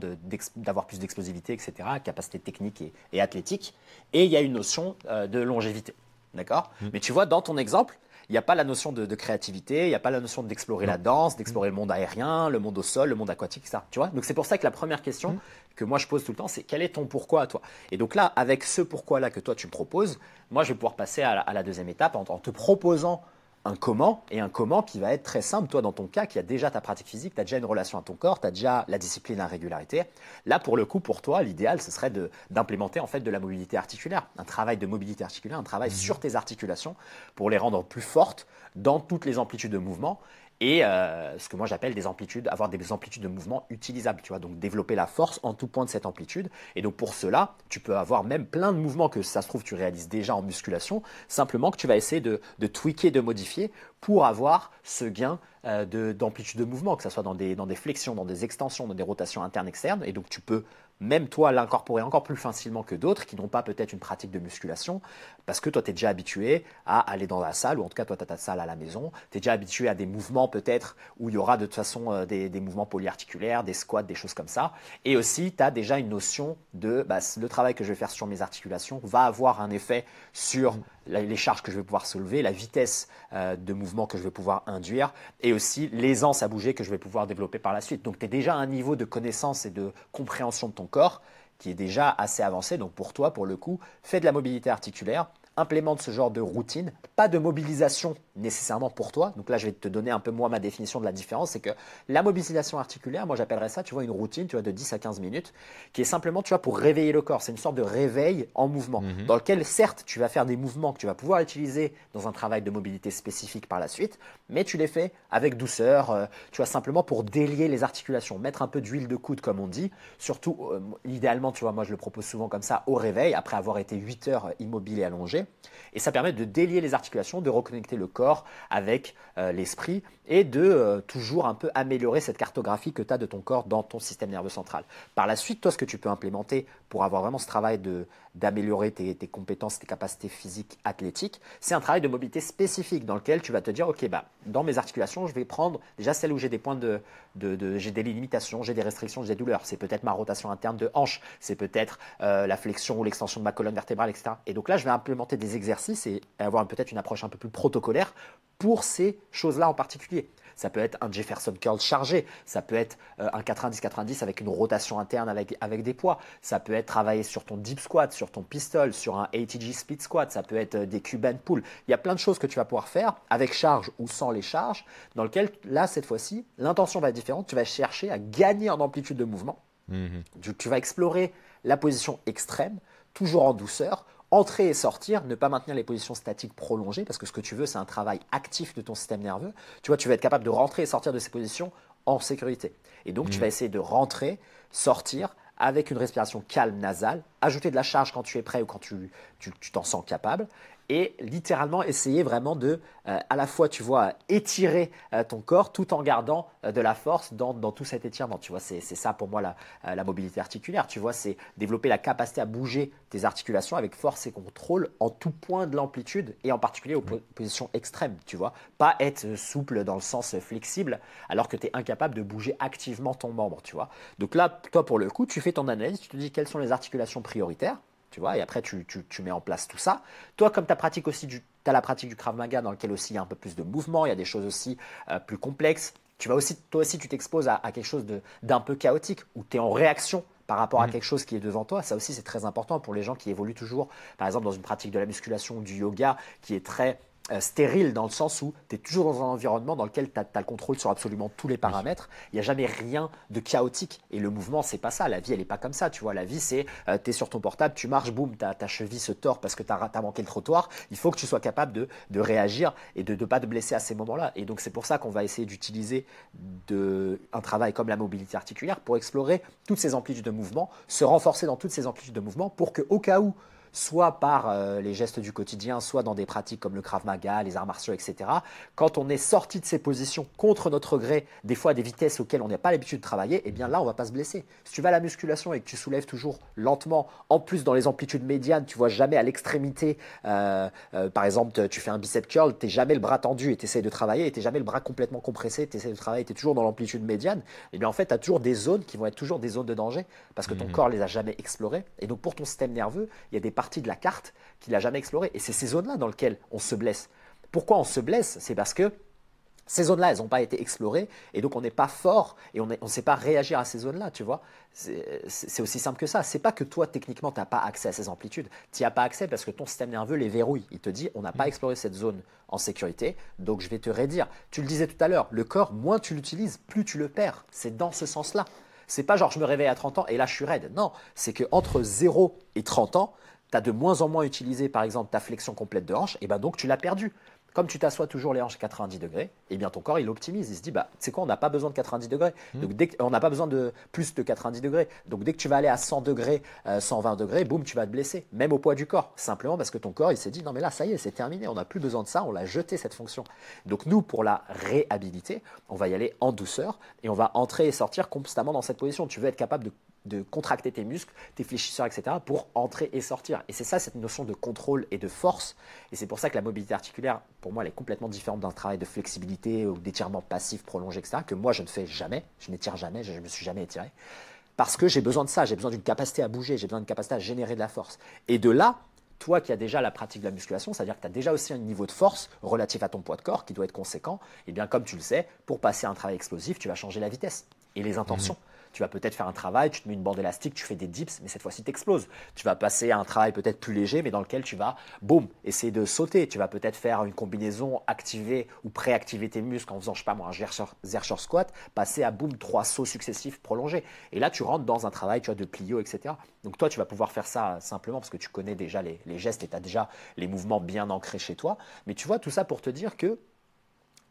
d'avoir plus d'explosivité, etc., capacité technique et, athlétique. Et il y a une notion de longévité. D'accord? Mhm. Mais tu vois, dans ton exemple, il n'y a pas la notion de, créativité, il n'y a pas la notion d'explorer la danse, d'explorer le monde aérien, le monde au sol, le monde aquatique, etc. Tu vois Donc c'est pour ça que la première question mmh. que moi je pose tout le temps, c'est quel est ton pourquoi à toi? Et donc là, avec ce pourquoi-là que toi tu me proposes, moi je vais pouvoir passer à la, deuxième étape en te proposant un comment et un comment qui va être très simple. Toi, dans ton cas, qui a déjà ta pratique physique, tu as déjà une relation à ton corps, tu as déjà la discipline, la régularité. Là, pour le coup, pour toi, l'idéal, ce serait d'implémenter en fait de la mobilité articulaire, un travail de mobilité articulaire, un travail mmh. sur tes articulations pour les rendre plus fortes dans toutes les amplitudes de mouvement et euh, ce que moi j'appelle des amplitudes, avoir des amplitudes de mouvement utilisables, tu vois, donc développer la force en tout point de cette amplitude. Et donc pour cela, tu peux avoir même plein de mouvements que ça se trouve tu réalises déjà en musculation, simplement que tu vas essayer de, tweaker, de modifier pour avoir ce gain euh, d'amplitude de, mouvement, que ce soit dans des, dans des flexions, dans des extensions, dans des rotations internes, externes. Et donc tu peux même toi l'incorporer encore plus facilement que d'autres qui n'ont pas peut-être une pratique de musculation, parce que toi tu es déjà habitué à aller dans la salle, ou en tout cas toi tu as ta salle à la maison, tu es déjà habitué à des mouvements peut-être où il y aura de toute façon euh, des, mouvements polyarticulaires, des squats, des choses comme ça. Et aussi tu as déjà une notion de bah, le travail que je vais faire sur mes articulations va avoir un effet sur les charges que je vais pouvoir soulever, la vitesse euh, de mouvement que je vais pouvoir induire, et aussi l'aisance à bouger que je vais pouvoir développer par la suite. Donc tu es déjà à un niveau de connaissance et de compréhension de ton corps qui est déjà assez avancé. Donc pour toi, pour le coup, fais de la mobilité articulaire, implémente ce genre de routine, pas de mobilisation nécessairement pour toi. Donc là, je vais te donner un peu moi ma définition de la différence, c'est que la mobilisation articulaire, moi j'appellerais ça, tu vois, une routine, tu vois, de 10 à 15 minutes, qui est simplement, tu vois, pour réveiller le corps. C'est une sorte de réveil en mouvement, mhm. dans lequel certes, tu vas faire des mouvements que tu vas pouvoir utiliser dans un travail de mobilité spécifique par la suite, mais tu les fais avec douceur, euh, tu vois, simplement pour délier les articulations, mettre un peu d'huile de coude, comme on dit, surtout, euh, idéalement, tu vois, moi je le propose souvent comme ça, au réveil, après avoir été 8 heures immobile et allongé. Et ça permet de délier les articulations, de reconnecter le corps avec euh, l'esprit et de euh, toujours un peu améliorer cette cartographie que tu as de ton corps dans ton système nerveux central. Par la suite, toi, ce que tu peux implémenter pour avoir vraiment ce travail d'améliorer tes, compétences, tes capacités physiques, athlétiques, c'est un travail de mobilité spécifique dans lequel tu vas te dire, OK, bah, dans mes articulations, je vais prendre déjà celles où j'ai des points de, de, j'ai des limitations, j'ai des restrictions, j'ai des douleurs. C'est peut-être ma rotation interne de hanche, c'est peut-être euh, la flexion ou l'extension de ma colonne vertébrale, etc. Et donc là, je vais implémenter des exercices et avoir peut-être une approche un peu plus protocolaire pour ces choses-là en particulier. Ça peut être un Jefferson curl chargé, ça peut être euh, un 90-90 avec une rotation interne avec, avec des poids, ça peut être travailler sur ton deep squat, sur ton pistol, sur un ATG speed squat, ça peut être euh, des Cuban pull. Il y a plein de choses que tu vas pouvoir faire avec charge ou sans les charges, dans lequel là, cette fois-ci, l'intention va être différente. Tu vas chercher à gagner en amplitude de mouvement. Mhm. tu vas explorer la position extrême, toujours en douceur, entrer et sortir, ne pas maintenir les positions statiques prolongées, parce que ce que tu veux, c'est un travail actif de ton système nerveux. Tu vois, tu vas être capable de rentrer et sortir de ces positions en sécurité. Et donc, tu mmh. vas essayer de rentrer, sortir avec une respiration calme nasale, ajouter de la charge quand tu es prêt ou quand tu t'en sens capable et littéralement essayer vraiment de, euh, à la fois, tu vois, étirer euh, ton corps tout en gardant euh, de la force dans, tout cet étirement. Tu vois, c'est ça pour moi la, la, mobilité articulaire. Tu vois, c'est développer la capacité à bouger tes articulations avec force et contrôle en tout point de l'amplitude et en particulier aux positions extrêmes. Tu vois, pas être souple dans le sens flexible alors que tu es incapable de bouger activement ton membre. Tu vois, donc là, toi pour le coup, tu fais ton analyse, tu te dis quelles sont les articulations prioritaires tu vois, et après tu, mets en place tout ça. Toi, comme tu pratique aussi tu as la pratique du Krav Maga dans lequel aussi il y a un peu plus de mouvement, il y a des choses aussi euh, plus complexes. Tu vas aussi, toi aussi, tu t'exposes à, quelque chose d'un peu chaotique, où tu es en réaction par rapport à mmh. quelque chose qui est devant toi. Ça aussi, c'est très important pour les gens qui évoluent toujours, par exemple, dans une pratique de la musculation ou du yoga qui est très euh, stérile dans le sens où tu es toujours dans un environnement dans lequel tu as, le contrôle sur absolument tous les paramètres. Il n'y a jamais rien de chaotique. Et le mouvement, c'est pas ça. La vie, elle n'est pas comme ça. Tu vois, la vie, c'est euh, tu es sur ton portable, tu marches, boum, ta, ta cheville se tord parce que tu as, manqué le trottoir. Il faut que tu sois capable de, de réagir et de ne pas te blesser à ces moments-là. Et donc, c'est pour ça qu'on va essayer d'utiliser un travail comme la mobilité articulaire pour explorer toutes ces amplitudes de mouvement, se renforcer dans toutes ces amplitudes de mouvement pour qu'au cas où soit par euh, les gestes du quotidien, soit dans des pratiques comme le Krav Maga, les arts martiaux, etc. Quand on est sorti de ces positions contre notre gré, des fois à des vitesses auxquelles on n'a pas l'habitude de travailler, eh bien là, on va pas se blesser. Si tu vas à la musculation et que tu soulèves toujours lentement, en plus dans les amplitudes médianes, tu vois jamais à l'extrémité, euh, euh, par exemple, tu fais un bicep curl, tu n'es jamais le bras tendu et tu essaies de travailler, et tu jamais le bras complètement compressé, tu essaies de travailler, tu es toujours dans l'amplitude médiane, eh bien en fait, tu as toujours des zones qui vont être toujours des zones de danger parce que ton mmh. corps les a jamais explorées. Et donc pour ton système nerveux, il y a des de la carte qu'il n'a jamais explorée. Et c'est ces zones-là dans lesquelles on se blesse. Pourquoi on se blesse? C'est parce que ces zones-là, elles n'ont pas été explorées, et donc on n'est pas fort, et on ne sait pas réagir à ces zones-là, tu vois. C'est aussi simple que ça. C'est pas que toi, techniquement, tu n'as pas accès à ces amplitudes. Tu n'y as pas accès parce que ton système nerveux les verrouille. Il te dit, on n'a pas exploré cette zone en sécurité, donc je vais te rédire. Tu le disais tout à l'heure, le corps, moins tu l'utilises, plus tu le perds. C'est dans ce sens-là. C'est pas genre je me réveille à 30 ans et là je suis raide. Non, c'est que entre 0 et 30 ans, tu as de moins en moins utilisé, par exemple, ta flexion complète de hanche, et ben donc tu l'as perdu. Comme tu t'assois toujours les hanches à 90 degrés, eh bien ton corps il optimise. Il se dit bah c'est quoi, on n'a pas besoin de 90 degrés. Mmh. Donc dès on n'a pas besoin de plus de 90 degrés. Donc dès que tu vas aller à 100 degrés, 120 euh, degrés, boum, tu vas te blesser, même au poids du corps. Simplement parce que ton corps il s'est dit non mais là ça y est, c'est terminé, on n'a plus besoin de ça, on l'a jeté cette fonction. Donc nous pour la réhabiliter, on va y aller en douceur et on va entrer et sortir constamment dans cette position. Tu veux être capable de de contracter tes muscles, tes fléchisseurs, etc., pour entrer et sortir. Et c'est ça, cette notion de contrôle et de force. Et c'est pour ça que la mobilité articulaire, pour moi, elle est complètement différente d'un travail de flexibilité ou d'étirement passif prolongé, etc., que moi, je ne fais jamais. Je n'étire jamais, je ne me suis jamais étiré. Parce que j'ai besoin de ça, j'ai besoin d'une capacité à bouger, j'ai besoin d'une capacité à générer de la force. Et de là, toi qui as déjà la pratique de la musculation, c'est-à-dire que tu as déjà aussi un niveau de force relatif à ton poids de corps qui doit être conséquent, et eh bien comme tu le sais, pour passer à un travail explosif, tu vas changer la vitesse et les intentions. Tu vas peut-être faire un travail, tu te mets une bande élastique, tu fais des dips, mais cette fois-ci, tu exploses. Tu vas passer à un travail peut-être plus léger, mais dans lequel tu vas, boum, essayer de sauter. Tu vas peut-être faire une combinaison activer ou préactiver tes muscles en faisant, je sais pas moi, un Zercher squat, passer à, boum, trois sauts successifs prolongés. Et là, tu rentres dans un travail, tu de plio, etc. Donc toi, tu vas pouvoir faire ça simplement parce que tu connais déjà les, les gestes et tu as déjà les mouvements bien ancrés chez toi. Mais tu vois, tout ça pour te dire que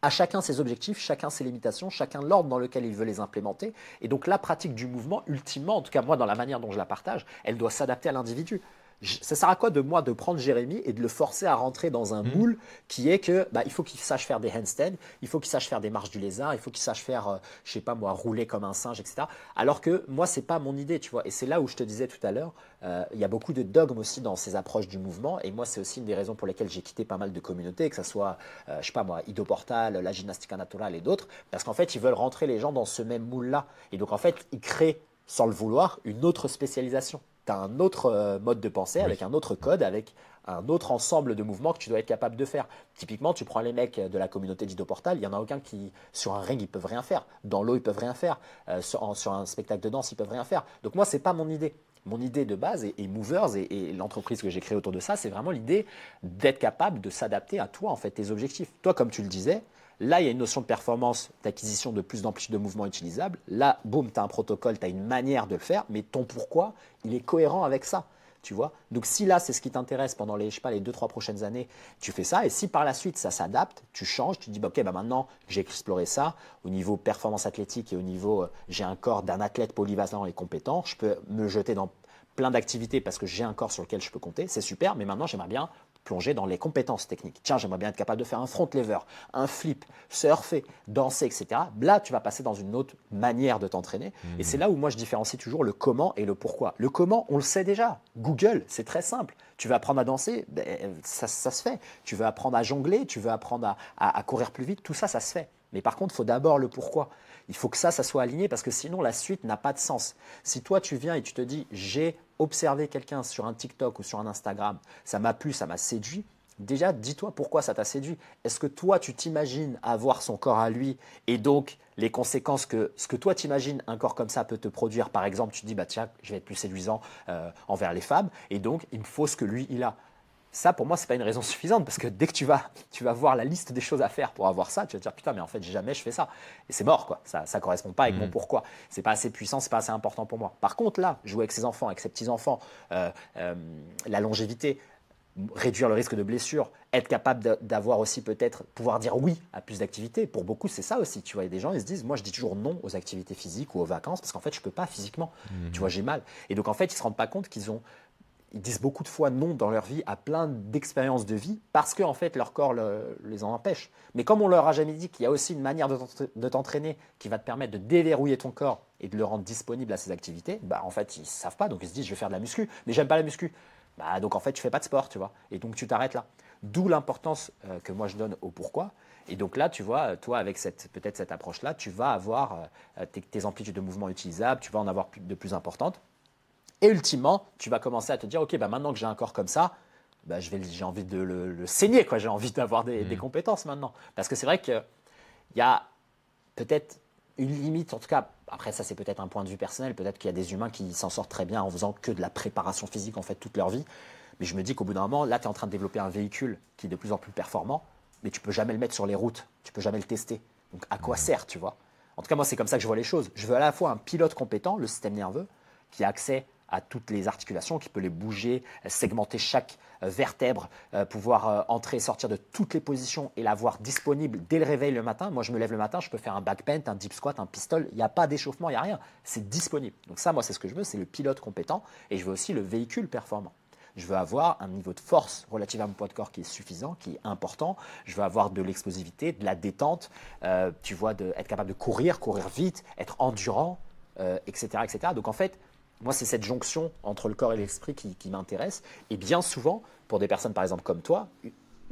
à chacun ses objectifs, chacun ses limitations, chacun l'ordre dans lequel il veut les implémenter. Et donc la pratique du mouvement, ultimement, en tout cas moi dans la manière dont je la partage, elle doit s'adapter à l'individu ça sert à quoi de moi de prendre Jérémy et de le forcer à rentrer dans un hmm. moule qui est que bah, il faut qu'il sache faire des handstands, il faut qu'il sache faire des marches du lézard, il faut qu'il sache faire, je euh, je sais pas moi, rouler comme un singe, etc. Alors que moi, c'est pas mon idée, tu vois. Et c'est là où je te disais tout à l'heure, euh, il y a beaucoup de dogmes aussi dans ces approches du mouvement. Et moi, c'est aussi une des raisons pour lesquelles j'ai quitté pas mal de communautés, que ce soit, euh, je sais pas moi, Idoportal, la gymnastique naturelle et d'autres, parce qu'en fait, ils veulent rentrer les gens dans ce même moule-là. Et donc, en fait, ils créent, sans le vouloir, une autre spécialisation tu as un autre euh, mode de pensée, avec un autre code, avec un autre ensemble de mouvements que tu dois être capable de faire. Typiquement, tu prends les mecs de la communauté d'Idoportal, il n'y en a aucun qui, sur un ring, ils peuvent rien faire. Dans l'eau, ils peuvent rien faire. Euh, sur, un spectacle de danse, ils peuvent rien faire. Donc moi, ce n'est pas mon idée. Mon idée de base, et, Movers, et, l'entreprise que j'ai créée autour de ça, c'est vraiment l'idée d'être capable de s'adapter à toi, en fait, tes objectifs. Toi, comme tu le disais, Là, il y a une notion de performance, d'acquisition de plus d'amplitude de mouvement utilisable. Là, boum, tu as un protocole, tu as une manière de le faire, mais ton pourquoi, il est cohérent avec ça. Tu vois Donc si là, c'est ce qui t'intéresse pendant les, je sais pas, les 2-3 prochaines années, tu fais ça. Et si par la suite, ça s'adapte, tu changes, tu dis, bah, ok, bah maintenant, j'ai exploré ça au niveau performance athlétique et au niveau, euh, j'ai un corps d'un athlète polyvalent et compétent, je peux me jeter dans plein d'activités parce que j'ai un corps sur lequel je peux compter, c'est super, mais maintenant j'aimerais bien plonger dans les compétences techniques. Tiens, j'aimerais bien être capable de faire un front lever, un flip, surfer, danser, etc. Là, tu vas passer dans une autre manière de t'entraîner. Et mhm. c'est là où moi je différencie toujours le comment et le pourquoi. Le comment, on le sait déjà. Google, c'est très simple. Tu veux apprendre à danser, ben, ça, se fait. Tu veux apprendre à jongler, tu veux apprendre à courir plus vite, tout ça, ça se fait. Mais par contre, il faut d'abord le pourquoi. Il faut que ça, ça soit aligné parce que sinon la suite n'a pas de sens. Si toi tu viens et tu te dis j'ai observé quelqu'un sur un TikTok ou sur un Instagram, ça m'a plu, ça m'a séduit, déjà dis-toi pourquoi ça t'a séduit. Est-ce que toi tu t'imagines avoir son corps à lui et donc les conséquences que ce que toi t'imagines un corps comme ça peut te produire? Par exemple, tu te dis bah tiens, je vais être plus séduisant euh, envers les femmes et donc il me faut ce que lui il a. Ça, pour moi, ce n'est pas une raison suffisante parce que dès que tu vas, tu vas voir la liste des choses à faire pour avoir ça, tu vas te dire putain, mais en fait, jamais je fais ça. Et c'est mort, quoi. Ça ne correspond pas avec mon mm. pourquoi. C'est pas assez puissant, c'est pas assez important pour moi. Par contre, là, jouer avec ses enfants, avec ses petits-enfants, euh, euh, la longévité, réduire le risque de blessure, être capable d'avoir aussi peut-être pouvoir dire oui à plus d'activités. Pour beaucoup, c'est ça aussi. Tu vois, il y a des gens, ils se disent, moi, je dis toujours non aux activités physiques ou aux vacances parce qu'en fait, je peux pas physiquement. Mm. Tu vois, j'ai mal. Et donc, en fait, ils se rendent pas compte qu'ils ont ils disent beaucoup de fois non dans leur vie à plein d'expériences de vie parce qu'en en fait leur corps les en empêche. Mais comme on leur a jamais dit qu'il y a aussi une manière de t'entraîner qui va te permettre de déverrouiller ton corps et de le rendre disponible à ces activités, bah en fait ils savent pas donc ils se disent je vais faire de la muscu mais j'aime pas la muscu. Bah donc en fait tu fais pas de sport tu vois et donc tu t'arrêtes là. D'où l'importance euh, que moi je donne au pourquoi. Et donc là, tu vois, toi, avec peut-être cette approche-là, tu vas avoir euh, tes, tes, amplitudes de mouvement utilisables, tu vas en avoir de plus importantes. Et ultimement, tu vas commencer à te dire, OK, bah maintenant que j'ai un corps comme ça, bah, j'ai envie de le, saigner, quoi. j'ai envie d'avoir des, des, mm. compétences maintenant. Parce que c'est vrai qu'il y a peut-être une limite, en tout cas, après ça c'est peut-être un point de vue personnel, peut-être qu'il y a des humains qui s'en sortent très bien en faisant que de la préparation physique en fait toute leur vie. Mais je me dis qu'au bout d'un moment, là tu es en train de développer un véhicule qui est de plus en plus performant, mais tu peux jamais le mettre sur les routes, tu peux jamais le tester. Donc à quoi mm. sert, tu vois? En tout cas, moi c'est comme ça que je vois les choses. Je veux à la fois un pilote compétent, le système nerveux, qui a accès à toutes les articulations, qui peut les bouger, segmenter chaque euh, vertèbre, euh, pouvoir euh, entrer et sortir de toutes les positions et l'avoir disponible dès le réveil le matin. Moi, je me lève le matin, je peux faire un back bend, un deep squat, un pistol. Il n'y a pas d'échauffement, il n'y a rien. C'est disponible. Donc ça, moi, c'est ce que je veux, c'est le pilote compétent et je veux aussi le véhicule performant. Je veux avoir un niveau de force relative à mon poids de corps qui est suffisant, qui est important. Je veux avoir de l'explosivité, de la détente. tu vois, être capable de courir, courir vite, être endurant, etc., etc. Donc en fait, moi, c'est cette jonction entre le corps et l'esprit qui, m'intéresse. Et bien souvent, pour des personnes par exemple comme toi,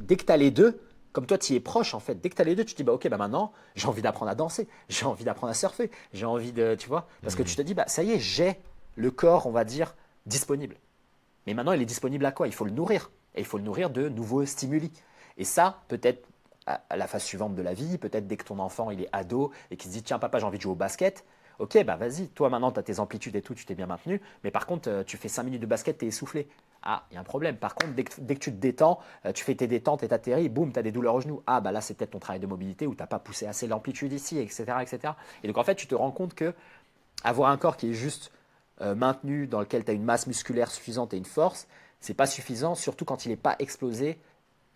dès que tu as les deux, comme toi, tu y es proche en fait. Dès que tu as les deux, tu te dis, bah, ok, bah, maintenant, j'ai envie d'apprendre à danser, j'ai envie d'apprendre à surfer, j'ai envie de. Tu vois Parce que tu te dis, bah, ça y est, j'ai le corps, on va dire, disponible. Mais maintenant, il est disponible à quoi? Il faut le nourrir. Et il faut le nourrir de nouveaux stimuli. Et ça, peut-être à la phase suivante de la vie, peut-être dès que ton enfant il est ado et qu'il se dit, tiens, papa, j'ai envie de jouer au basket Ok, bah vas-y, toi maintenant tu as tes amplitudes et tout, tu t'es bien maintenu, mais par contre euh, tu fais 5 minutes de basket, tu es essoufflé. Ah, il y a un problème. Par contre, dès que, tu te détends, euh, tu fais tes détentes et t'atterris, boum, tu as des douleurs au genou. Ah, bah là c'est peut-être ton travail de mobilité où tu n'as pas poussé assez l'amplitude ici, etc., etc. Et donc en fait, tu te rends compte que avoir un corps qui est juste euh, maintenu, dans lequel tu as une masse musculaire suffisante et une force, c'est pas suffisant, surtout quand il n'est pas explosé.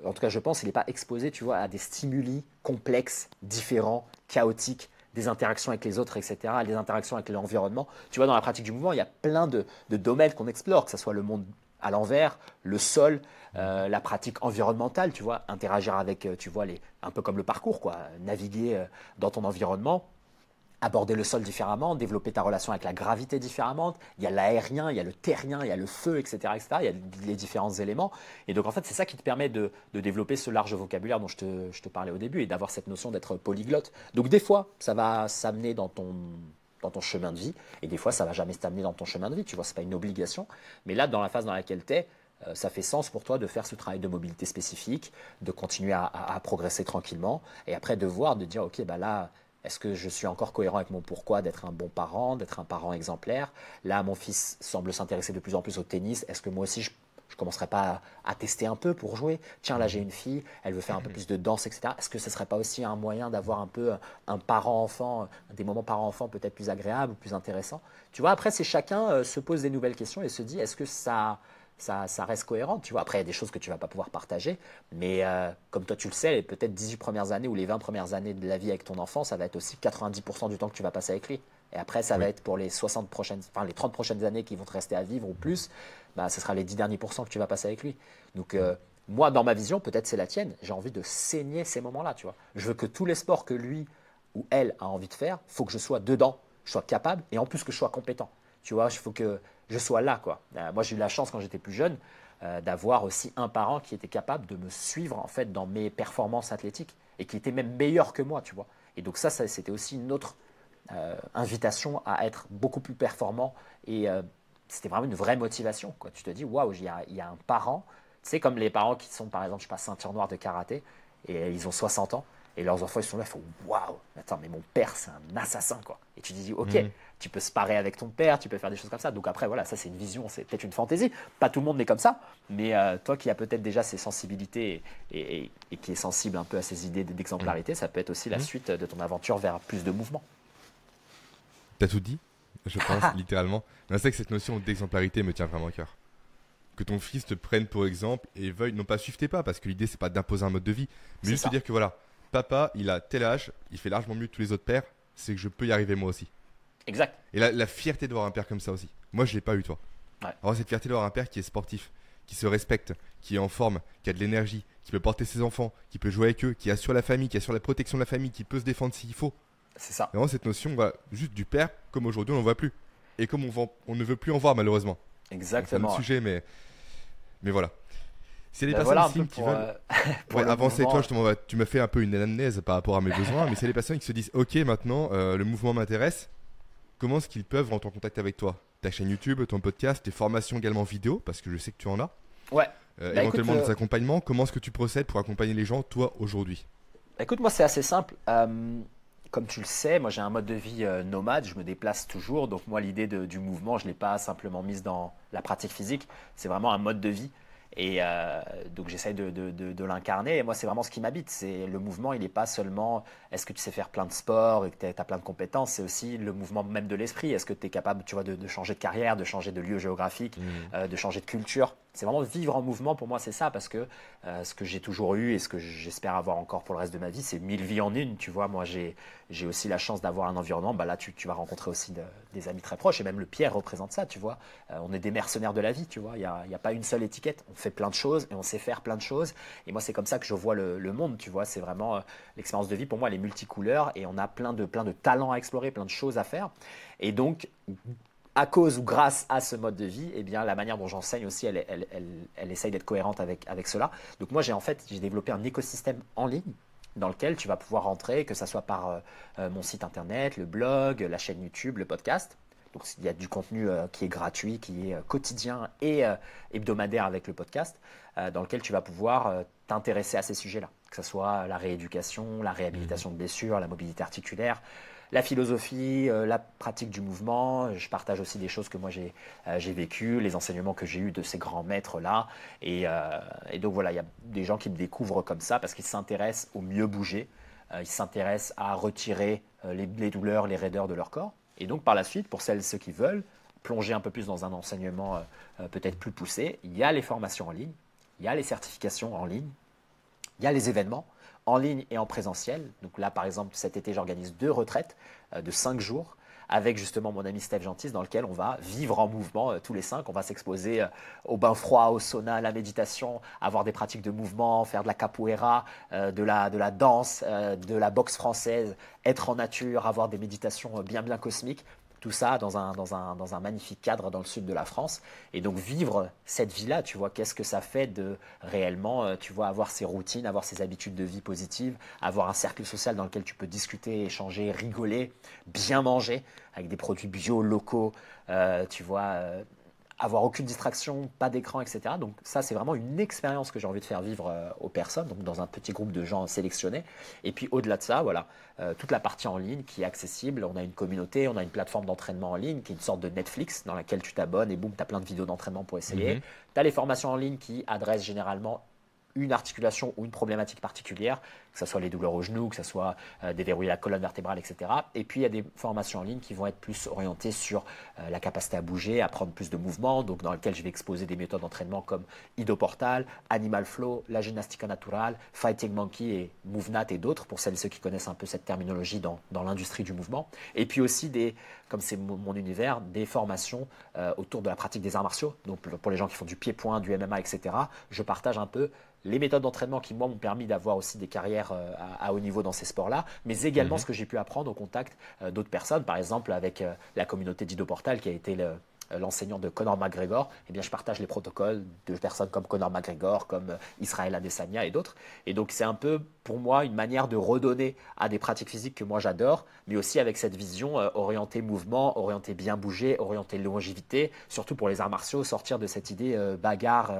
En tout cas, je pense, il n'est pas exposé, tu vois, à des stimuli complexes, différents, chaotiques, des interactions avec les autres, etc., des interactions avec l'environnement. Tu vois, dans la pratique du mouvement, il y a plein de, domaines qu'on explore, que ce soit le monde à l'envers, le sol, euh, la pratique environnementale, tu vois, interagir avec, euh, tu vois, les, un peu comme le parcours, quoi, naviguer euh, dans ton environnement aborder le sol différemment, développer ta relation avec la gravité différemment. Il y a l'aérien, il y a le terrien, il y a le feu, etc., etc. Il y a les différents éléments. Et donc, en fait, c'est ça qui te permet de, développer ce large vocabulaire dont je te, parlais au début et d'avoir cette notion d'être polyglotte. Donc, des fois, ça va s'amener dans ton, chemin de vie et des fois, ça va jamais s'amener dans ton chemin de vie. Tu vois, c'est pas une obligation. Mais là, dans la phase dans laquelle tu es, euh, ça fait sens pour toi de faire ce travail de mobilité spécifique, de continuer à, à progresser tranquillement et après de voir, de dire, OK, bah là, est-ce que je suis encore cohérent avec mon pourquoi d'être un bon parent, d'être un parent exemplaire? Là, mon fils semble s'intéresser de plus en plus au tennis. Est-ce que moi aussi, je ne commencerai pas à, tester un peu pour jouer? Tiens, là, j'ai une fille, elle veut faire un peu plus de danse, etc. Est-ce que ce serait pas aussi un moyen d'avoir un peu un parent-enfant, des moments parent-enfant peut-être plus agréables plus intéressants? Tu vois, après, c'est chacun euh, se pose des nouvelles questions et se dit, est-ce que ça ça, reste cohérent. Tu vois, après, il y a des choses que tu vas pas pouvoir partager, mais euh, comme toi, tu le sais, les peut-être 18 premières années ou les 20 premières années de la vie avec ton enfant, ça va être aussi 90% du temps que tu vas passer avec lui. Et après, ça va être pour les 60 prochaines, enfin les 30 prochaines années qui vont te rester à vivre ou plus, bah, ce sera les 10 derniers pourcents que tu vas passer avec lui. Donc, euh, moi, dans ma vision, peut-être c'est la tienne, j'ai envie de saigner ces moments-là, tu vois. Je veux que tous les sports que lui ou elle a envie de faire, il faut que je sois dedans, je sois capable et en plus que je sois compétent. Tu vois, il faut que je sois là, quoi. Euh, moi, j'ai eu la chance quand j'étais plus jeune euh, d'avoir aussi un parent qui était capable de me suivre en fait dans mes performances athlétiques et qui était même meilleur que moi, tu vois. Et donc ça, c'était aussi une autre euh, invitation à être beaucoup plus performant et c'était vraiment une vraie motivation. Tu te dis, waouh, il y a, un parent, tu sais, comme les parents qui sont par exemple, je sais pas, ceinture noire de karaté et ils ont 60 ans et leurs enfants, ils sont là, ils font waouh, attends, mais mon père, c'est un assassin, quoi. Et tu te dis, ok, mhm. Tu peux se parer avec ton père, tu peux faire des choses comme ça. Donc après, voilà, ça, c'est une vision, c'est peut-être une fantaisie. Pas tout le monde n'est comme ça, mais euh, toi qui as peut-être déjà ces sensibilités et, qui est sensible un peu à ces idées d'exemplarité, mhm. ça peut être aussi la mhm. suite de ton aventure vers plus de mouvement. T'as tout dit, je pense, littéralement. C'est vrai que cette notion d'exemplarité me tient vraiment à cœur que ton fils te prenne pour exemple et veuille non pas suivre tes pas parce que l'idée c'est pas d'imposer un mode de vie mais juste te dire que voilà papa, il a tel âge, il fait largement mieux que tous les autres pères, c'est que je peux y arriver moi aussi. Exact. Et la, fierté de voir un père comme ça aussi. Moi, je l'ai pas eu, toi. Ouais. Alors, cette fierté de voir un père qui est sportif, qui se respecte, qui est en forme, qui a de l'énergie, qui peut porter ses enfants, qui peut jouer avec eux, qui assure la famille, qui assure la protection de la famille, qui peut se défendre s'il faut. C'est ça. Vraiment, cette notion, va juste du père, comme aujourd'hui, on n'en voit plus. Et comme on, on ne veut plus en voir, malheureusement. Exactement. C'est un sujet, mais, mais voilà. C'est des ben personnes qui veulent euh, avancer. Toi, tu m'as fait un peu une anamnèse par rapport à mes besoins, mais c'est des personnes qui se disent Ok, maintenant, euh, le mouvement m'intéresse. Comment est-ce qu'ils peuvent rentrer en contact avec toi? Ta chaîne YouTube, ton podcast, tes formations également vidéo, parce que je sais que tu en as. Ouais. Euh, bah, éventuellement des accompagnements. Comment est-ce que tu procèdes pour accompagner les gens, toi, aujourd'hui? Bah, Écoute, moi, c'est assez simple. comme tu le sais, moi, j'ai un mode de vie nomade. Je me déplace toujours. Donc, moi, l'idée du mouvement, je ne l'ai pas simplement mise dans la pratique physique. C'est vraiment un mode de vie. Et euh, donc j'essaye de, de, de, l'incarner. Et moi, c'est vraiment ce qui m'habite. C'est le mouvement. Il n'est pas seulement est-ce que tu sais faire plein de sports et que tu as, plein de compétences. C'est aussi le mouvement même de l'esprit. Est-ce que tu es capable, tu vois, de, changer de carrière, de changer de lieu géographique, mmh. euh, de changer de culture? C'est vraiment vivre en mouvement. Pour moi, c'est ça parce que euh, ce que j'ai toujours eu et ce que j'espère avoir encore pour le reste de ma vie, c'est mille vies en une. Tu vois, moi, j'ai aussi la chance d'avoir un environnement. Bah là, tu, tu vas rencontrer aussi des amis très proches et même le Pierre représente ça. Tu vois, on est des mercenaires de la vie. Tu vois, il n'y a, y a pas une seule étiquette. On fait plein de choses et on sait faire plein de choses. Et moi, c'est comme ça que je vois le, monde, tu vois. C'est vraiment euh, l'expérience de vie pour moi, elle est multicouleur et on a plein de, plein de talents à explorer, plein de choses à faire. Et donc, à cause ou grâce à ce mode de vie, eh bien, la manière dont j'enseigne aussi, elle, elle, elle, elle essaye d'être cohérente avec, avec cela. Donc moi, j'ai en fait, j'ai développé un écosystème en ligne dans lequel tu vas pouvoir rentrer, que ce soit par euh, euh, mon site internet, le blog, la chaîne YouTube, le podcast. Donc il y a du contenu euh, qui est gratuit, qui est euh, quotidien et hebdomadaire avec le podcast, dans lequel tu vas pouvoir t'intéresser à ces sujets-là, que ce soit la rééducation, la réhabilitation de blessures, la mobilité articulaire, la philosophie, la pratique du mouvement. Je partage aussi des choses que moi j'ai j'ai vécues, les enseignements que j'ai eus de ces grands maîtres-là. Et, donc voilà, il y a des gens qui me découvrent comme ça parce qu'ils s'intéressent au mieux bouger. ils s'intéressent à retirer les douleurs, les raideurs de leur corps. Et donc par la suite, pour celles ceux qui veulent plonger un peu plus dans un enseignement euh, euh, peut-être plus poussé, il y a les formations en ligne, il y a les certifications en ligne, il y a les événements en ligne et en présentiel. Donc là, par exemple, cet été, j'organise deux retraites euh, de cinq jours avec justement mon ami Steve Gentis, dans lequel on va vivre en mouvement tous les cinq. On va s'exposer au bain froid, au sauna, à la méditation, avoir des pratiques de mouvement, faire de la capoeira, de, la, de la danse, de la boxe française, être en nature, avoir des méditations bien bien cosmiques. Tout ça dans un, dans, un, dans un magnifique cadre dans le sud de la France. Et donc vivre cette vie-là, tu vois, qu'est-ce que ça fait de réellement, euh, tu vois, avoir ses routines, avoir ses habitudes de vie positives, avoir un cercle social dans lequel tu peux discuter, échanger, rigoler, bien manger avec des produits bio, locaux, euh, tu vois, euh, avoir aucune distraction, pas d'écran, etc. Donc ça, c'est vraiment une expérience que j'ai envie de faire vivre euh, aux personnes, donc dans un petit groupe de gens sélectionnés. Et puis au-delà de ça, voilà, euh, toute la partie en ligne qui est accessible. On a une communauté, on a une plateforme d'entraînement en ligne qui est une sorte de Netflix dans laquelle tu t'abonnes et boum, tu as plein de vidéos d'entraînement pour essayer. Mhm. Tu as les formations en ligne qui adressent généralement une articulation ou une problématique particulière, que ce soit les douleurs au genou, que ce soit euh, déverrouiller la colonne vertébrale, etc. Et puis il y a des formations en ligne qui vont être plus orientées sur euh, la capacité à bouger, à prendre plus de mouvements, donc dans lesquelles je vais exposer des méthodes d'entraînement comme Idoportal, Animal Flow, la gymnastica naturale, Fighting Monkey et MoveNat et d'autres, pour celles et ceux qui connaissent un peu cette terminologie dans, dans l'industrie du mouvement. Et puis aussi des, comme c'est mon, univers, des formations euh, autour de la pratique des arts martiaux. Donc pour les gens qui font du pied-point, du MMA, etc., je partage un peu les méthodes d'entraînement qui, moi, m'ont permis d'avoir aussi des carrières euh, à, haut niveau dans ces sports-là, mais également mhm. ce que j'ai pu apprendre au contact euh, d'autres personnes, par exemple avec euh, la communauté d'Ido Portal qui a été le, l'enseignant de Conor McGregor, eh bien, je partage les protocoles de personnes comme Conor McGregor, comme euh, Israël Adesanya et d'autres. Et donc, c'est un peu, pour moi, une manière de redonner à des pratiques physiques que moi j'adore, mais aussi avec cette vision euh, orientée mouvement, orientée bien bouger, orientée longévité, surtout pour les arts martiaux, sortir de cette idée bagarre,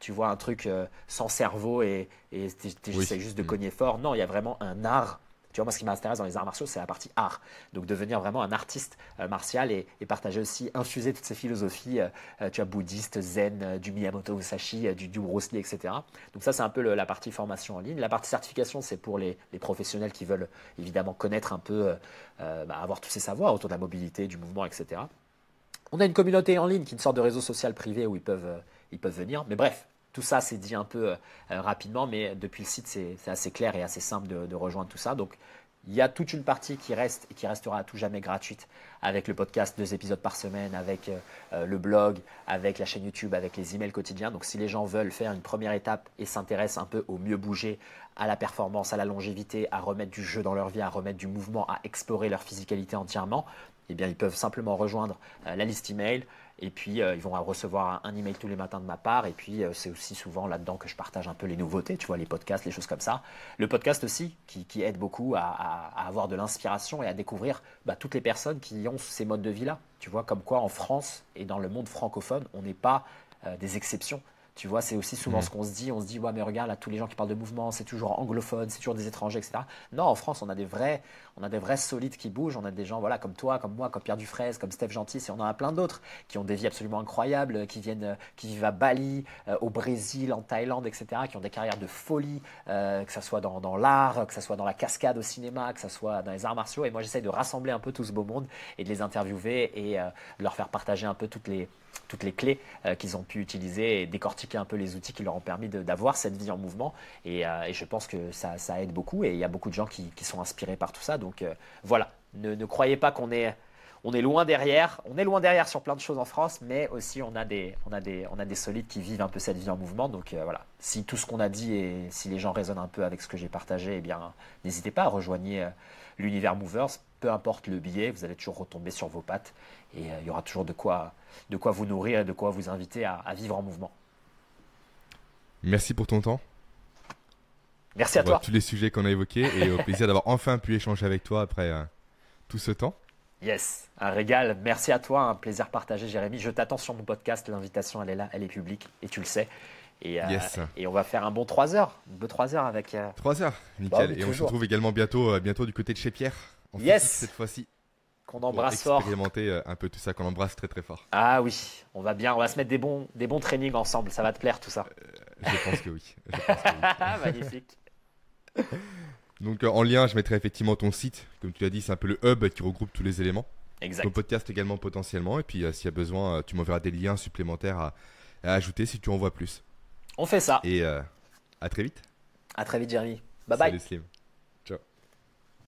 tu vois, un truc sans cerveau et essaies juste de mm. cogner fort. Non, il y a vraiment un art tu vois, moi, ce qui m'intéresse dans les arts martiaux, c'est la partie art. Donc, devenir vraiment un artiste euh, martial et, partager aussi, infuser toutes ces philosophies, euh, euh, tu vois, bouddhistes, zen, du Miyamoto Musashi, du, du Bruce Lee, etc. Donc, ça, c'est un peu la partie formation en ligne. La partie certification, c'est pour les, professionnels qui veulent évidemment connaître un peu, bah, avoir tous ces savoirs autour de la mobilité, du mouvement, etc. On a une communauté en ligne qui est une sorte de réseau social privé où ils ils peuvent venir. Mais bref, tout ça, c'est dit un peu euh, euh, rapidement, mais depuis le site, c'est assez clair et assez simple de, rejoindre tout ça. Donc, il y a toute une partie qui reste et qui restera à tout jamais gratuite avec le podcast, deux épisodes par semaine, avec euh, le blog, avec la chaîne YouTube, avec les emails quotidiens. Donc si les gens veulent faire une première étape et s'intéressent un peu au mieux bouger, à la performance, à la longévité, à remettre du jeu dans leur vie, à remettre du mouvement, à explorer leur physicalité entièrement, eh bien ils peuvent simplement rejoindre la liste email. Et puis, euh, ils vont recevoir un, email tous les matins de ma part. Et puis, euh, c'est aussi souvent là-dedans que je partage un peu les nouveautés, tu vois, les podcasts, les choses comme ça. Le podcast aussi, qui, aide beaucoup à, avoir de l'inspiration et à découvrir bah, toutes les personnes qui ont ces modes de vie-là. Tu vois, comme quoi en France et dans le monde francophone, on n'est pas euh, des exceptions. Tu vois, c'est aussi souvent mm. ce qu'on se dit. On se dit, ouais, mais regarde, là, tous les gens qui parlent de mouvement, c'est toujours anglophone, c'est toujours des étrangers, etc. Non, en France, on a des vrais, on a des vrais solides qui bougent. On a des gens, voilà, comme toi, comme moi, comme Pierre Dufresne, comme Steph Gentil, et on en a plein d'autres qui ont des vies absolument incroyables, qui viennent, qui vivent à Bali, euh, au Brésil, en Thaïlande, etc., qui ont des carrières de folie, euh, que ce soit dans, l'art, que ce soit dans la cascade au cinéma, que ce soit dans les arts martiaux. Et moi, j'essaie de rassembler un peu tout ce beau monde et de les interviewer et euh, de leur faire partager un peu toutes les toutes les clés qu'ils ont pu utiliser et décortiquer un peu les outils qui leur ont permis d'avoir cette vie en mouvement. Et, je pense que ça, aide beaucoup et il y a beaucoup de gens qui, sont inspirés par tout ça. Euh, voilà, ne, croyez pas qu'on est, loin derrière. On est loin derrière sur plein de choses en France, mais aussi on a des, solides qui vivent un peu cette vie en mouvement. Donc voilà, si tout ce qu'on a dit et si les gens résonnent un peu avec ce que j'ai partagé, eh bien n'hésitez pas à rejoindre l'univers Movers. Peu importe le billet, vous allez toujours retomber sur vos pattes et il y aura toujours de quoi vous nourrir et de quoi vous inviter à, vivre en mouvement. Merci pour ton temps. Merci à toi. Tous les sujets qu'on a évoqués et au plaisir d'avoir enfin pu échanger avec toi après euh, tout ce temps. Yes, un régal. Merci à toi, un plaisir partagé, Jérémy. Je t'attends sur mon podcast. L'invitation, elle est là, elle est publique et tu le sais. Et, euh, et on va faire un bon 3 heures, bon 3 heures avec. 3 euh, heures, nickel. Bah et on se retrouve également bientôt, bientôt du côté de chez Pierre. yes. Cette fois-ci qu'on embrasse fort. Expérimenter euh, un peu tout ça, qu'on embrasse très très fort. Ah oui, on va bien, on va se mettre des bons, des bons trainings ensemble, ça va te plaire tout ça. Euh, je pense que oui. Magnifique. Donc euh, en lien, je mettrai effectivement ton site, comme tu l'as dit, c'est un peu le hub qui regroupe tous les éléments. Exact. Ton podcast également potentiellement, et puis s'il y a besoin, tu m'enverras des liens supplémentaires à, ajouter si tu en vois plus. On fait ça. Et à très vite. À très vite, Jeremy. Bye bye. Salut Slim.